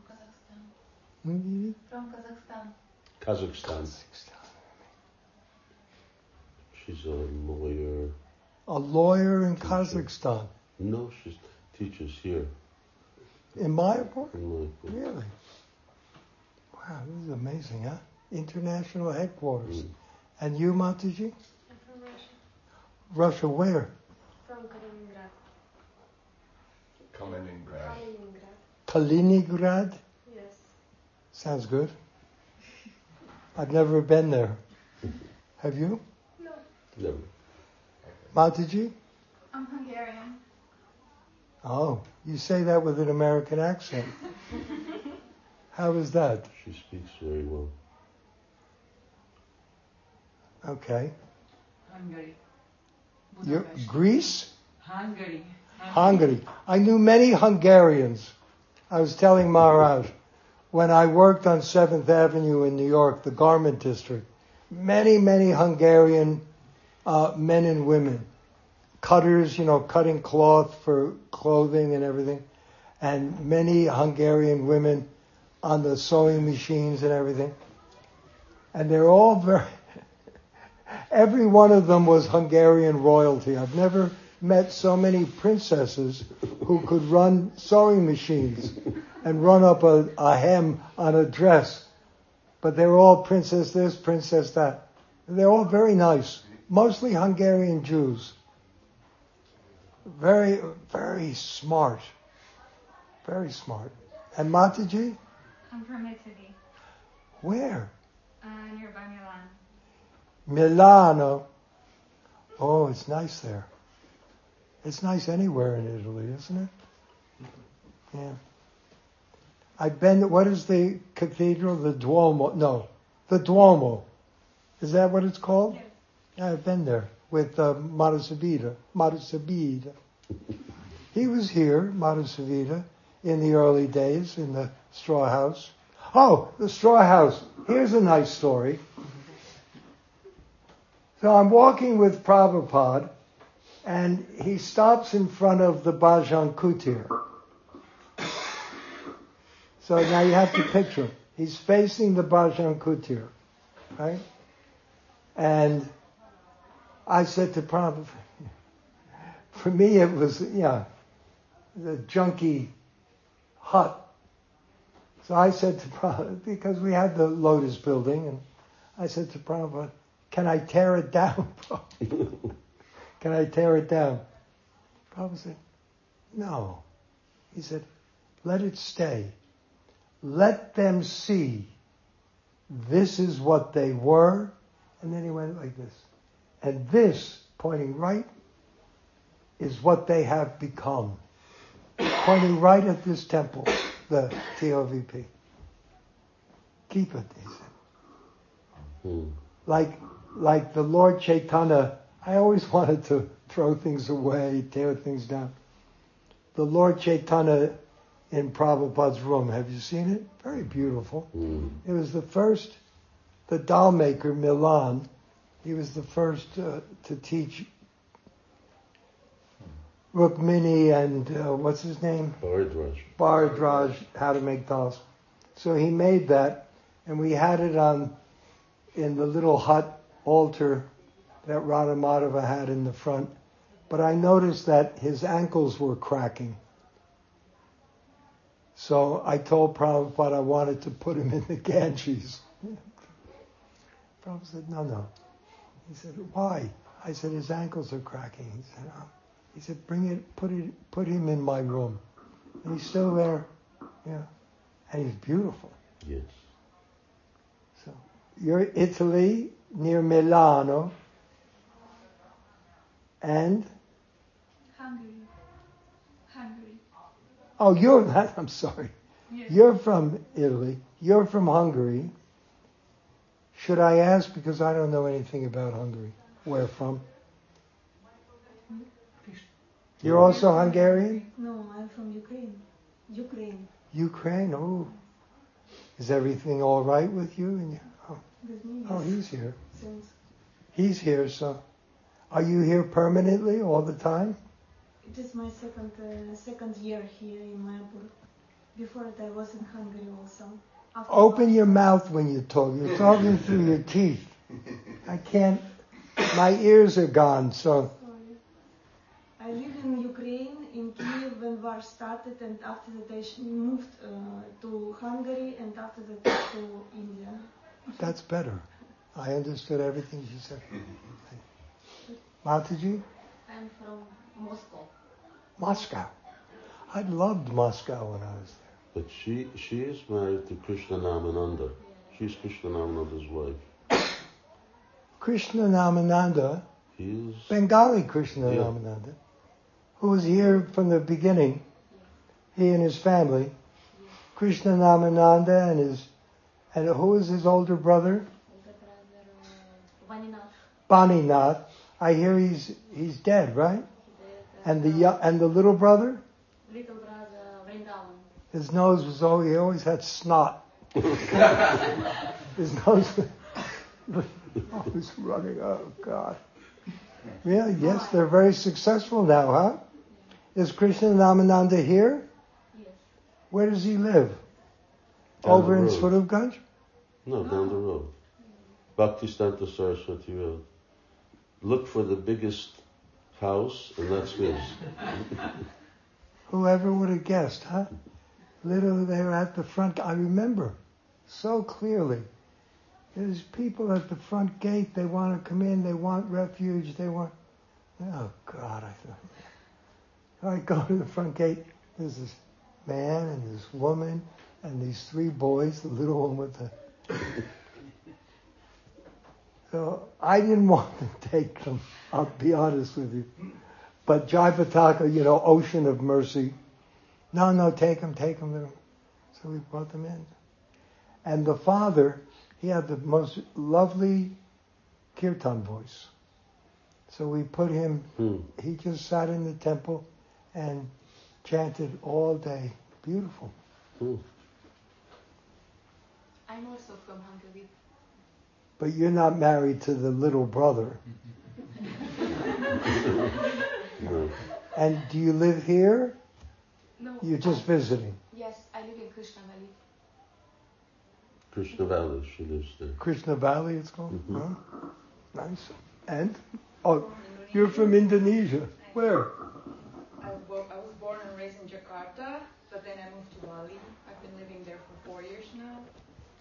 Kazakhstan. From Kazakhstan. Kazakhstan. She's a lawyer. A lawyer in Teacher. Kazakhstan. No, she teaches here. In Mayapur? in Mayapur. Really? Wow, this is amazing, huh? International headquarters. Mm. And you, Mataji? I'm from Russia, Russia, where? from Kaliningrad. Kaliningrad. Kaliningrad, Kaliningrad? yes. Sounds good. I've never been there. Have you? No, Never. Mataji? I'm Hungarian. Oh, you say that with an American accent. How is that? She speaks very well. Okay. Hungary. You're, Greece? Hungary. Hungary. I knew many Hungarians. I was telling Maharaj, when I worked on 7th Avenue in New York, the garment district, many, many Hungarian uh, men and women, cutters, you know, cutting cloth for clothing and everything, and many Hungarian women on the sewing machines and everything. And they're all very, every one of them was Hungarian royalty. I've never met so many princesses who could run sewing machines and run up a, a hem on a dress. But they're all princess this, princess that. They're all very nice, mostly Hungarian Jews. Very, very smart. Very smart. And Mataji? I'm from Italy, Where? uh, nearby Milan. Milano. Oh, it's nice there. It's nice anywhere in Italy, isn't it? Yeah. I've been, what is the cathedral? The Duomo. No, the Duomo. Is that what it's called? Yeah, I've been there with uh, Marasabita. Marasabita. He was here, Marasabita, in the early days in the straw house. Oh, the straw house. Here's a nice story. So I'm walking with Prabhupada, and he stops in front of the Bhajan Kutir. So now you have to picture him. He's facing the Bhajan Kutir, right? And I said to Prabhupada, for me it was, yeah, the junky hut. So I said to Prabhupada, because we had the Lotus building, and I said to Prabhupada, can I tear it down? can I tear it down? Prabhupada said, no. He said, let it stay. Let them see this is what they were. And then he went like this. And this, pointing right, is what they have become. pointing right at this temple, the TOVP. Keep it, he said. Hmm. Like, like the Lord Chaitanya, I always wanted to throw things away, tear things down. The Lord Chaitanya in Prabhupada's room, have you seen it? Very beautiful. Hmm. It was the first, the doll maker, Milan, he was the first uh, to teach Rukmini and uh, what's his name? Bharadwaj. Bharadraj how to make dolls. So he made that, and we had it on in the little hut altar that Radha Madhava had in the front. But I noticed that his ankles were cracking. So I told Prabhupada I wanted to put him in the Ganges. Prabhupada said, no, no. He said, why? I said, his ankles are cracking. He said, oh. He said, bring it, put it, put him in my room. And he's still there, yeah. And he's beautiful. Yes. So you're Italy near Milano, and Hungary. Hungary. oh, you're that. I'm sorry. Yes. You're from Italy. You're from Hungary. Should I ask because I don't know anything about Hungary? Where from? You're also Hungarian? No, I'm from Ukraine. Ukraine. Ukraine. Oh, is everything all right with you? And oh, oh, he's here. He's here. So, are you here permanently all the time? it is my second uh, second year here in Mayapur. Before that, I was in Hungary also. After Open your mouth when you talk. You're talking through your teeth. I can't. My ears are gone. So, Sorry. I live in Ukraine, in Kiev when war started, and after that I moved uh, to Hungary, and after that to India. that's better. I understood everything she said. Mataji? I'm from Moscow. Moscow. I loved Moscow when I was there. But she she is married to Krishna Namananda. She's Krishna Namananda's wife. Krishna Namananda, He is Bengali Krishna Yeah. Namananda, who was here from the beginning, he and his family. Krishna Namananda and his, and who was his older brother? Baninath. I hear he's he's dead, right? And the and the little brother, Little brother Vrindavan. his nose was always he always had snot. his nose was always running. Oh God! Really? Yes, they're very successful now, huh? Is Krishna Namananda here? Yes. Where does he live? Down Over in road. Swarupganj? No, down the road. Bhaktisiddhanta Saraswati Road. Look for the biggest house, and that's his. Whoever would have guessed, huh? Literally, they were at the front. I remember so clearly. There's people at the front gate. They want to come in. They want refuge. They want. Oh God! I thought. I go to the front gate. There's this man and this woman and these three boys. The little one with the. So I didn't want to take them. I'll be honest with you. But Jayapataka, you know, ocean of mercy. No, no, take them, take them. So we brought them in. And the father, he had the most lovely kirtan voice. So we put him, Hmm. he just sat in the temple and chanted all day. Beautiful. Hmm. I'm also from Hungary. But you're not married to the little brother. No. And do you live here? No. You're just visiting. Yes, I live in Krishna Valley. Krishna Valley, she lives there. Krishna Valley, it's called. Mhm. Huh? Nice. And? Oh, you're from Indonesia. Where? I, wo- I was born and raised in Jakarta, but then I moved to Bali. I've been living there for four years now.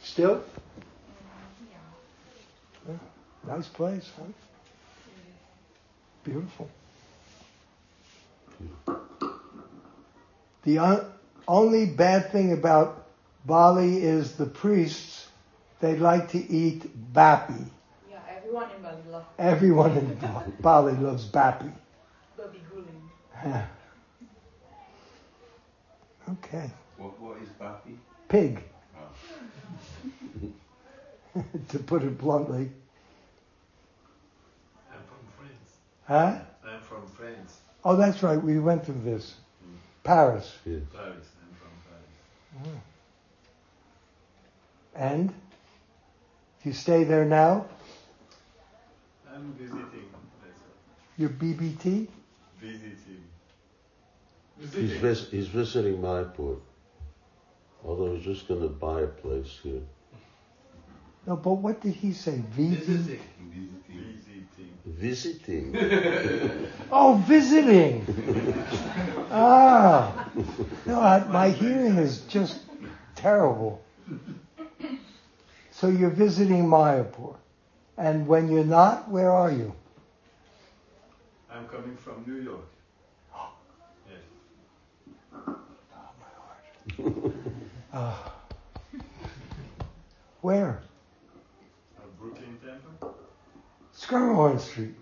Still? Yeah. Nice place, huh? Beautiful. The on, only bad thing about Bali is the priests, they like to eat babi. Yeah, everyone in Bali loves Everyone in Bali loves bapi. babi guling. Okay. What, what is Babi? Pig, Oh. to put it bluntly. I'm from France. Huh? I'm from France. Oh, that's right. We went through this. Mm. Paris. Yes. Paris. I'm from Paris. Mm. And? You stay there now? I'm visiting. Your BBT? all. Visiting. He's, vis- he's visiting Mayapur. Although he's just going to buy a place here. No, but what did he say? VD? Visiting. Visiting. Visiting. Oh, visiting. ah. No, I, my hearing is just terrible. So you're visiting Mayapur. And when you're not, where are you? I'm coming from New York. Yes. Oh, Ah. where? Uh, Brooklyn Temple. Schermerhorn Street.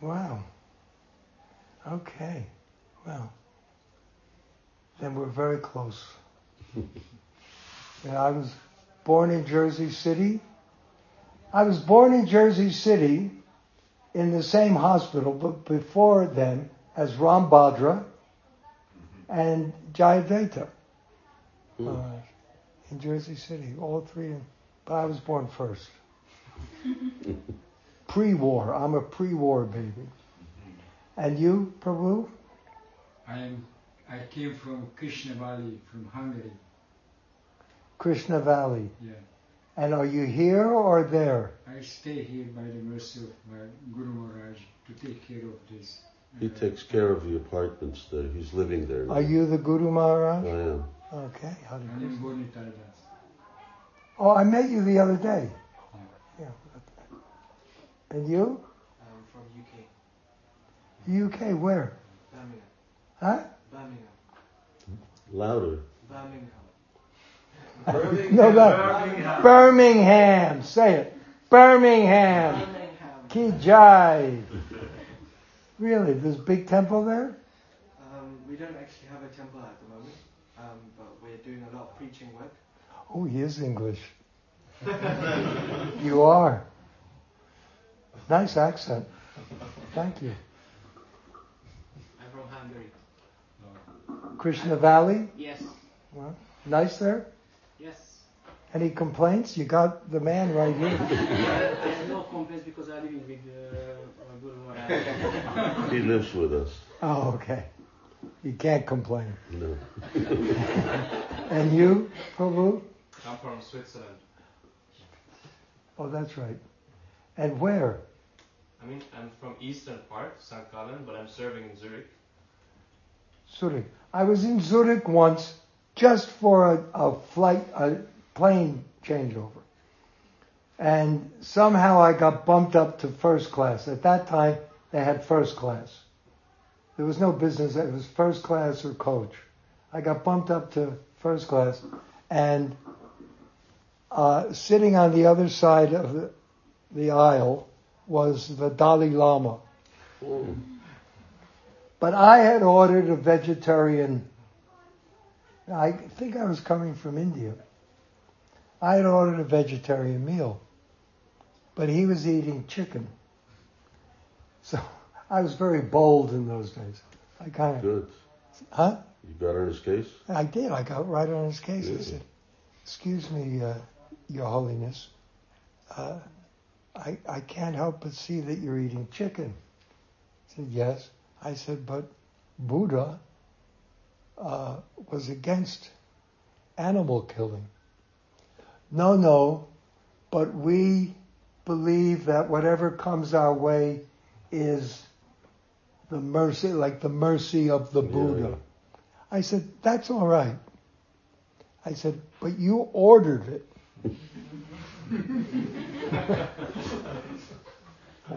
Wow. Okay. Well, then we're very close. and I was born in Jersey City. I was born in Jersey City in the same hospital, but before then as Ram Bhadra and Jayadvaita. Hmm. Uh, in Jersey City, all three. In, but I was born first. pre-war. I'm a pre-war baby. And you, Prabhu? I am. I came from Krishna Valley, from Hungary. Krishna Valley. Yeah. And are you here or there? I stay here by the mercy of my Guru Maharaj to take care of this. He uh, takes care of the apartments there. He's living there now. Are you the Guru Maharaj? I am. Okay. Hare My name is Krishna. Bonita Das. Oh, I met you the other day. Yeah. And you? I'm from UK, UK, where? Birmingham. Huh? Birmingham. Louder. Birmingham. Birmingham. No, no. Birmingham. Say it. Birmingham. Birmingham. Ki Jai. Really? There's a big temple there? Um, we don't actually have a temple at the moment, um, but we're doing a lot of preaching work. Oh, he is English. you are. Nice accent. Thank you. I'm from Hungary. Krishna Valley? Yes. Well, nice there? Yes. Any complaints? You got the man right here. I have no complaints because I live with uh, Guru Maharaj. He lives with us. Oh, okay. You can't complain. No. And you, Prabhu? I'm from Switzerland. Oh, that's right. And where? I mean, I'm from eastern part, St. Gallen, but I'm serving in Zurich. Zurich. I was in Zurich once just for a, a flight, a plane changeover. And somehow I got bumped up to first class. At that time, they had first class. There was no business, it was first class or coach. I got bumped up to first class, and uh, sitting on the other side of the, the aisle was the Dalai Lama. But I had ordered a vegetarian. I think I was coming from India. I had ordered a vegetarian meal, but he was eating chicken. So I was very bold in those days. I kind of, Good. huh? You got on his case? I did. I got right on his case. I said, "Excuse me, uh, Your Holiness. Uh, I I can't help but see that you're eating chicken." He said, "Yes." I said, "But Buddha uh, was against animal killing." No, no, but we believe that whatever comes our way is the mercy, like the mercy of the Yeah, Buddha. yeah. I said, that's all right. I said, but you ordered it.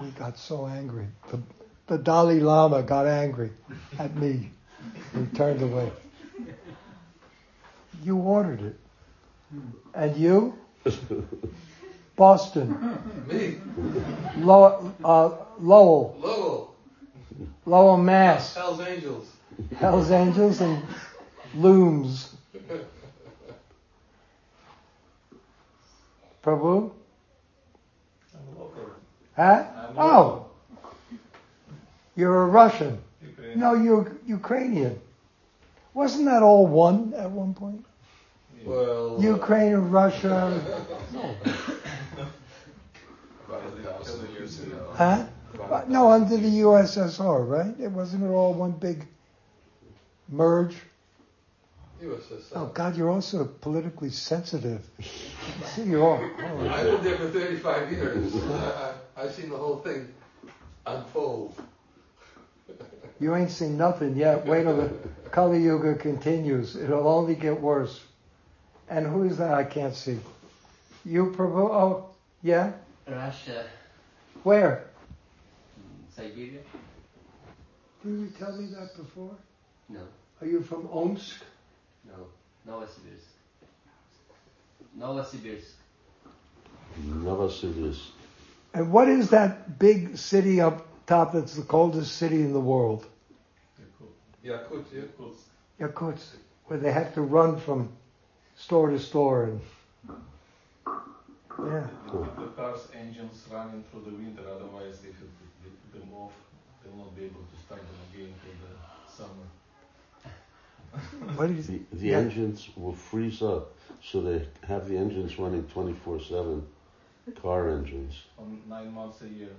we got so angry. The, the Dalai Lama got angry at me and turned away. You ordered it. And you? Boston. Me. Low, uh, Lowell. Lowell. Lower Mass, Hell's Angels. Hell's Angels, and Looms. Prabhu? I'm local. Huh? I'm Oh, you're a Russian. Ukrainian. No, you're Ukrainian. Wasn't that all one at one point? Well, uh, Ukraine and Russia. No. About a thousand years ago. Huh? No, under the USSR, right? It wasn't it all one big merge? USSR. Oh God, you're also politically sensitive. See, you are. Oh, I lived there for 35 years. I, I, I've seen the whole thing unfold. You ain't seen nothing yet. Wait till the Kali Yuga continues. It'll only get worse. And who is that? I can't see. You, Prabhu? Oh, yeah? Russia, Where? Siberia? Didn't you tell me that before? No, Are you from Omsk? No, Novosibirsk. Novosibirsk. Novosibirsk. And what is that big city up top that's the coldest city in the world? Yakut, yeah. Yakutsk, where they have to run from store to store and yeah. The car's engines running through the winter, otherwise if you put them off, they'll not be able to start them again till the summer. What did The, you the yeah. engines will freeze up, so they have the engines running 24/7. Car engines, On nine months a year.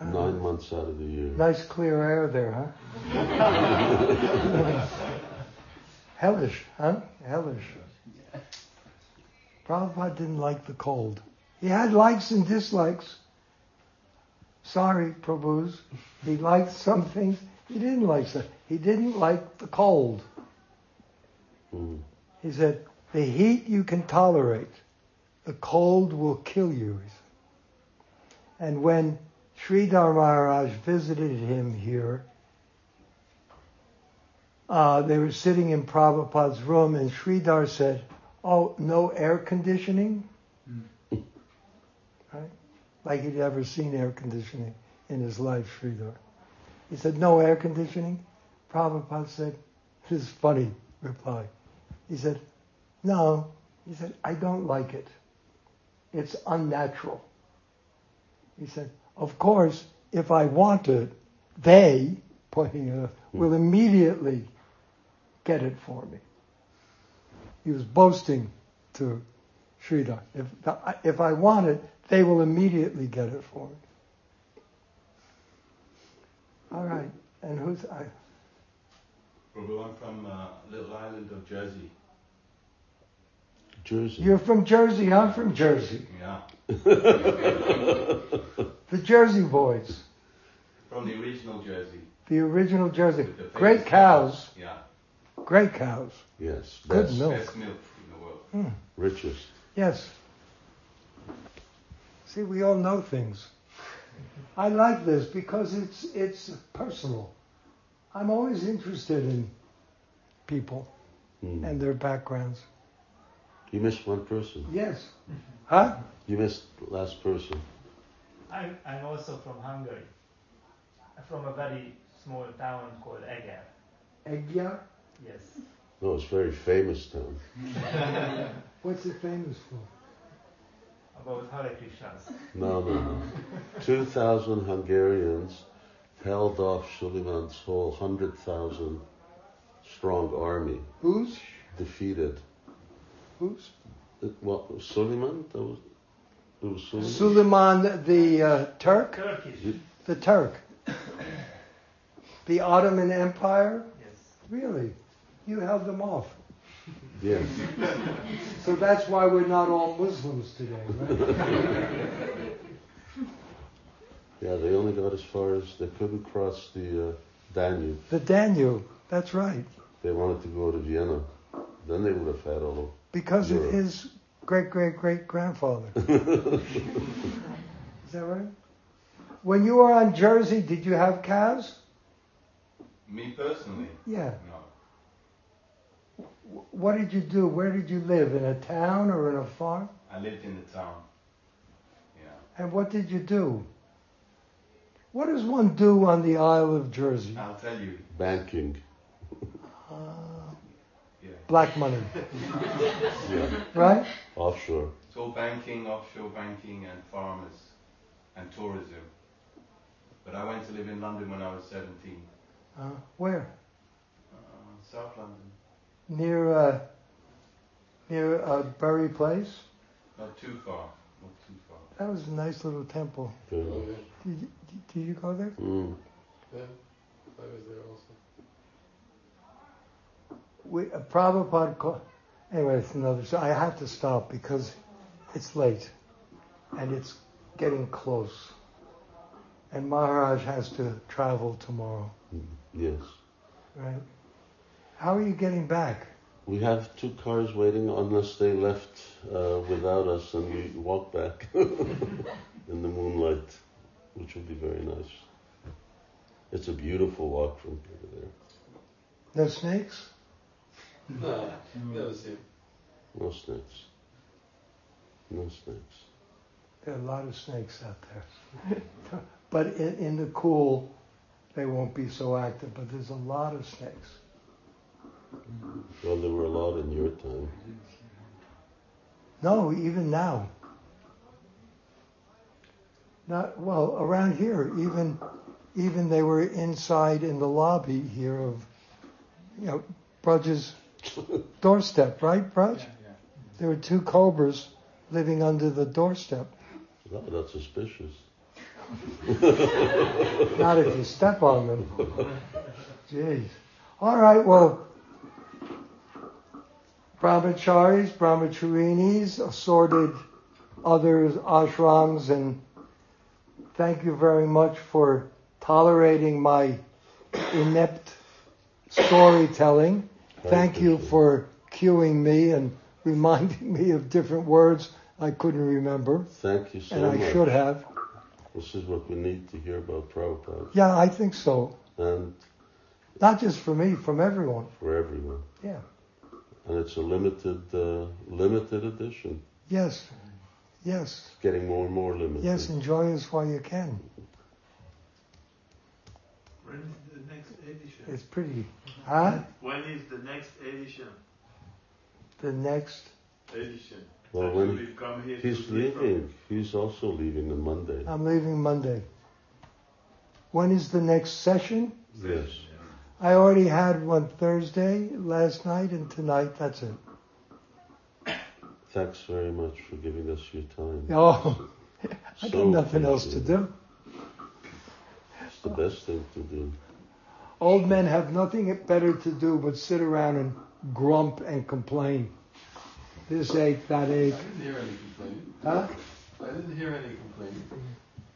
nine months out of the year. Nice clear air there, huh? Hellish, huh? Hellish. Prabhupada didn't like the cold. He had likes and dislikes. Sorry, Prabhus. He liked some things. He didn't like some. He didn't like the cold. Mm. He said, the heat you can tolerate. The cold will kill you. And when Sridhar Maharaj visited him here, uh, they were sitting in Prabhupada's room and Sridhar said, oh, no air conditioning? Right? Like he'd ever seen air conditioning in his life, Sridhar. He said, no air conditioning? Prabhupada said, this is funny reply. He said, no. He said, I don't like it. It's unnatural. He said, of course, if I want it, they, pointing it out, will immediately get it for me. He was boasting to Sridhar. If, if I want it, they will immediately get it for me. All right. And who's I? Well, I'm from uh, little island of Jersey. Jersey. You're from Jersey. I'm from Jersey. Yeah. The Jersey boys. From the original Jersey. The original Jersey. The Great famous cows. Yeah. Great cows. Yes. Good best, milk. Best milk in the world. Hmm. Richest. Yes. See, we all know things. I like this because it's it's personal. I'm always interested in people Mm. and their backgrounds. You missed one person. Yes. Huh? You missed the last person. I'm, I'm also from Hungary. From a very small town called Eger. Egya? Yes. No, it's a very famous town. What's it famous for? About Hare Krishnas. No, no, no. 2,000 Hungarians held off Suleiman's whole 100,000 strong army. Who's? Defeated. Who's? It, well, Suleiman? That was, it was Suleiman? Suleiman the uh, Turk? Turkish. The Turk. The Ottoman Empire? Yes. Really? You held them off. Yes. So that's why we're not all Muslims today, right? Yeah, they only got as far as they couldn't cross the uh, Danube. the Danube, that's right. They wanted to go to Vienna. Then they would have had all Because of his great great great grandfather. Is that right? When you were on Jersey, did you have cows? Me personally? Yeah. No. What did you do? Where did you live? In a town or in a farm? I lived in the town. Yeah. And what did you do? What does one do on the Isle of Jersey? I'll tell you. Banking. Uh, Yeah. black money, Yeah. right? Offshore. It's all banking, offshore banking, and farmers, and tourism. But I went to live in London when I was 17. Uh, where? Uh, South London. Near uh, near uh, Bury Place. Not too far. Not too far. That was a nice little temple. Very yeah. Did you, did you go there? Mm. Yeah, I was there also. We, Prabhupada called. Anyway, it's another. So I have to stop because it's late, and it's getting close. And Maharaj has to travel tomorrow, Yes. right? How are you getting back? We have two cars waiting unless they left uh, without us and we walk back in the moonlight, which would be very nice. It's a beautiful walk from here to there. No snakes? No, never seen. No snakes. No snakes. There are a lot of snakes out there. but in, in the cool, they won't be so active. But there's a lot of snakes. Well, there were a lot in your time. No, even now. Not well around here. Even even they were inside in the lobby here of you know Braj's doorstep, right, Braj? There were two cobras living under the doorstep. Oh, that's suspicious. Not if you step on them. Jeez. All right. Well, brahmacharis, brahmacharinis, assorted others, ashrams, and thank you very much for tolerating my inept storytelling. Thank you for cueing me and reminding me of different words I couldn't remember, Thank you so and I should have. This is what we need to hear about Prabhupada. Yeah, I think so. And Not just for me, from everyone. for everyone. Yeah. And it's a limited, uh, limited edition. Yes. Yes. It's getting more and more limited. Yes, enjoy this while you can. When is the next edition? It's pretty. Huh? When is the next edition? The next. Edition. Well, That when will come here he's to leaving, he's also leaving on Monday. I'm leaving Monday. When is the next session? Yes. I already had one Thursday, last night, and tonight. That's it. Thanks very much for giving us your time. Oh, I got So nothing else to do. It's the best thing to do. Old men have nothing better to do but sit around and grump and complain. This ache, that ache. I didn't hear any complaining. Huh? I didn't hear any complaining.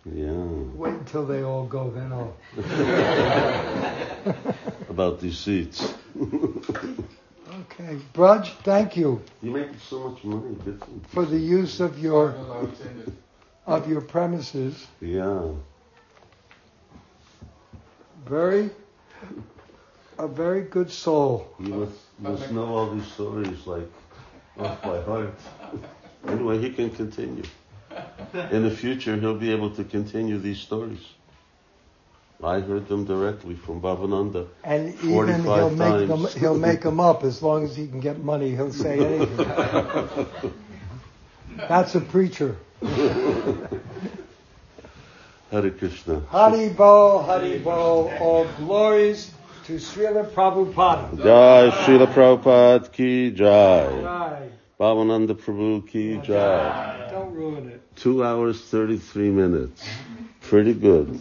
Yeah. Wait until they all go, then I'll. About these seats. Okay, Braj, thank you You make so much money, good for the use of your of your premises. Yeah. Very, a very good soul. You must, must know all these stories like off by heart. Anyway, he can continue. In the future, he'll be able to continue these stories. I heard them directly from Bhavananda. And even he'll make them, he'll make them up as long as he can get money. He'll say anything. That's a preacher. Hare Krishna. Haribol, Haribol, all glories to Srila Prabhupada. Jai Srila Prabhupada ki jai. Bhavananda Prabhu ki jai. Don't ruin it. Two hours, 33 minutes. Pretty good.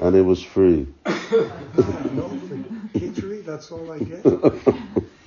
And it was free. no Khichdi, that's all I get.